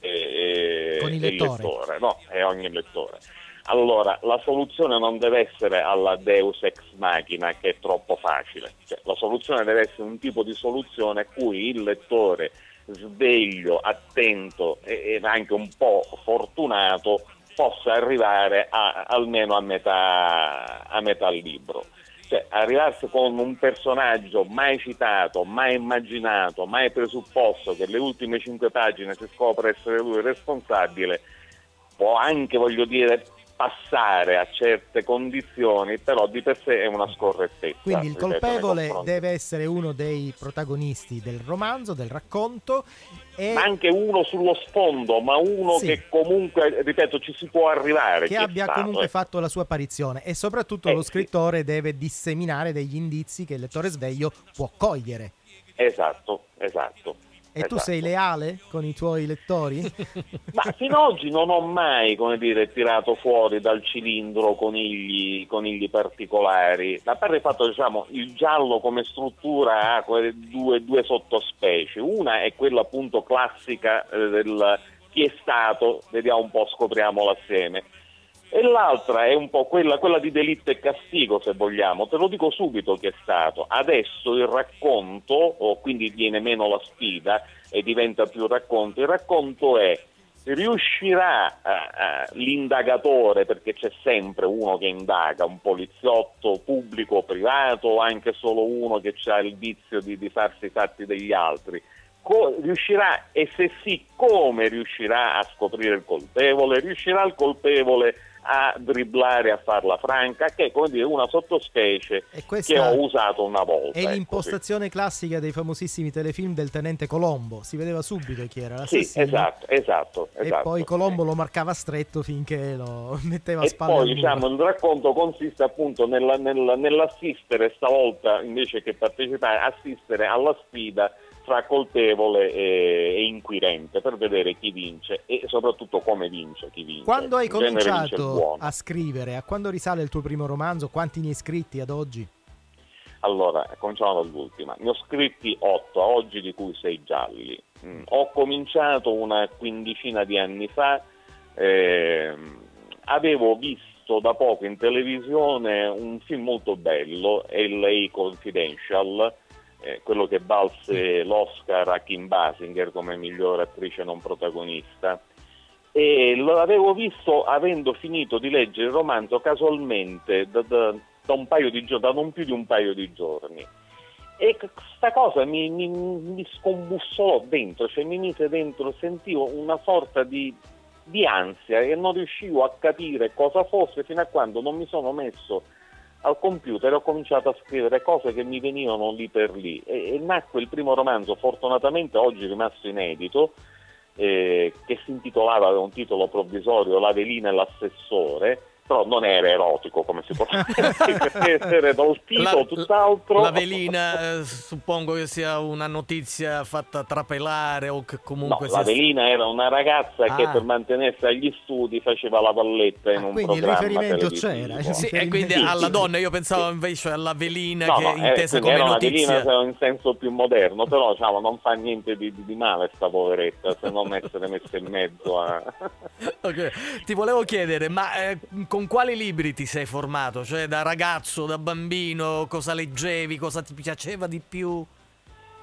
Speaker 24: e,
Speaker 11: Con il lettore.
Speaker 24: lettore, no? E ogni lettore. Allora, la soluzione non deve essere alla Deus ex machina, che è troppo facile. Cioè, la soluzione deve essere un tipo di soluzione a cui il lettore sveglio, attento e, e anche un po' fortunato possa arrivare a- almeno a metà, a metà libro. Cioè, arrivarsi con un personaggio mai citato, mai immaginato, mai presupposto che le ultime cinque pagine si scopre essere lui il responsabile, può anche, voglio dire, passare a certe condizioni, però di per sé è una scorrettezza.
Speaker 11: Quindi il
Speaker 24: nei
Speaker 11: colpevole deve essere uno dei protagonisti del romanzo, del racconto e
Speaker 24: Ma anche uno sullo sfondo, ma uno
Speaker 11: Sì.
Speaker 24: che comunque, ripeto, ci si può arrivare.
Speaker 11: che abbia
Speaker 24: stato,
Speaker 11: comunque
Speaker 24: eh.
Speaker 11: fatto la sua apparizione e soprattutto
Speaker 24: Eh,
Speaker 11: lo
Speaker 24: sì.
Speaker 11: scrittore deve disseminare degli indizi che il lettore sveglio può cogliere.
Speaker 24: Esatto, esatto.
Speaker 11: E tu
Speaker 24: esatto.
Speaker 11: sei leale con i tuoi lettori? [LAUGHS]
Speaker 24: Ma fino ad oggi non ho mai, come dire, tirato fuori dal cilindro conigli, conigli particolari. A parte il fatto, diciamo, il giallo come struttura ha due, due sottospecie. Una è quella appunto classica eh, del chi è stato, vediamo un po', scopriamolo assieme. E l'altra è un po' quella, quella di delitto e castigo, se vogliamo. Te lo dico subito che è stato. Adesso il racconto, o quindi viene meno la sfida e diventa più racconto, il racconto è riuscirà eh, eh, l'indagatore, perché c'è sempre uno che indaga, un poliziotto pubblico o privato, o anche solo uno che ha il vizio di, di farsi i fatti degli altri, co- riuscirà e se sì come riuscirà a scoprire il colpevole, riuscirà il colpevole a dribblare, a farla franca, che è come dire una sottospecie che ho usato una volta.
Speaker 11: È
Speaker 24: ecco,
Speaker 11: l'impostazione classica dei famosissimi telefilm del tenente Colombo. Si vedeva subito chi era
Speaker 24: sì.
Speaker 11: l'assassino.
Speaker 24: Sì, esatto, esatto.
Speaker 11: E
Speaker 24: esatto.
Speaker 11: poi Colombo lo marcava stretto finché lo [LAUGHS] metteva a
Speaker 24: E
Speaker 11: spalle al
Speaker 24: poi diciamo, il racconto consiste appunto nella- nella- nell'assistere stavolta invece che partecipare, assistere alla sfida tra colpevole e, inquirente per vedere chi vince e soprattutto come vince chi vince.
Speaker 11: Quando hai cominciato a scrivere? A quando risale il tuo primo romanzo? Quanti ne hai scritti ad oggi?
Speaker 24: Allora, cominciamo dall'ultima. Ne ho scritti otto, oggi di cui sei gialli. Mm, Ho cominciato una quindicina di anni fa, ehm, avevo visto da poco in televisione un film molto bello, L.A. Confidential, eh, quello che valse l'Oscar a Kim Basinger come migliore attrice non protagonista. E l'avevo visto avendo finito di leggere il romanzo casualmente da, da- da un paio di da non più di un paio di giorni. E questa cosa mi, mi, mi scombussolò dentro, cioè mi mise dentro, sentivo una sorta di, di ansia e non riuscivo a capire cosa fosse fino a quando non mi sono messo al computer ho cominciato a scrivere cose che mi venivano lì per lì. E, e nacque il primo romanzo, fortunatamente oggi rimasto inedito, eh, che si intitolava, aveva un titolo provvisorio, La velina e l'assessore, però non era erotico come si può vedere dal titolo, tutt'altro.
Speaker 10: La velina, eh, suppongo che sia una notizia fatta trapelare o che
Speaker 24: No,
Speaker 10: comunque
Speaker 24: la
Speaker 10: sia...
Speaker 24: velina era una ragazza che
Speaker 10: Ah.
Speaker 24: per mantenersi agli studi faceva la valletta in un
Speaker 11: quindi il
Speaker 24: programma
Speaker 11: riferimento
Speaker 24: televisivo.
Speaker 11: c'era,
Speaker 10: Sì, e quindi
Speaker 24: Sì,
Speaker 10: alla
Speaker 24: sì.
Speaker 10: donna, io pensavo invece alla velina
Speaker 24: No,
Speaker 10: che
Speaker 24: no, eh,
Speaker 10: intesa
Speaker 24: quindi
Speaker 10: come
Speaker 24: era una
Speaker 10: notizia.
Speaker 24: velina in senso più moderno, però diciamo, non fa niente di, di- male sta poveretta, se non essere messa in mezzo a... [LAUGHS]
Speaker 10: Ok. Ti volevo chiedere, ma eh, con quali libri ti sei formato? Cioè da ragazzo, da bambino, cosa leggevi, cosa ti piaceva di più?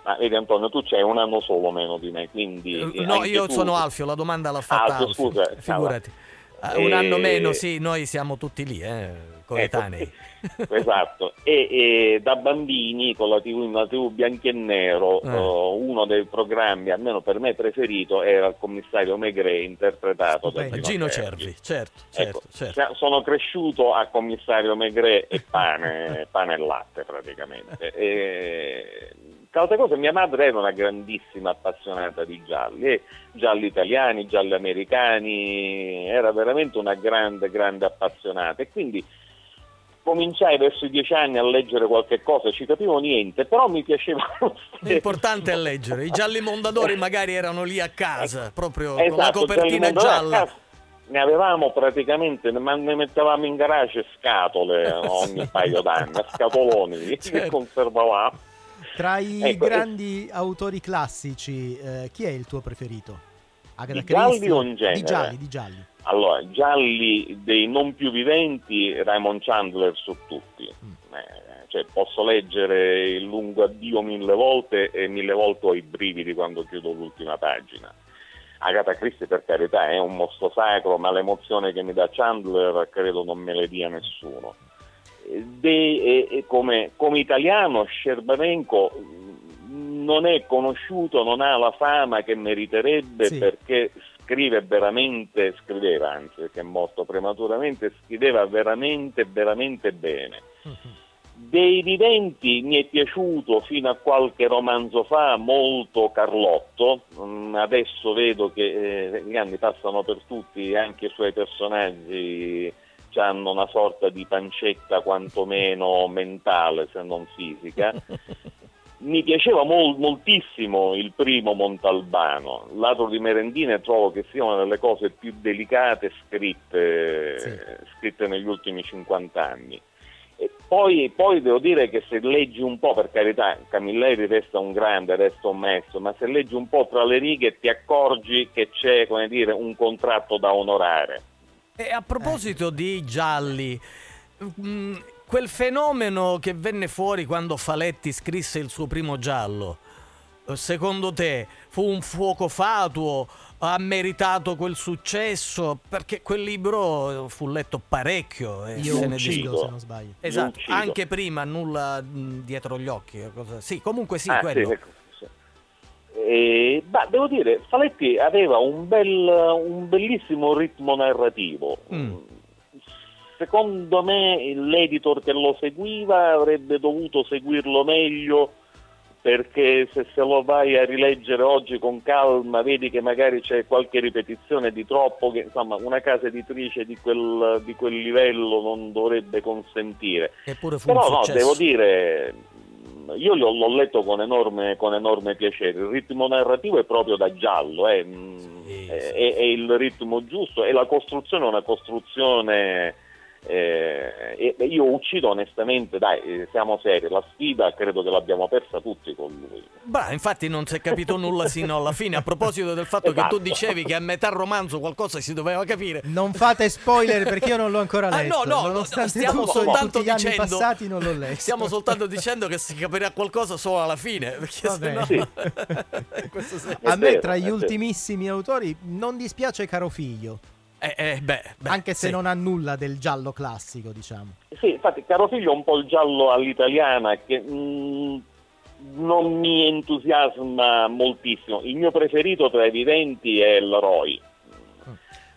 Speaker 24: Ma vedi Antonio, tu c'hai un anno solo meno di me, quindi...
Speaker 10: Eh, no, io
Speaker 24: tu-
Speaker 10: sono Alfio, la domanda l'ha fatta
Speaker 24: Alfio,
Speaker 10: Alfio.
Speaker 24: scusa,
Speaker 10: Figurati.
Speaker 24: cava.
Speaker 10: Eh, un anno
Speaker 24: Eh,
Speaker 10: meno, sì, noi siamo tutti lì, eh, coetanei. [LAUGHS]
Speaker 24: esatto, e, e da bambini con la TV, la TV bianco e nero,
Speaker 10: Eh.
Speaker 24: eh, uno dei programmi, almeno per me preferito, era il commissario Megre interpretato da
Speaker 10: Gino,
Speaker 24: Gino
Speaker 10: Cervi, certo, certo,
Speaker 24: Ecco,
Speaker 10: certo.
Speaker 24: cioè, sono cresciuto a commissario Megre e pane, [LAUGHS] pane e latte praticamente. E, tra altre cose, mia madre era una grandissima appassionata di gialli, gialli italiani, gialli americani, era veramente una grande, grande appassionata e quindi cominciai verso i dieci anni a leggere qualche cosa, ci capivo niente, però mi piaceva. [LAUGHS]
Speaker 10: L'importante è leggere. I gialli mondadori [LAUGHS] magari erano lì a casa, proprio con la
Speaker 24: Esatto,
Speaker 10: copertina gialla.
Speaker 24: Ne avevamo praticamente, ma ne mettevamo in garage scatole [LAUGHS] ogni paio d'anni, scatoloni che
Speaker 11: Certo.
Speaker 24: conservavamo.
Speaker 11: Tra i
Speaker 24: Ecco, e-
Speaker 11: grandi autori classici, eh, chi è il tuo preferito? Agatha
Speaker 24: Di gialli
Speaker 11: Christie?
Speaker 24: o in genere?
Speaker 11: Di gialli, di gialli.
Speaker 24: Allora, gialli dei non più viventi, Raymond Chandler su tutti.
Speaker 11: Mm.
Speaker 24: Eh, cioè, posso leggere il lungo addio mille volte e mille volte ho i brividi quando chiudo l'ultima pagina. Agatha Christie per carità è un mostro sacro, ma l'emozione che mi dà Chandler credo non me le dia nessuno. De, e, e come, come, italiano Scerbanenko non è conosciuto, non ha la fama che meriterebbe sì. perché scrive veramente, scriveva anzi perché è morto prematuramente, scriveva veramente, veramente bene. Uh-huh. Dei viventi mi è piaciuto fino a qualche romanzo fa molto Carlotto, mm, adesso vedo che eh, gli anni passano per tutti, anche i suoi personaggi hanno una sorta di pancetta quantomeno mentale se non fisica. [LAUGHS] Mi piaceva mol, moltissimo il primo Montalbano, Ladro di merendine trovo che sia una delle cose più delicate scritte, sì. scritte negli ultimi 50 anni. E poi, poi, devo dire che se leggi un po', per carità, Camilleri resta un grande, resta un maestro, ma se leggi un po' tra le righe ti accorgi che c'è dire, un contratto da onorare.
Speaker 10: E a proposito di gialli, mh, mm, quel fenomeno che venne fuori quando Faletti scrisse il suo primo giallo, eh, secondo te fu un fuoco fatuo? Ha meritato quel successo? Perché quel libro fu letto parecchio. E
Speaker 11: Io
Speaker 10: se ne
Speaker 11: se non sbaglio.
Speaker 10: Esatto, anche prima, nulla dietro gli occhi. Cosa... Sì, comunque sì,
Speaker 24: ah,
Speaker 10: quello.
Speaker 24: Sì, ecco. E, bah, devo dire, Faletti aveva un, bel, un bellissimo ritmo narrativo. Mm. Secondo me l'editor che lo seguiva avrebbe dovuto seguirlo meglio perché se, se lo vai a rileggere oggi con calma vedi che magari c'è qualche ripetizione di troppo che insomma una casa editrice di quel, di quel livello non dovrebbe consentire.
Speaker 10: Eppure fu
Speaker 24: Però no, devo dire io l'ho, l'ho letto con enorme, con enorme, piacere. Il ritmo narrativo è proprio da giallo, eh. sì, è, sì. È, è, il ritmo giusto e la costruzione è una costruzione eh, io uccido onestamente, dai, eh, siamo seri, la sfida credo che l'abbiamo persa tutti con lui.
Speaker 10: Beh, infatti non si è capito [LAUGHS] nulla sino alla fine. A proposito del fatto
Speaker 24: esatto.
Speaker 10: che tu dicevi che a metà romanzo qualcosa si doveva capire.
Speaker 11: Non fate spoiler perché io non l'ho ancora letto.
Speaker 10: Ah, no, no,
Speaker 11: Nonostante
Speaker 10: stiamo soltanto
Speaker 11: tutti gli
Speaker 10: dicendo
Speaker 11: anni passati non l'ho letto.
Speaker 10: Stiamo soltanto dicendo che si capirà qualcosa solo alla fine. Perché
Speaker 11: Vabbè.
Speaker 10: sennò... [LAUGHS]
Speaker 24: Sì.
Speaker 11: A me
Speaker 24: vero,
Speaker 11: tra gli
Speaker 24: vero.
Speaker 11: ultimissimi autori non dispiace Caro Figlio.
Speaker 10: Eh, eh, beh, beh,
Speaker 11: anche se
Speaker 10: sì.
Speaker 11: non ha nulla del giallo classico, diciamo.
Speaker 24: Sì, infatti Caro Figlio è un po' il giallo all'italiana che mm, non mi entusiasma moltissimo. Il mio preferito tra i viventi è il Roy.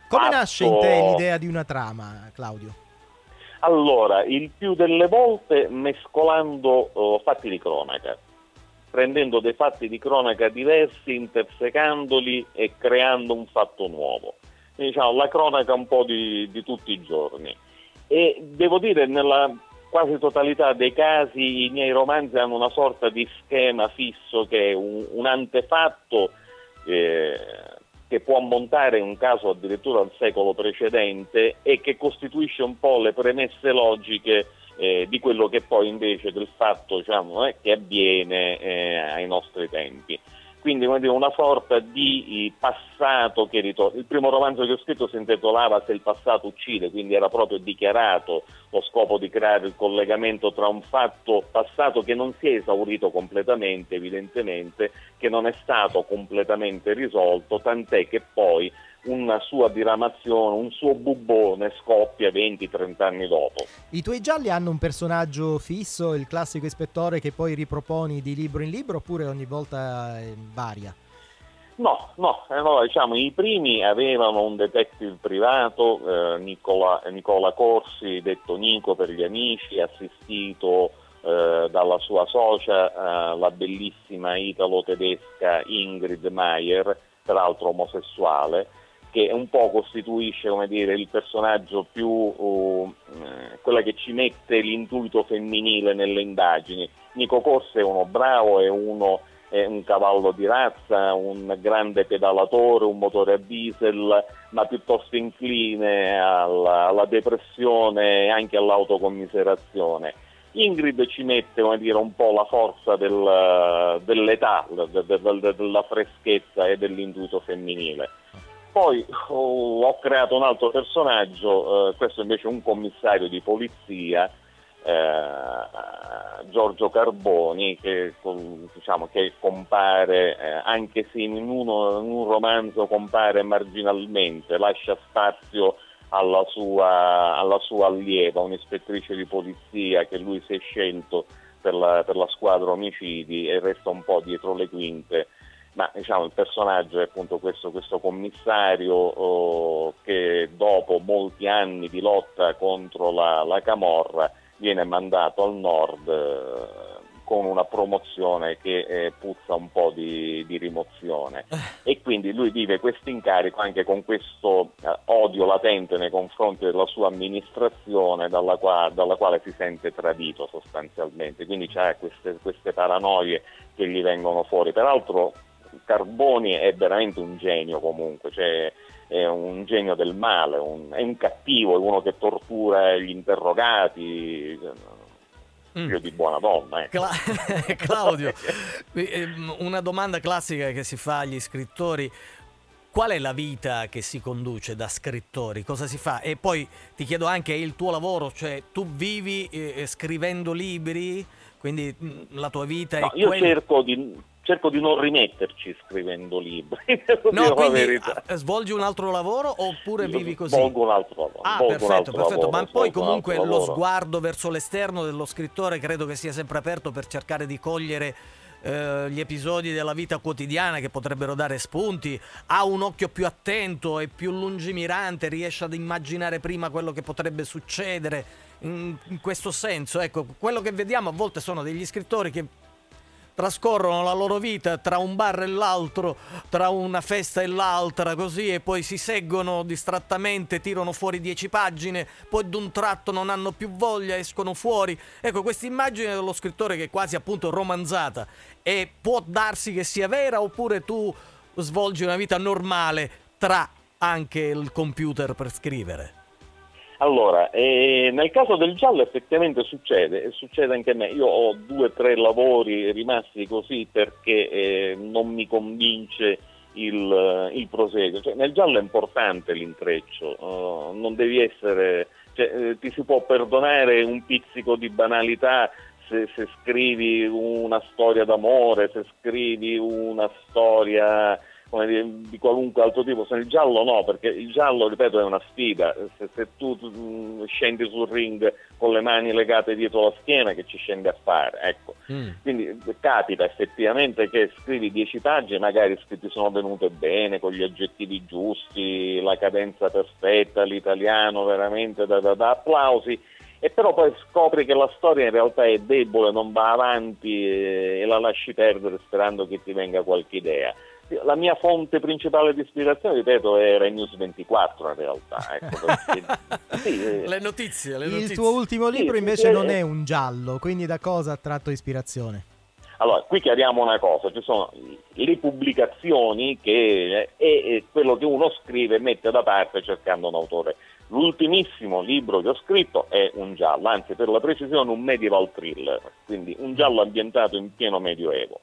Speaker 11: Come
Speaker 24: Fatto-
Speaker 11: nasce in te l'idea di una trama, Claudio?
Speaker 24: Allora, il più delle volte mescolando eh, fatti di cronaca, prendendo dei fatti di cronaca diversi, intersecandoli e creando un fatto nuovo. Quindi, diciamo, la cronaca un po' di, di tutti i giorni. E devo dire, nella quasi totalità dei casi i miei romanzi hanno una sorta di schema fisso che è un, un antefatto eh, che può ammontare un caso addirittura al secolo precedente e che costituisce un po' le premesse logiche eh, di quello che poi invece del fatto diciamo, eh, che avviene eh, ai nostri tempi. Quindi come dire, una sorta di eh, passato che ritorna. Il primo romanzo che ho scritto si intitolava Se il passato uccide, quindi era proprio dichiarato lo scopo di creare il collegamento tra un fatto passato che non si è esaurito completamente, evidentemente, che non è stato completamente risolto, tant'è che poi una sua diramazione, un suo bubbone scoppia 20-30 anni dopo.
Speaker 11: I tuoi gialli hanno un personaggio fisso, il classico ispettore che poi riproponi di libro in libro oppure ogni volta eh, varia?
Speaker 24: No, no, allora, diciamo, i primi avevano un detective privato, eh, Nicola, Nicola Corsi, detto Nico per gli amici, assistito eh, dalla sua socia, eh, la bellissima italo-tedesca Ingrid Meyer, peraltro omosessuale, che un po' costituisce dire, il personaggio più, uh, eh, quella che ci mette l'intuito femminile nelle indagini. Nico Corsi è uno bravo, è uno è un cavallo di razza, un grande pedalatore, un motore a diesel, ma piuttosto incline alla, alla depressione e anche all'autocommiserazione. Ingrid ci mette dire, un po' la forza del- dell'età, de- de- de- della freschezza e dell'intuito femminile. Poi oh, ho creato un altro personaggio, eh, questo invece è un commissario di polizia, eh, Giorgio Carboni che, diciamo, che compare, eh, anche se in, uno- in un romanzo compare marginalmente, lascia spazio alla sua, alla sua allieva, un'ispettrice di polizia che lui si è scelto per la, per la squadra omicidi e resta un po' dietro le quinte ma diciamo, il personaggio è appunto questo, questo commissario oh, che dopo molti anni di lotta contro la, la Camorra viene mandato al nord eh, con una promozione che eh, puzza un po' di, di rimozione. E quindi lui vive questo incarico anche con questo eh, odio latente nei confronti della sua amministrazione dalla, qua- dalla quale si sente tradito sostanzialmente, quindi c'ha queste, queste paranoie che gli vengono fuori. Peraltro Carboni è veramente un genio comunque, cioè è un genio del male, un- è un cattivo, è uno che tortura gli interrogati, figlio di buona donna. ecco.
Speaker 10: Cla- [LAUGHS] Claudio, ehm, una domanda classica che si fa agli scrittori. Qual è la vita che si conduce da scrittori? Cosa si fa? E poi ti chiedo anche il tuo lavoro, cioè tu vivi eh, scrivendo libri, quindi mm, la tua vita
Speaker 24: No,
Speaker 10: è
Speaker 24: io
Speaker 10: quella...
Speaker 24: cerco di, cerco di non rimetterci scrivendo libri, [LAUGHS]
Speaker 10: No, quindi ah, svolgi un altro lavoro oppure vivi così?
Speaker 24: Svolgo un altro lavoro.
Speaker 10: Ah, perfetto, perfetto.
Speaker 24: lavoro,
Speaker 10: Ma poi comunque lo
Speaker 24: lavoro.
Speaker 10: sguardo verso l'esterno dello scrittore credo che sia sempre aperto per cercare di cogliere eh, gli episodi della vita quotidiana che potrebbero dare spunti, ha un occhio più attento e più lungimirante, riesce ad immaginare prima quello che potrebbe succedere. In, in questo senso, ecco, quello che vediamo a volte sono degli scrittori che trascorrono la loro vita tra un bar e l'altro, tra una festa e l'altra, così e poi si seggono distrattamente, tirano fuori dieci pagine, poi d'un tratto non hanno più voglia, escono fuori. Ecco, questa immagine dello scrittore che è quasi appunto romanzata e può darsi che sia vera oppure tu svolgi una vita normale tra anche il computer per scrivere.
Speaker 24: Allora, eh, nel caso del giallo effettivamente succede, e succede anche a me. Io ho due o tre lavori rimasti così perché eh, non mi convince il, il proseguo. Cioè, nel giallo è importante l'intreccio, eh, non devi essere, cioè, eh, ti si può perdonare un pizzico di banalità se, se scrivi una storia d'amore, se scrivi una storia dire, di qualunque altro tipo, se il giallo no, perché il giallo, ripeto, è una sfida, se, se tu mm, scendi sul ring con le mani legate dietro la schiena, che ci scendi a fare? Ecco. Quindi eh, capita effettivamente che scrivi dieci pagine, magari ti sono venute bene, con gli aggettivi giusti, la cadenza perfetta, l'italiano veramente da, da- da applausi, e però poi scopri che la storia in realtà è debole, non va avanti e, e la lasci perdere sperando che ti venga qualche idea. La mia fonte principale di ispirazione, ripeto, era il News 24 in realtà. Ecco, perché- [LAUGHS] sì, eh,
Speaker 10: Le notizie, le
Speaker 11: Il
Speaker 10: notizie.
Speaker 11: tuo ultimo libro
Speaker 24: sì,
Speaker 11: invece
Speaker 24: sì,
Speaker 11: non
Speaker 24: eh.
Speaker 11: è un giallo, quindi da cosa ha tratto ispirazione?
Speaker 24: Allora, qui chiariamo una cosa, ci sono le pubblicazioni che è, è quello che uno scrive e mette da parte cercando un autore. L'ultimissimo libro che ho scritto è un giallo, anzi per la precisione un medieval thriller, quindi un giallo ambientato in pieno medioevo.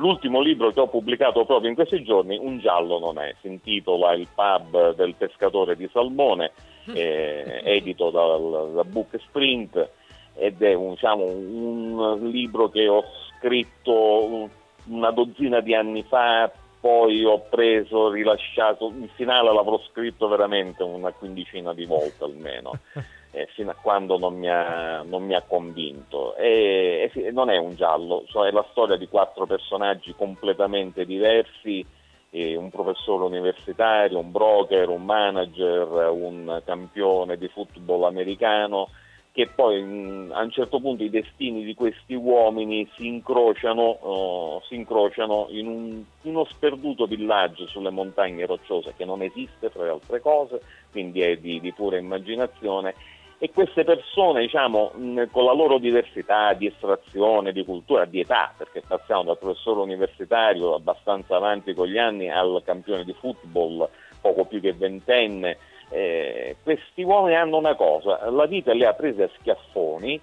Speaker 24: L'ultimo libro che ho pubblicato proprio in questi giorni, un giallo non è, si intitola Il pub del pescatore di salmone, eh, edito dal, da Book Sprint ed è un, diciamo, un libro che ho scritto una dozzina di anni fa, poi ho preso, rilasciato, il finale l'avrò scritto veramente una quindicina di volte almeno, [LAUGHS] eh, fino a quando non mi ha, non mi ha convinto. E, e non è un giallo, so- è la storia di quattro personaggi completamente diversi, eh, un professore universitario, un broker, un manager, un campione di football americano che poi mh, a un certo punto i destini di questi uomini si incrociano, oh, si incrociano in, un- uno sperduto villaggio sulle montagne rocciose che non esiste fra le altre cose, quindi è di, di pura immaginazione e queste persone, diciamo, con la loro diversità di estrazione, di cultura, di età, perché passiamo dal professore universitario abbastanza avanti con gli anni al campione di football, poco più che ventenne, eh, questi uomini hanno una cosa, la vita li ha presi a schiaffoni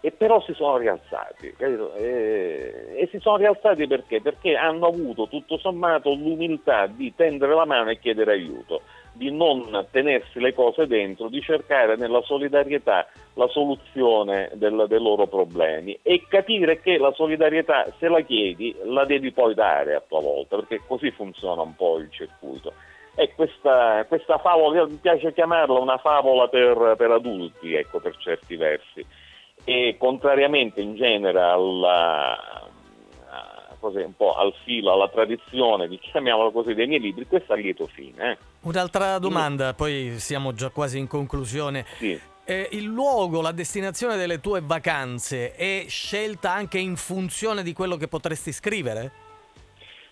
Speaker 24: e però si sono rialzati. Eh, e si sono rialzati perché? Perché hanno avuto tutto sommato l'umiltà di tendere la mano e chiedere aiuto. Di non tenersi le cose dentro, di cercare nella solidarietà la soluzione del- dei loro problemi e capire che la solidarietà, se la chiedi, la devi poi dare a tua volta, perché così funziona un po' il circuito. E questa, questa favola, mi piace chiamarla una favola per, per adulti, ecco, per certi versi. E contrariamente in genere alla, così, un po' al filo, alla tradizione, di, chiamiamolo così, dei miei libri, questo è a lieto fine. eh.
Speaker 10: Un'altra domanda, poi siamo già quasi in conclusione. Eh, il luogo, la destinazione delle tue vacanze è scelta anche in funzione di quello che potresti scrivere?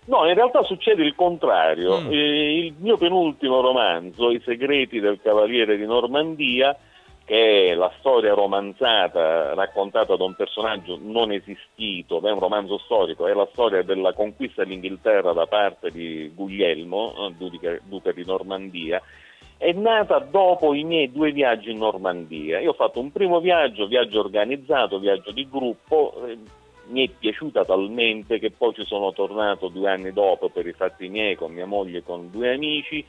Speaker 24: No, in realtà succede il contrario. Eh, il mio penultimo romanzo, I segreti del Cavaliere di Normandia, che è la storia romanzata raccontata da un personaggio non esistito, è un romanzo storico, è la storia della conquista dell'Inghilterra da parte di Guglielmo, eh, duca, di Normandia, è nata dopo i miei due viaggi in Normandia. Io ho fatto un primo viaggio, viaggio organizzato, viaggio di gruppo, eh, mi è piaciuta talmente che poi ci sono tornato due anni dopo per i fatti miei con mia moglie e con due amici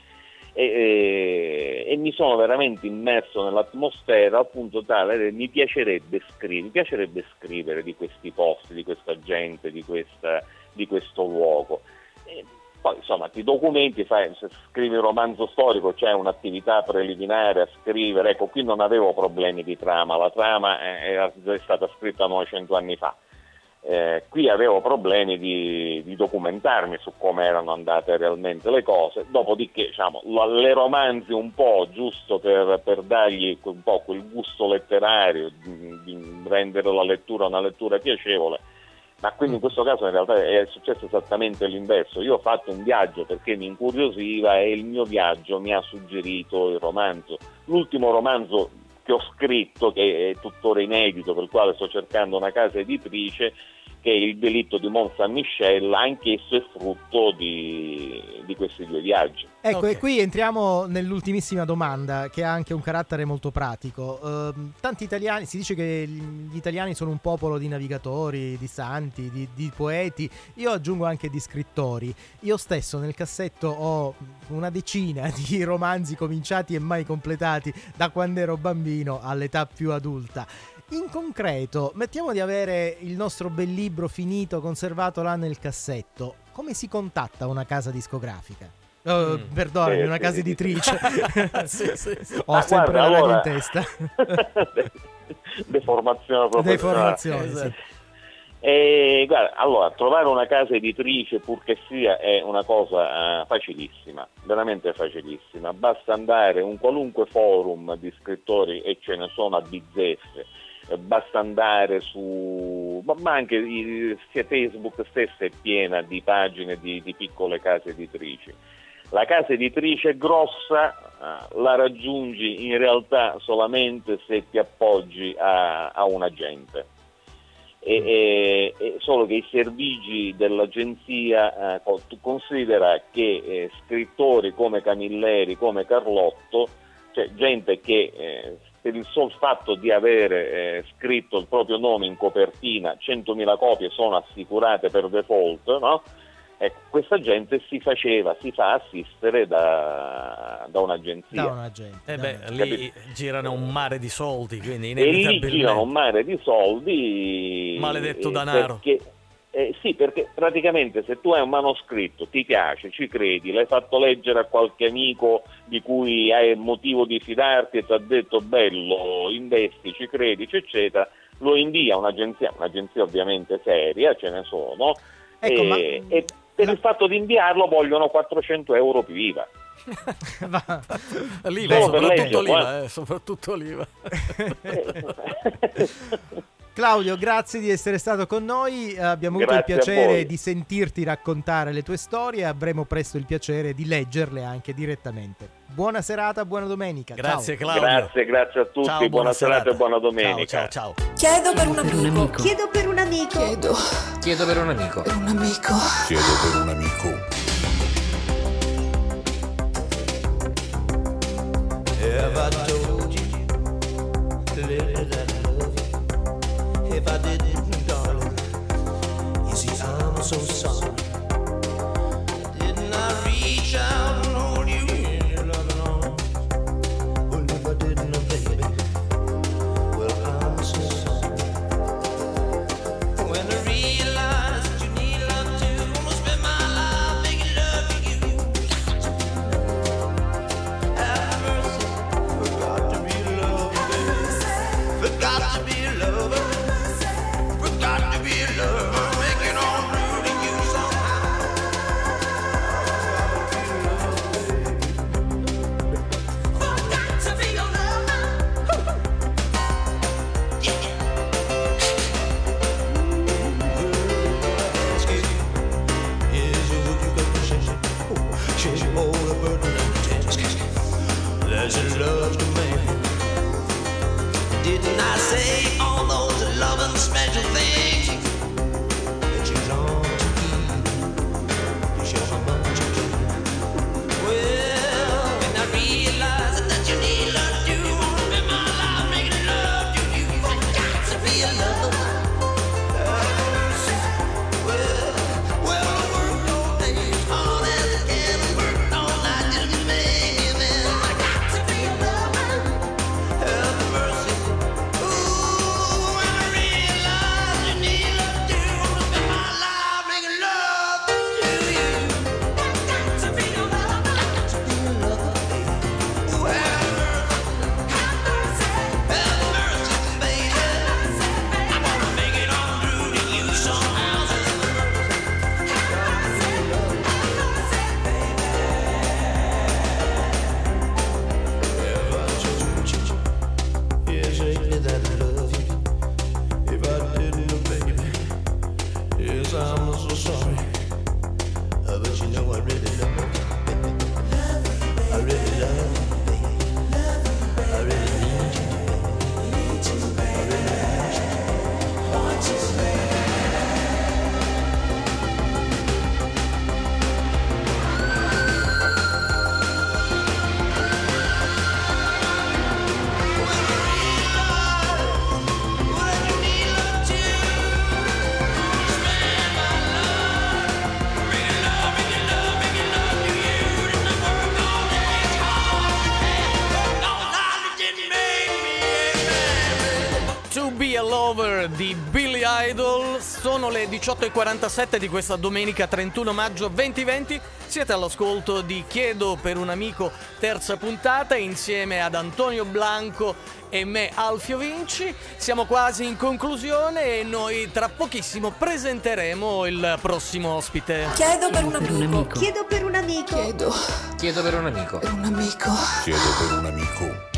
Speaker 24: e, e- e mi sono veramente immerso nell'atmosfera al punto tale che mi piacerebbe scrivere, mi piacerebbe scrivere di questi posti, di questa gente, di, questa- di questo luogo. E poi insomma ti documenti, fai, se scrivi un romanzo storico c'è un'attività preliminare a scrivere, ecco qui non avevo problemi di trama, la trama è- è stata scritta 900 anni fa. Eh, qui avevo problemi di, di documentarmi su come erano andate realmente le cose, dopodiché diciamo, la- le romanzi un po' giusto per, per dargli un po' quel gusto letterario, di, di rendere la lettura una lettura piacevole, ma quindi in questo caso in realtà è successo esattamente l'inverso. Io ho fatto un viaggio perché mi incuriosiva e il mio viaggio mi ha suggerito il romanzo. L'ultimo romanzo che ho scritto, che è tuttora inedito, per il quale sto cercando una casa editrice, che Il delitto di Mont Saint-Michel, anch'esso è frutto di, di questi due viaggi.
Speaker 11: Ecco, e qui entriamo nell'ultimissima domanda che ha anche un carattere molto pratico. Ehm, tanti italiani, si dice che gli italiani sono un popolo di navigatori, di santi, di, di poeti, io aggiungo anche di scrittori. Io stesso nel cassetto ho una decina [LAUGHS] di romanzi cominciati e mai completati da quando ero bambino all'età più adulta. In concreto, mettiamo di avere il nostro bel libro finito, conservato là nel cassetto. Come si contatta una casa discografica? Oh, Perdonami,
Speaker 24: Sì,
Speaker 11: una
Speaker 24: sì,
Speaker 11: casa editrice. [LAUGHS]
Speaker 10: Sì, sì, sì.
Speaker 11: Ho
Speaker 24: Ma
Speaker 11: sempre
Speaker 24: guarda,
Speaker 11: la
Speaker 24: allora-
Speaker 11: in testa. [LAUGHS]
Speaker 24: Deformazione professionale.
Speaker 11: Deformazione, sì.
Speaker 24: E, guarda, allora, trovare una casa editrice, pur che sia, è una cosa eh, facilissima, veramente facilissima. Basta andare in un qualunque forum di scrittori, e ce ne sono a bizzeffe, basta andare su, ma, anche i- sia Facebook stessa è piena di pagine di, di piccole case editrici. La casa editrice grossa eh, la raggiungi in realtà solamente se ti appoggi a, a un agente. E, e- e solo che i servigi dell'agenzia, eh, considera che eh, scrittori come Camilleri, come Carlotto, cioè gente che eh, per il sol fatto di avere eh, scritto il proprio nome in copertina, 100.000 copie sono assicurate per default, no? Ecco, questa gente si faceva, si fa assistere da, da un'agenzia.
Speaker 11: Da un agente.
Speaker 10: Eh beh, lì
Speaker 24: Capito?
Speaker 10: girano un mare di soldi, quindi
Speaker 24: e lì
Speaker 10: inevitabilmente.
Speaker 24: girano un mare di soldi.
Speaker 10: Maledetto
Speaker 24: eh,
Speaker 10: danaro.
Speaker 24: Perché, eh, sì, perché praticamente se tu hai un manoscritto, ti piace, ci credi, l'hai fatto leggere a qualche amico di cui hai motivo di fidarti e ti ha detto bello, investi, ci credi, eccetera, lo invia a un'agenzia, un'agenzia ovviamente seria, ce ne sono,
Speaker 11: Ecco,
Speaker 24: e,
Speaker 11: ma-
Speaker 24: e per il fatto di inviarlo vogliono 400 euro più IVA. [LAUGHS]
Speaker 10: L'IVA,
Speaker 24: Solo per
Speaker 10: soprattutto l'IVA, eh, soprattutto l'IVA. [LAUGHS]
Speaker 11: Claudio, grazie di essere stato con noi. eh, Abbiamo avuto il
Speaker 24: Grazie
Speaker 11: piacere di sentirti raccontare le tue storie e avremo presto il piacere di leggerle anche direttamente. Buona serata, buona domenica.
Speaker 10: Grazie,
Speaker 11: Ciao.
Speaker 10: Claudio.
Speaker 24: Grazie, grazie a tutti,
Speaker 10: Ciao,
Speaker 24: buona,
Speaker 10: buona
Speaker 24: serata
Speaker 10: serata.
Speaker 24: e buona domenica.
Speaker 10: Ciao, ciao,
Speaker 5: Chiedo per un amico.
Speaker 8: Chiedo per un amico.
Speaker 6: Chiedo
Speaker 7: Chiedo per un amico.
Speaker 6: per un amico.
Speaker 4: Chiedo per un amico.
Speaker 12: Have I told you, little that I love you? If I didn't, darling, you see, I'm so sorry. Didn't I reach out
Speaker 10: Di Billy Idol. Sono le 18.47 di questa domenica 31 maggio 2020. Siete all'ascolto di Chiedo per un amico, terza puntata, insieme ad Antonio Blanco e me, Alfio Vinci. Siamo quasi in conclusione e noi tra pochissimo presenteremo il prossimo ospite.
Speaker 1: Chiedo per un amico.
Speaker 8: Chiedo per un amico.
Speaker 6: Chiedo
Speaker 7: Chiedo per un amico.
Speaker 6: per un amico.
Speaker 20: Chiedo per un amico.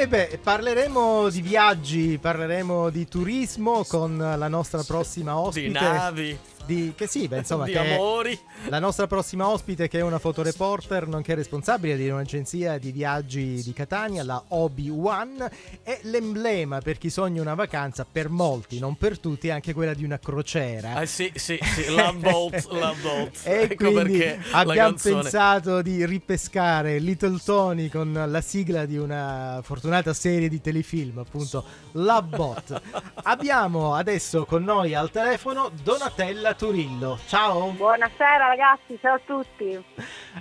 Speaker 25: E
Speaker 11: beh, parleremo di viaggi, parleremo di turismo con la nostra prossima ospite.
Speaker 10: Di navi.
Speaker 11: Di, che sì, beh, insomma,
Speaker 10: Di
Speaker 11: che
Speaker 10: amori.
Speaker 11: La nostra prossima ospite che è una fotoreporter, nonché responsabile di un'agenzia di viaggi di Catania, la Obi-Wan, è l'emblema per chi sogna una vacanza, per molti, non per tutti, anche quella di una crociera.
Speaker 10: Ah sì, sì, sì, la Bolt, la [LAUGHS] Bolt.
Speaker 11: E
Speaker 10: ecco
Speaker 11: quindi
Speaker 10: perché
Speaker 11: abbiamo pensato di ripescare Little Tony con la sigla di una fortunata serie di telefilm, appunto La Bot. abbiamo adesso con noi al telefono Donatella Turillo. Ciao.
Speaker 26: Buonasera ragazzi, ciao a tutti.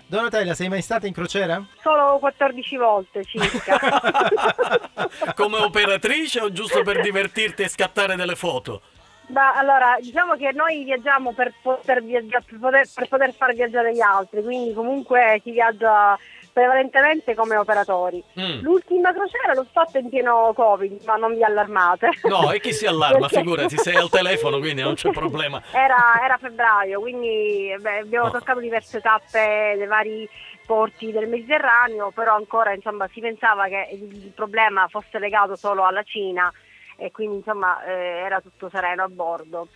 Speaker 11: Donatella, sei mai stata in crociera?
Speaker 26: Solo 14 volte circa. [LAUGHS]
Speaker 10: Come operatrice o giusto per divertirti e scattare delle foto?
Speaker 26: Ma allora, diciamo che noi viaggiamo per poter, viaggia- per poter, per poter far viaggiare gli altri, quindi comunque si viaggia prevalentemente come operatori.
Speaker 10: Mm.
Speaker 26: L'ultima crociera l'ho fatta in pieno Covid, ma non vi allarmate.
Speaker 10: No, e chi si allarma?
Speaker 26: Perché-
Speaker 10: Figurati, sei al telefono, quindi non c'è [LAUGHS] problema.
Speaker 26: Era, era febbraio, quindi beh, abbiamo
Speaker 10: No.
Speaker 26: toccato diverse tappe dei vari porti del Mediterraneo, però ancora insomma, si pensava che il problema fosse legato solo alla Cina e quindi insomma eh, era tutto sereno a bordo.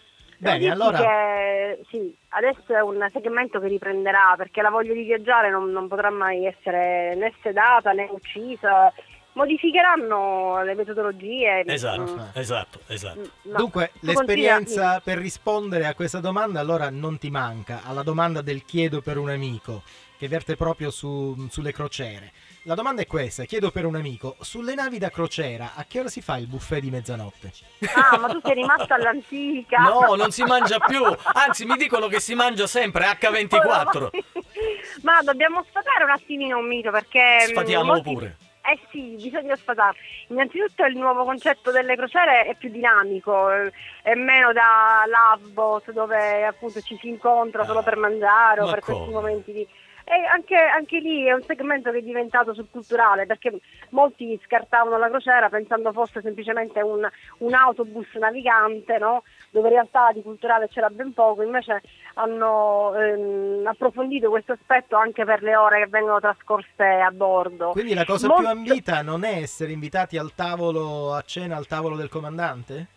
Speaker 11: Bene, allora-
Speaker 26: che, sì, adesso è un segmento che riprenderà perché la voglia di viaggiare non, non potrà mai essere né sedata né uccisa modificheranno le metodologie.
Speaker 10: Esatto,
Speaker 26: Mm.
Speaker 10: esatto, esatto.
Speaker 26: No,
Speaker 11: Dunque,
Speaker 26: tu
Speaker 11: l'esperienza per rispondere a questa domanda allora non ti manca, alla domanda del chiedo per un amico, che verte proprio su- sulle crociere. La domanda è questa, chiedo per un amico, sulle navi da crociera a che ora si fa il buffet di mezzanotte?
Speaker 26: Ah, ma tu sei rimasta all'antica.
Speaker 10: No, non si mangia più. Anzi, mi dicono che si mangia sempre H24. [LAUGHS]
Speaker 26: Ma dobbiamo sfatare un attimino un mito perché... mm,
Speaker 10: Sfatiamolo
Speaker 26: molti-
Speaker 10: pure.
Speaker 26: Eh sì, bisogna sfatare. Innanzitutto il nuovo concetto delle crociere è più dinamico, eh, è meno da loveboat dove appunto ci si incontra solo per mangiare o
Speaker 27: ma
Speaker 26: per
Speaker 27: come?
Speaker 26: questi momenti di... E anche, anche lì è un segmento che è diventato subculturale perché molti scartavano la crociera pensando fosse semplicemente un, un autobus navigante, no? dove in realtà di culturale c'era ben poco, invece hanno ehm, approfondito questo aspetto anche per le ore che vengono trascorse a bordo.
Speaker 11: Quindi la cosa
Speaker 26: Molto-
Speaker 11: più ambita non è essere invitati al tavolo, a cena al tavolo del comandante?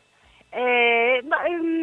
Speaker 26: Eh, ma, ehm,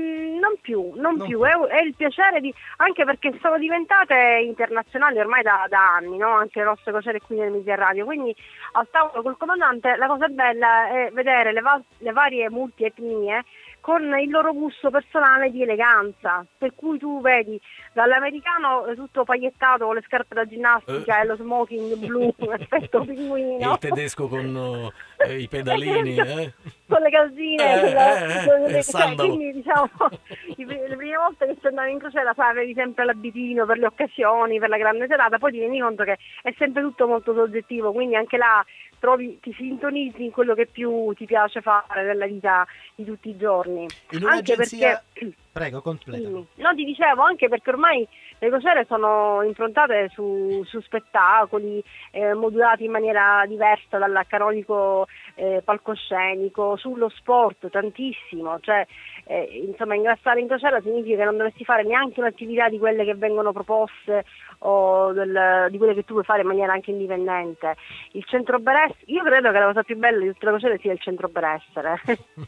Speaker 26: più, non più. È, è il piacere di. anche perché sono diventate internazionali ormai da, da anni, no? anche le nostre crociere qui nel Mediterraneo. Quindi al tavolo col comandante la cosa bella è vedere le, va- le varie multietnie con il loro gusto personale di eleganza. Per cui tu vedi dall'americano eh, tutto pagliettato con le scarpe da ginnastica e lo smoking blu, [LAUGHS] effetto [LAUGHS]
Speaker 10: E
Speaker 26: pinguino.
Speaker 10: il tedesco con eh, i pedalini, [LAUGHS] eh?
Speaker 26: Con le calzine,
Speaker 10: Eh,
Speaker 26: con la-
Speaker 10: eh, eh,
Speaker 26: con le- cioè, quindi diciamo [LAUGHS] le prime volte che si andava in crociera sai, avevi sempre l'abitino per le occasioni, per la grande serata, poi ti rendi conto che è sempre tutto molto soggettivo, quindi anche là trovi, ti sintonizzi in quello che più ti piace fare nella vita di tutti i giorni.
Speaker 11: In
Speaker 26: Anche perché [CLEARS THROAT]
Speaker 11: Prego, completa.
Speaker 26: No, ti dicevo anche perché ormai le crociere sono improntate su, su spettacoli eh, modulati in maniera diversa dal canonico eh, palcoscenico, sullo sport tantissimo, cioè eh, insomma ingrassare in crociera significa che non dovresti fare neanche un'attività di quelle che vengono proposte o del- di quelle che tu puoi fare in maniera anche indipendente. Il centro benessere, io credo che la cosa più bella di tutte le crociere sia il centro benessere, [LAUGHS] [LAUGHS]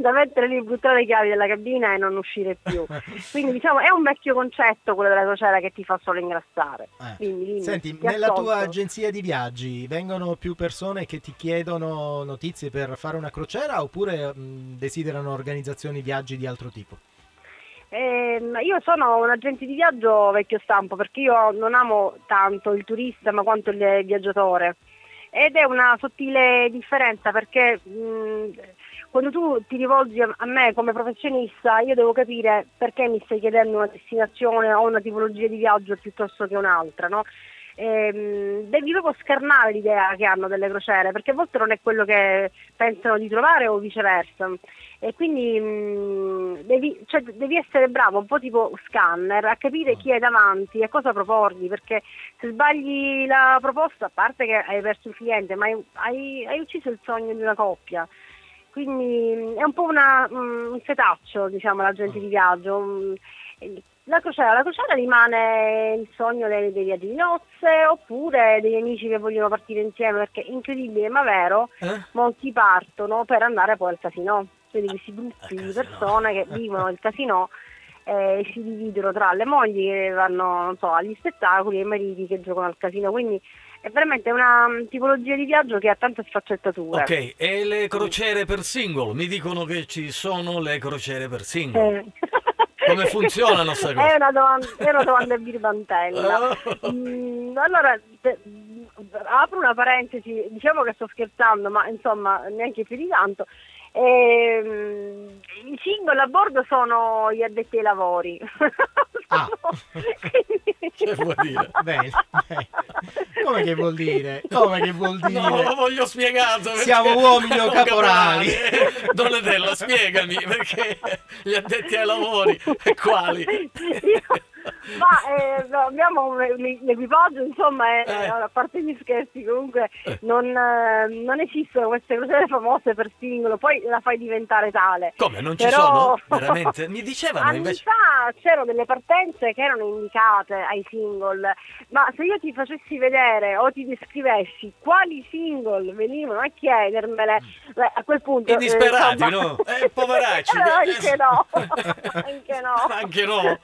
Speaker 26: da mettere lì, buttare le chiavi della cabina e non uscire più. Quindi diciamo è un vecchio concetto quello della crociera che ti fa solo ingrassare. Quindi, dimmi,
Speaker 11: Eh. Senti,
Speaker 26: ti
Speaker 11: nella tua
Speaker 26: ascolto.
Speaker 11: agenzia di viaggi vengono più persone che ti chiedono notizie per fare una crociera oppure mh, desiderano organizzazioni viaggi di altro tipo?
Speaker 26: Ehm, io sono un agente di viaggio vecchio stampo perché io non amo tanto il turista ma quanto il viaggiatore ed è una sottile differenza perché mh, quando tu ti rivolgi a me come professionista io devo capire perché mi stai chiedendo una destinazione o una tipologia di viaggio piuttosto che un'altra, no? Ehm, devi proprio scarnare l'idea che hanno delle crociere perché a volte non è quello che pensano di trovare o viceversa e quindi mh, devi, cioè, devi essere bravo un po' tipo scanner a capire chi hai davanti e cosa proporgli perché se sbagli la proposta a parte che hai perso il cliente ma hai, hai- ucciso il sogno di una coppia. Quindi mh, è un po' una, mh, un setaccio diciamo l'agente di viaggio. La crociera, la crociera rimane il sogno dei, dei viaggi di nozze oppure degli amici che vogliono partire insieme perché incredibile ma vero
Speaker 10: Eh?
Speaker 26: molti partono per andare poi al casino quindi questi gruppi di persone che vivono il casino eh, e si dividono tra le mogli che vanno non so, agli spettacoli e i mariti che giocano al casino quindi è veramente una mm, tipologia di viaggio che ha tante sfaccettature
Speaker 10: Ok, e le crociere per single? Mi dicono che ci sono le crociere per single.
Speaker 26: Eh. [LAUGHS]
Speaker 10: Come funzionano queste [LAUGHS]
Speaker 26: È
Speaker 10: cose?
Speaker 26: una domanda, è una domanda birbantella. [LAUGHS] Mm, allora, te- apro una parentesi, diciamo che sto scherzando, ma insomma neanche più di tanto. Ehm, I single a bordo sono gli addetti ai lavori. [LAUGHS]
Speaker 10: Che vuol dire?
Speaker 11: Bene, bene. Come che vuol dire? Come che vuol dire?
Speaker 10: No, lo voglio spiegato.
Speaker 11: Siamo uomini o caporali?
Speaker 10: Donatella, spiegami perché gli addetti ai lavori, quali?
Speaker 26: Ma eh, no, abbiamo l'equipaggio, insomma, è- a parte gli scherzi, comunque non, eh, non esistono queste crociere famose per singolo, poi la fai diventare tale.
Speaker 10: Come, non ci
Speaker 26: Però-
Speaker 10: sono? [LAUGHS] Veramente? Mi dicevano
Speaker 26: Anni
Speaker 10: invece...
Speaker 26: fa c'erano delle partenze che erano indicate ai single, ma se io ti facessi vedere o ti descrivessi quali single venivano a chiedermele, beh, a quel punto...
Speaker 10: I disperati,
Speaker 26: eh, insomma-
Speaker 10: no? Eh, poveracci. [LAUGHS]
Speaker 26: Eh, [LAUGHS] anche no, anche no.
Speaker 10: Anche no.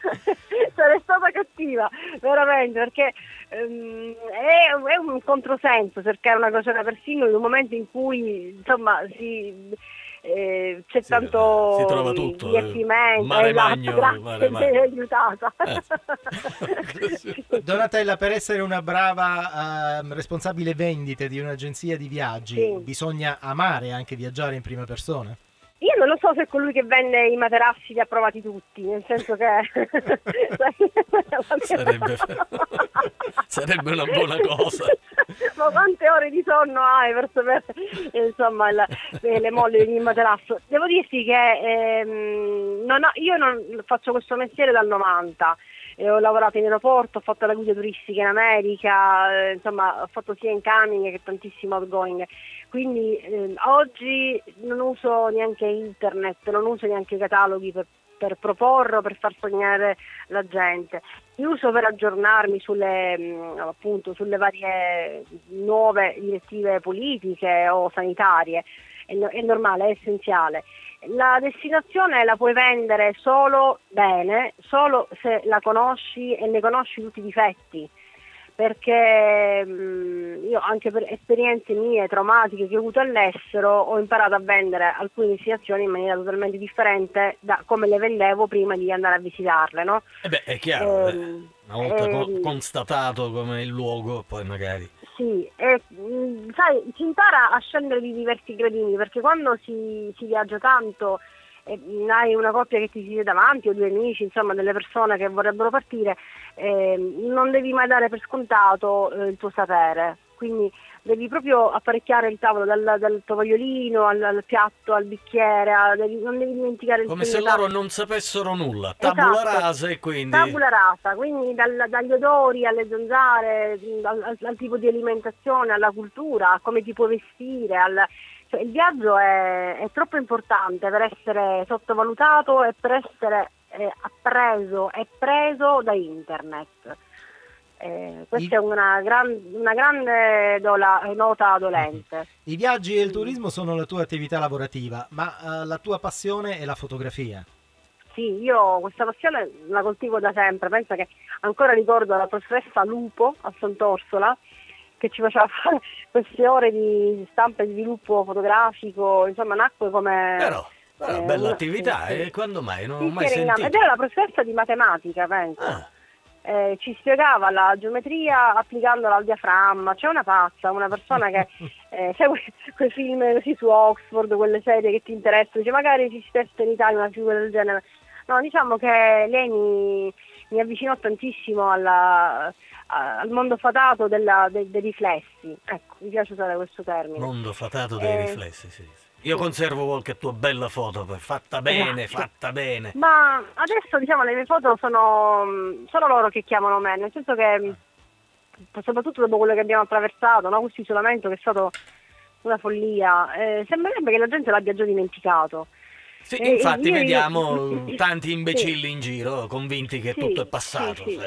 Speaker 26: Stata stata cattiva, veramente, perché ehm, è, è un controsenso cercare una crociera persino in un momento in cui insomma si, eh, c'è tanto
Speaker 10: si trova tutto, eh,
Speaker 26: divertimento.
Speaker 10: mare
Speaker 26: esatto,
Speaker 10: magno,
Speaker 26: grazie,
Speaker 10: mare magno.
Speaker 26: aiutata. [LAUGHS]
Speaker 11: Donatella, per essere una brava ehm, responsabile vendite di un'agenzia di viaggi,
Speaker 26: Sì.
Speaker 11: bisogna amare anche viaggiare in prima persona?
Speaker 26: Io non lo so se colui che vende i materassi li ha provati tutti, nel senso che... [LAUGHS]
Speaker 10: Sarebbe, sarebbe una buona cosa.
Speaker 26: Ma quante ore di sonno hai per sapere eh, insomma, eh, le molle di materasso? Devo dirti che ehm, non ho- io non faccio questo mestiere dal 90. e ho lavorato in aeroporto, ho fatto la guida turistica in America, eh, insomma ho fatto sia incoming che tantissimo outgoing. Quindi ehm, oggi non uso neanche internet, non uso neanche i cataloghi per, per proporre o per far sognare la gente. Li uso per aggiornarmi sulle, mh, appunto, sulle varie nuove direttive politiche o sanitarie. È, è normale, è essenziale. La destinazione la puoi vendere solo bene, solo se la conosci e ne conosci tutti i difetti perché mh, io anche per esperienze mie traumatiche che ho avuto all'estero ho imparato a vendere alcune destinazioni in maniera totalmente differente da come le vendevo prima di andare a visitarle, no?
Speaker 10: E beh, è chiaro, eh, una volta
Speaker 26: ehm,
Speaker 10: constatato come il luogo, poi magari...
Speaker 26: Sì, e mh, sai, si impara a scendere di diversi gradini perché quando si, si viaggia tanto hai una coppia che ti siede davanti o due amici, insomma delle persone che vorrebbero partire, ehm, non devi mai dare per scontato eh, il tuo sapere. Quindi devi proprio apparecchiare il tavolo dal, dal tovagliolino al, al piatto, al bicchiere, a- devi- non devi dimenticare il
Speaker 10: Come se loro non sapessero nulla, tabula
Speaker 26: Esatto.
Speaker 10: rasa e quindi...
Speaker 26: Tabula rasa, quindi dal- dagli odori alle zanzare, al, al- al tipo di alimentazione, alla cultura, a come ti puoi vestire. al- cioè, il viaggio è, è troppo importante per essere sottovalutato e per essere eh, appreso e preso da internet. Eh, questa è una, gran- una grande dola- nota dolente.
Speaker 11: I viaggi e il turismo sono la tua attività lavorativa, ma eh, la tua passione è la fotografia.
Speaker 26: Sì, io questa passione la coltivo da sempre, penso che ancora ricordo la professoressa Lupo a Sant'Orsola che ci faceva fare [LAUGHS] queste ore di stampa e sviluppo fotografico, insomma nacque come...
Speaker 10: Però, però
Speaker 26: eh,
Speaker 10: bella attività,
Speaker 26: sì, sì.
Speaker 10: e quando mai? Non
Speaker 26: Sì,
Speaker 10: ho mai sentito.
Speaker 26: Ed era la professoressa di matematica, penso.
Speaker 10: Ah.
Speaker 26: Eh, ci spiegava la geometria applicandola al diaframma. C'è una pazza, una persona che [LAUGHS] eh, sai quei, film così su Oxford, quelle serie che ti interessano, dice magari testa in Italia una figura del genere. No, diciamo che lei mi, mi avvicinò tantissimo alla- a- al mondo fatato della- de- dei riflessi. Ecco, mi piace usare questo termine.
Speaker 10: Mondo fatato dei
Speaker 26: Eh,
Speaker 10: riflessi, sì. sì. Io conservo qualche tua bella foto, fatta bene,
Speaker 26: Grazie.
Speaker 10: fatta bene.
Speaker 26: Ma adesso diciamo le mie foto sono, sono loro che chiamano me, nel senso che mh, soprattutto dopo quello che abbiamo attraversato, no? questo isolamento che è stato una follia, eh, sembrerebbe che la gente l'abbia già dimenticato.
Speaker 10: Sì,
Speaker 26: E-
Speaker 10: infatti
Speaker 26: io-
Speaker 10: vediamo [LAUGHS]
Speaker 26: io-
Speaker 10: tanti
Speaker 26: Sì.
Speaker 10: imbecilli in giro, convinti che
Speaker 26: Sì,
Speaker 10: tutto è
Speaker 26: sì,
Speaker 10: passato.
Speaker 26: sì.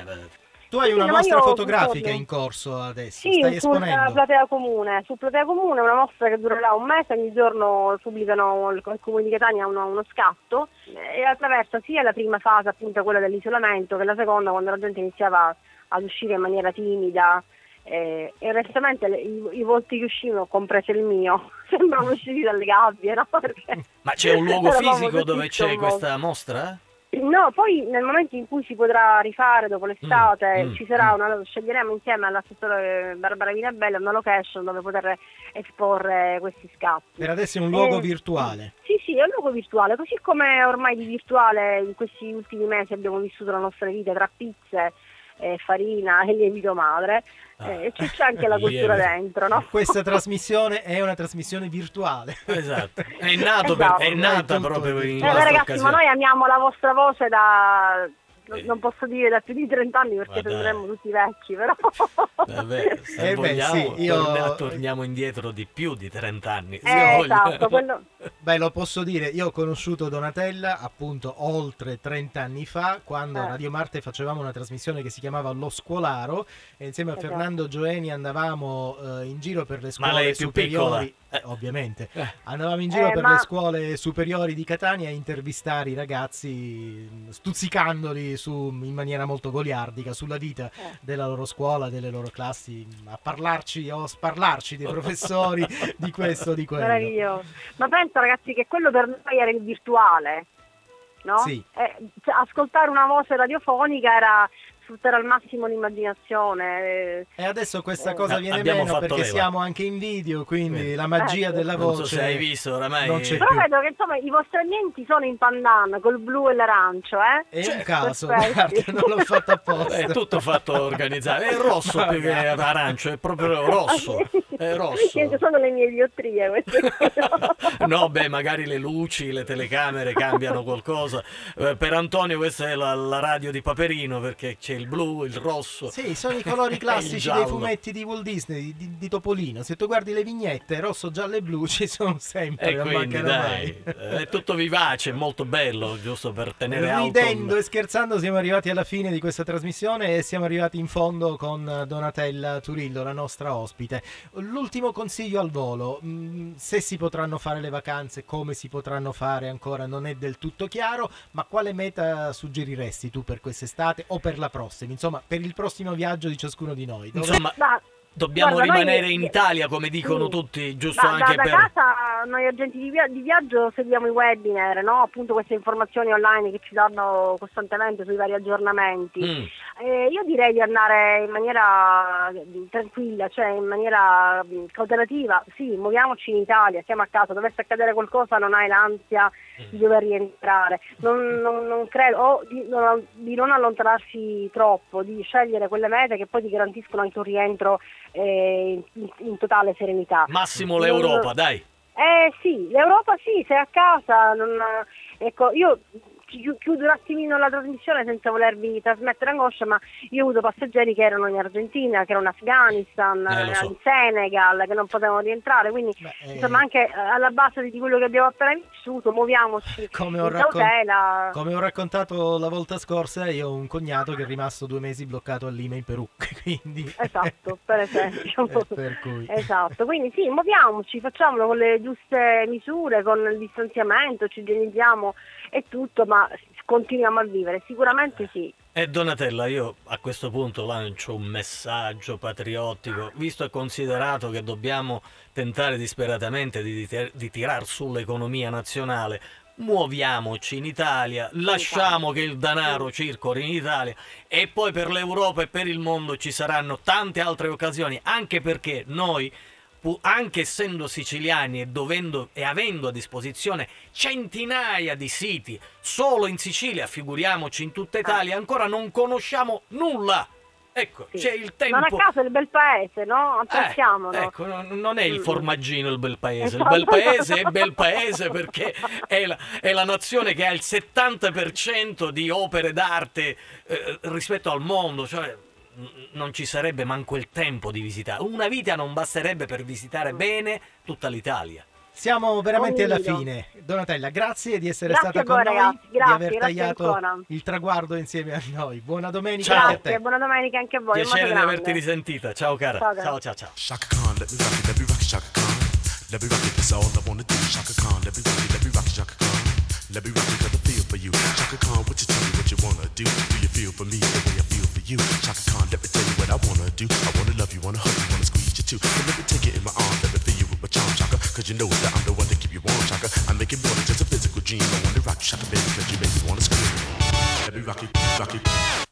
Speaker 11: Tu hai
Speaker 26: Sì,
Speaker 11: una mostra fotografica in corso adesso,
Speaker 26: Sì,
Speaker 11: stai
Speaker 26: sulla
Speaker 11: esponendo.
Speaker 26: platea comune, su platea comune una mostra che durerà un mese, ogni giorno pubblicano il, il comune di Catania uno, uno scatto e attraversa sia la prima fase, appunto quella dell'isolamento, che la seconda quando la gente iniziava ad uscire in maniera timida eh, e onestamente le- i, i volti che uscivano, compreso il mio, [LAUGHS] sembrano usciti dalle gabbie, no? Perché
Speaker 10: Ma c'è un luogo [LAUGHS] fisico dove c'è questa mostra?
Speaker 26: No, poi nel momento in cui si potrà rifare dopo l'estate,
Speaker 10: Mm, mm,
Speaker 26: ci sarà una, sceglieremo insieme all'assessore Barbara Vinabella una location dove poter esporre questi scatti.
Speaker 11: Per adesso è un luogo
Speaker 26: Eh,
Speaker 11: virtuale.
Speaker 26: Sì, sì, è un luogo virtuale, così come ormai di virtuale in questi ultimi mesi abbiamo vissuto la nostra vita tra pizze, eh, farina e lievito madre, eh, c'è, c'è anche la [LAUGHS] cultura dentro, no?
Speaker 11: Questa [LAUGHS] trasmissione è una trasmissione virtuale.
Speaker 10: Esatto. [LAUGHS] È, nato per- è
Speaker 26: Esatto.
Speaker 10: nata proprio in
Speaker 26: Eh, ragazzi,
Speaker 10: occasione.
Speaker 26: ma noi amiamo la vostra voce da... non- Non posso dire da più di 30 anni perché
Speaker 10: Ma
Speaker 26: sembreremo tutti vecchi, però...
Speaker 10: Vabbè, [LAUGHS] se
Speaker 11: Eh beh,
Speaker 10: vogliamo,
Speaker 11: sì, io-
Speaker 10: torna- torniamo indietro di più di 30 anni.
Speaker 26: Eh, esatto, quello... [LAUGHS]
Speaker 11: Beh, lo posso dire, io ho conosciuto Donatella appunto oltre 30 anni fa, quando a
Speaker 26: Eh.
Speaker 11: Radio Marte facevamo una trasmissione che si chiamava Lo Scolaro e insieme a
Speaker 26: Esatto.
Speaker 11: Fernando Gioeni andavamo eh, in giro per le
Speaker 10: Ma
Speaker 11: scuole
Speaker 10: lei è più
Speaker 11: superiori. Eh, ovviamente. Andavamo in giro
Speaker 26: Eh,
Speaker 11: per
Speaker 26: ma-
Speaker 11: le scuole superiori di Catania a intervistare i ragazzi, stuzzicandoli su- in maniera molto goliardica sulla vita
Speaker 26: Eh.
Speaker 11: della loro scuola, delle loro classi, a parlarci o sparlarci dei professori [LAUGHS] di questo di quello.
Speaker 26: Meraviglioso. Ma penso ragazzi che quello per noi era il virtuale, no?
Speaker 11: Sì.
Speaker 26: Eh, cioè, ascoltare una voce radiofonica era sfruttare al massimo l'immaginazione. eh,
Speaker 11: E adesso questa
Speaker 26: Eh.
Speaker 11: cosa
Speaker 10: Ah,
Speaker 11: viene meno perché
Speaker 10: leva.
Speaker 11: siamo anche in video, quindi la magia
Speaker 26: Ecco.
Speaker 11: della
Speaker 10: Non
Speaker 11: voce
Speaker 10: so se hai visto oramai.
Speaker 11: non c'è
Speaker 26: Però
Speaker 11: più.
Speaker 26: vedo che insomma i vostri ambienti sono in pandan col blu e l'arancio, eh?
Speaker 11: È
Speaker 10: Cioè,
Speaker 11: un caso, guarda, non l'ho fatto [LAUGHS] apposta.
Speaker 10: È tutto fatto organizzato. È rosso più che arancio, è proprio rosso. È rosso.
Speaker 26: Niente, sono le mie diottrie queste. [LAUGHS]
Speaker 10: No, beh, magari le luci, le telecamere cambiano qualcosa. Eh, per Antonio questa è la, la radio di Paperino perché c'è il blu, il rosso.
Speaker 11: Sì, sono i colori [LAUGHS] classici dei fumetti di Walt Disney, di, di Topolino. Se tu guardi le vignette, rosso, giallo e blu [LAUGHS] ci sono sempre,
Speaker 10: E quindi dai,
Speaker 11: mai.
Speaker 10: è tutto vivace, molto bello, giusto per tenere alto.
Speaker 11: Ridendo e scherzando siamo arrivati alla fine di questa trasmissione e siamo arrivati in fondo con Donatella Turillo, la nostra ospite. L'ultimo consiglio al volo, mh, se si potranno fare le vacanze, come si potranno fare ancora non è del tutto chiaro, ma quale meta suggeriresti tu per quest'estate o per la prossima? Insomma, per il prossimo viaggio di ciascuno di noi. Dove-
Speaker 10: Insomma,
Speaker 26: Ma-
Speaker 10: dobbiamo
Speaker 26: guarda, noi-
Speaker 10: rimanere in Italia, come dicono
Speaker 26: Sì.
Speaker 10: tutti, giusto
Speaker 26: Da, da-
Speaker 10: anche
Speaker 26: da
Speaker 10: per...
Speaker 26: casa noi agenti di, via- di viaggio seguiamo i webinar, no? appunto queste informazioni online che ci danno costantemente sui vari aggiornamenti.
Speaker 10: Mm.
Speaker 26: Eh, io direi di andare in maniera eh, tranquilla, cioè in maniera mh, cautelativa. Sì, muoviamoci in Italia, siamo a casa, dovesse accadere qualcosa non hai l'ansia di dover rientrare. Non, non- non credo, o di non, di non allontanarsi troppo, di scegliere quelle mete che poi ti garantiscono anche un rientro eh, in, in totale serenità.
Speaker 10: Massimo l'Europa, dai.
Speaker 26: eh sì, l'Europa sì, sei a casa, non- ecco, io chiudo un attimino la trasmissione senza volervi trasmettere angoscia, ma io ho avuto passeggeri che erano in Argentina, che erano in Afghanistan,
Speaker 10: Eh, so.
Speaker 26: in Senegal, che non potevano rientrare, quindi
Speaker 11: eh,
Speaker 26: insomma anche eh, alla base di quello che abbiamo appena vissuto, muoviamoci [LAUGHS]
Speaker 11: Come ho, raccon- come ho raccontato la volta scorsa, io ho un cognato che è rimasto due mesi bloccato a Lima in Perù, quindi...
Speaker 26: Esatto, [LAUGHS] per esempio.
Speaker 11: Eh, per cui...
Speaker 26: Esatto, quindi sì, muoviamoci, facciamolo con le giuste misure, con il distanziamento, ci igienizziamo e tutto, ma continuiamo a vivere, sicuramente sì.
Speaker 10: E Donatella, io a questo punto lancio un messaggio patriottico, visto e considerato che dobbiamo tentare disperatamente di, di, di tirar su l'economia nazionale, muoviamoci in Italia, lasciamo che il denaro circoli in Italia e poi per l'Europa e per il mondo ci saranno tante altre occasioni, anche perché noi anche essendo siciliani e dovendo e avendo a disposizione centinaia di siti solo in Sicilia, figuriamoci in tutta Italia, ancora non conosciamo nulla. Ecco, c'è il tempo.
Speaker 26: Non a caso è il bel paese, no? Apprezziamolo.
Speaker 10: Ecco, non è il
Speaker 26: Mm.
Speaker 10: formaggino il bel paese, il
Speaker 26: Esatto.
Speaker 10: bel paese è bel paese perché è la, è la nazione che ha il 70% di opere d'arte eh, rispetto al mondo, cioè non ci sarebbe manco il tempo di visitare. Una vita non basterebbe per visitare bene tutta l'Italia.
Speaker 11: Siamo veramente alla fine. Donatella, grazie di essere
Speaker 26: Grazie
Speaker 11: stata
Speaker 26: voi,
Speaker 11: con
Speaker 26: ragazzi.
Speaker 11: noi,
Speaker 26: Grazie,
Speaker 11: di aver tagliato
Speaker 26: ancora.
Speaker 11: il traguardo insieme a noi. Buona domenica anche a
Speaker 26: Grazie,
Speaker 11: te.
Speaker 26: buona domenica anche a voi.
Speaker 10: Piacere di averti risentita. Ciao cara.
Speaker 26: Ciao, cara.
Speaker 10: ciao ciao. ciao.
Speaker 4: Shaka Khan, let me rock it, let me rock it, Shaka Khan. Let me rock it, that's all I wanna do. Shaka Khan, let me rock it, let me rock Shaka Khan. Let me rock it, cause I feel for you. Shaka Khan, what you me what you wanna do? Do you feel for me the way I feel for you? Chaka Khan, let me tell you what I wanna do. I wanna love you, wanna hug you, wanna squeeze you too. So let me take it in my arms, let me feel you with my charm, Shaka. Cause you know that I'm the one to keep you warm, Chaka. I make it more than just a physical dream. I wanna rock you, Shaka, baby, cause you make me wanna scream. Let me rock you, rock it.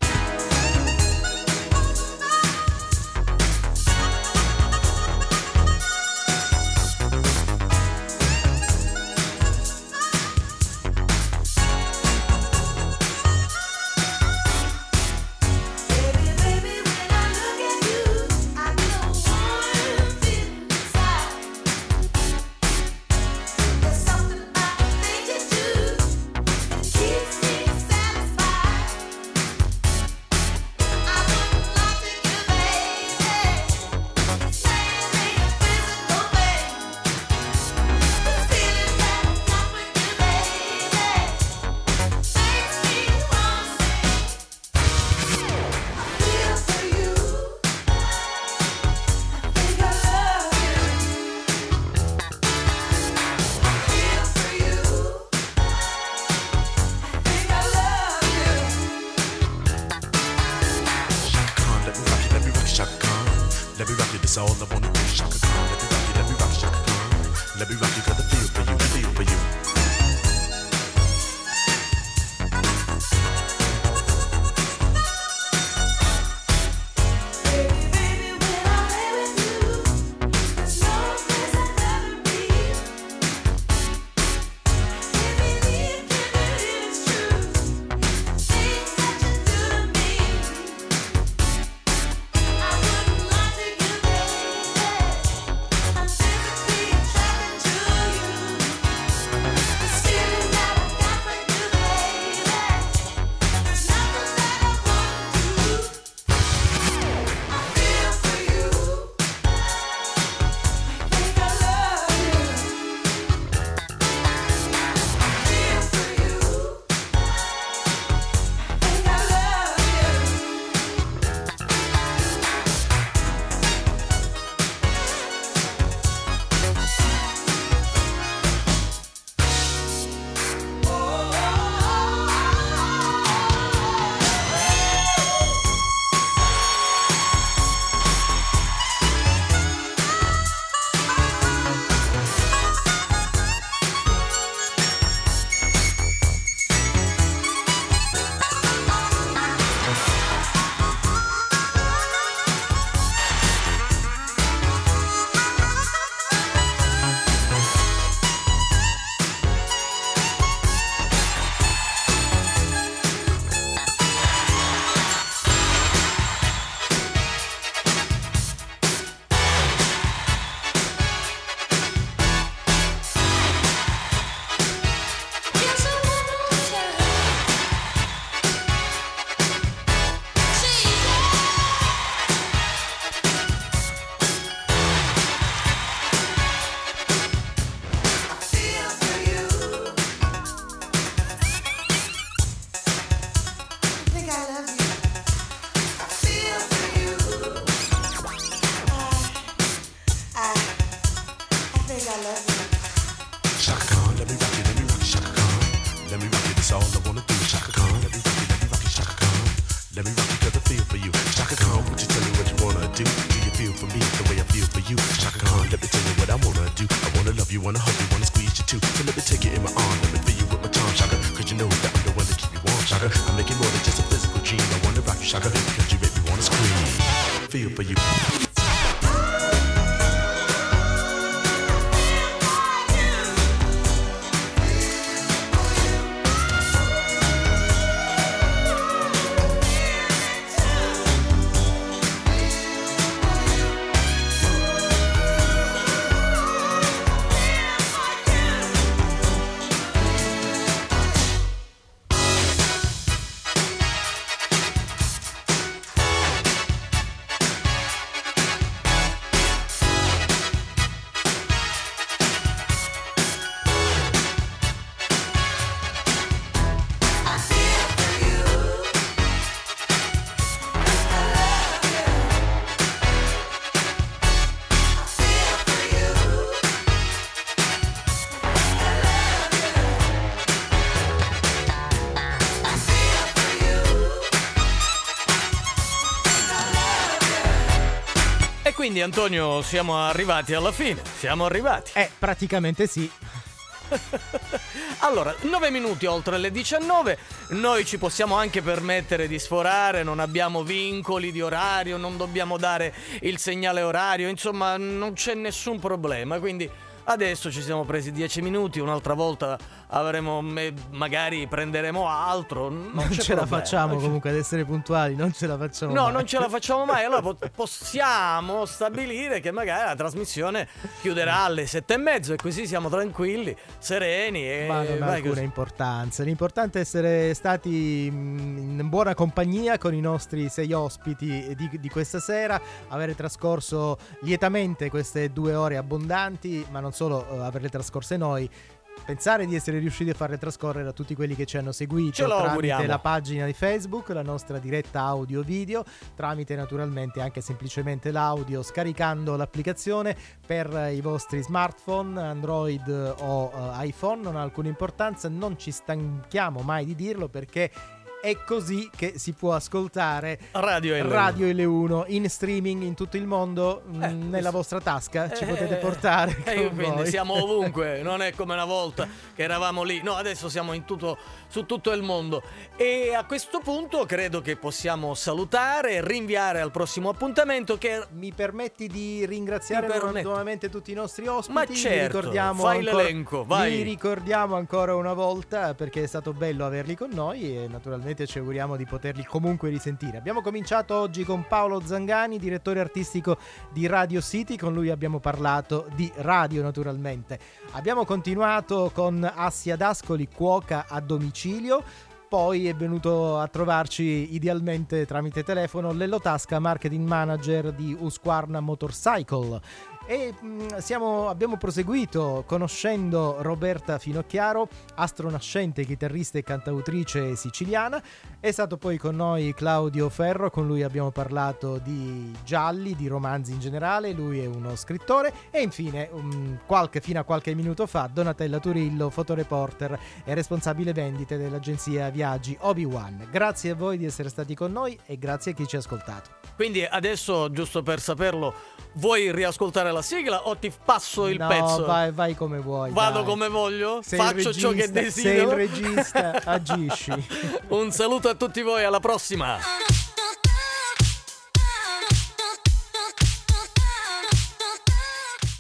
Speaker 4: Got the feel for you. Shaka Khan, would you tell me what you wanna do? Do you feel for me the way I feel for you? Shaka Khan, let me tell you what I wanna do. I wanna love you, wanna hug you, wanna squeeze you too. So let me take you in my arm, let me feel you with my tongue, Shaka. Cause you know that I'm the one to keep you warm, Shaka. I'm making more than just a physical dream. I wanna rock you, Shaka, because you make me wanna scream. Feel for you.
Speaker 10: Quindi Antonio siamo arrivati alla fine, siamo arrivati.
Speaker 11: Eh, praticamente sì. [LAUGHS]
Speaker 10: Allora, 9 minuti oltre le 19, noi ci possiamo anche permettere di sforare, non abbiamo vincoli di orario, non dobbiamo dare il segnale orario, insomma non c'è nessun problema, quindi adesso ci siamo presi 10 minuti, un'altra volta avremo, me- magari prenderemo altro, non,
Speaker 11: Non ce la
Speaker 10: problema.
Speaker 11: facciamo comunque ad essere puntuali, non ce la facciamo.
Speaker 10: No,
Speaker 11: mai.
Speaker 10: non ce la facciamo mai. Allora [LAUGHS] po- possiamo stabilire che magari la trasmissione chiuderà alle sette e mezzo e così siamo tranquilli, sereni e
Speaker 11: Ma non ha alcuna
Speaker 10: così.
Speaker 11: importanza. L'importante è essere stati mm, in buona compagnia con i nostri sei ospiti di, di questa sera, avere trascorso lietamente queste due ore abbondanti, ma non solo eh, averle trascorse noi. Pensare di essere riusciti a farle trascorrere a tutti quelli che ci hanno seguito
Speaker 10: Ce
Speaker 11: tramite
Speaker 10: auguriamo.
Speaker 11: la pagina di Facebook, la nostra diretta audio-video, tramite naturalmente anche semplicemente l'audio scaricando l'applicazione per i vostri smartphone, Android o eh, iPhone, non ha alcuna importanza, non ci stanchiamo mai di dirlo perché è così che si può ascoltare
Speaker 10: Radio L1.
Speaker 11: Radio L1 in streaming in tutto il mondo, mm, nella vostra tasca, ci
Speaker 10: Eh,
Speaker 11: potete portare
Speaker 10: E io quindi siamo [LAUGHS] ovunque, non è come una volta che eravamo lì. No, adesso siamo in tutto, su tutto il mondo. E a questo punto credo che possiamo salutare e rinviare al prossimo appuntamento che
Speaker 11: Mi permetti di ringraziare nuovamente tutti i nostri ospiti?
Speaker 10: Ma certo,
Speaker 11: ricordiamo
Speaker 10: fai
Speaker 11: ancora-
Speaker 10: l'elenco, vai.
Speaker 11: Vi ricordiamo ancora una volta perché è stato bello averli con noi e naturalmente ci auguriamo di poterli comunque risentire. Abbiamo cominciato oggi con Paolo Zangani, direttore artistico di Radio City, con lui abbiamo parlato di radio naturalmente. Abbiamo continuato con Assia D'Ascoli, cuoca a domicilio. Poi è venuto a trovarci idealmente tramite telefono Lello Tasca, marketing manager di Husqvarna Motorcycle. E mh, siamo- abbiamo proseguito conoscendo Roberta Finocchiaro, astronascente, chitarrista e cantautrice siciliana. È stato poi con noi Claudio Ferro, con lui abbiamo parlato di gialli, di romanzi in generale, lui è uno scrittore. E infine, um, qualche- fino a qualche minuto fa, Donatella Turillo, fotoreporter e responsabile vendite dell'agenzia viaggi Obi-Wan. Grazie a voi di essere stati con noi e grazie a chi ci ha ascoltato.
Speaker 10: Quindi adesso, giusto per saperlo, vuoi riascoltare la sigla o ti passo il
Speaker 11: no,
Speaker 10: pezzo?
Speaker 11: vai, vai come vuoi.
Speaker 10: Vado
Speaker 11: dai.
Speaker 10: come voglio?
Speaker 11: Sei
Speaker 10: Faccio ciò che
Speaker 11: regista,
Speaker 10: desidero?
Speaker 11: Sei il regista, agisci. [LAUGHS]
Speaker 10: Un saluto a tutti voi, alla prossima!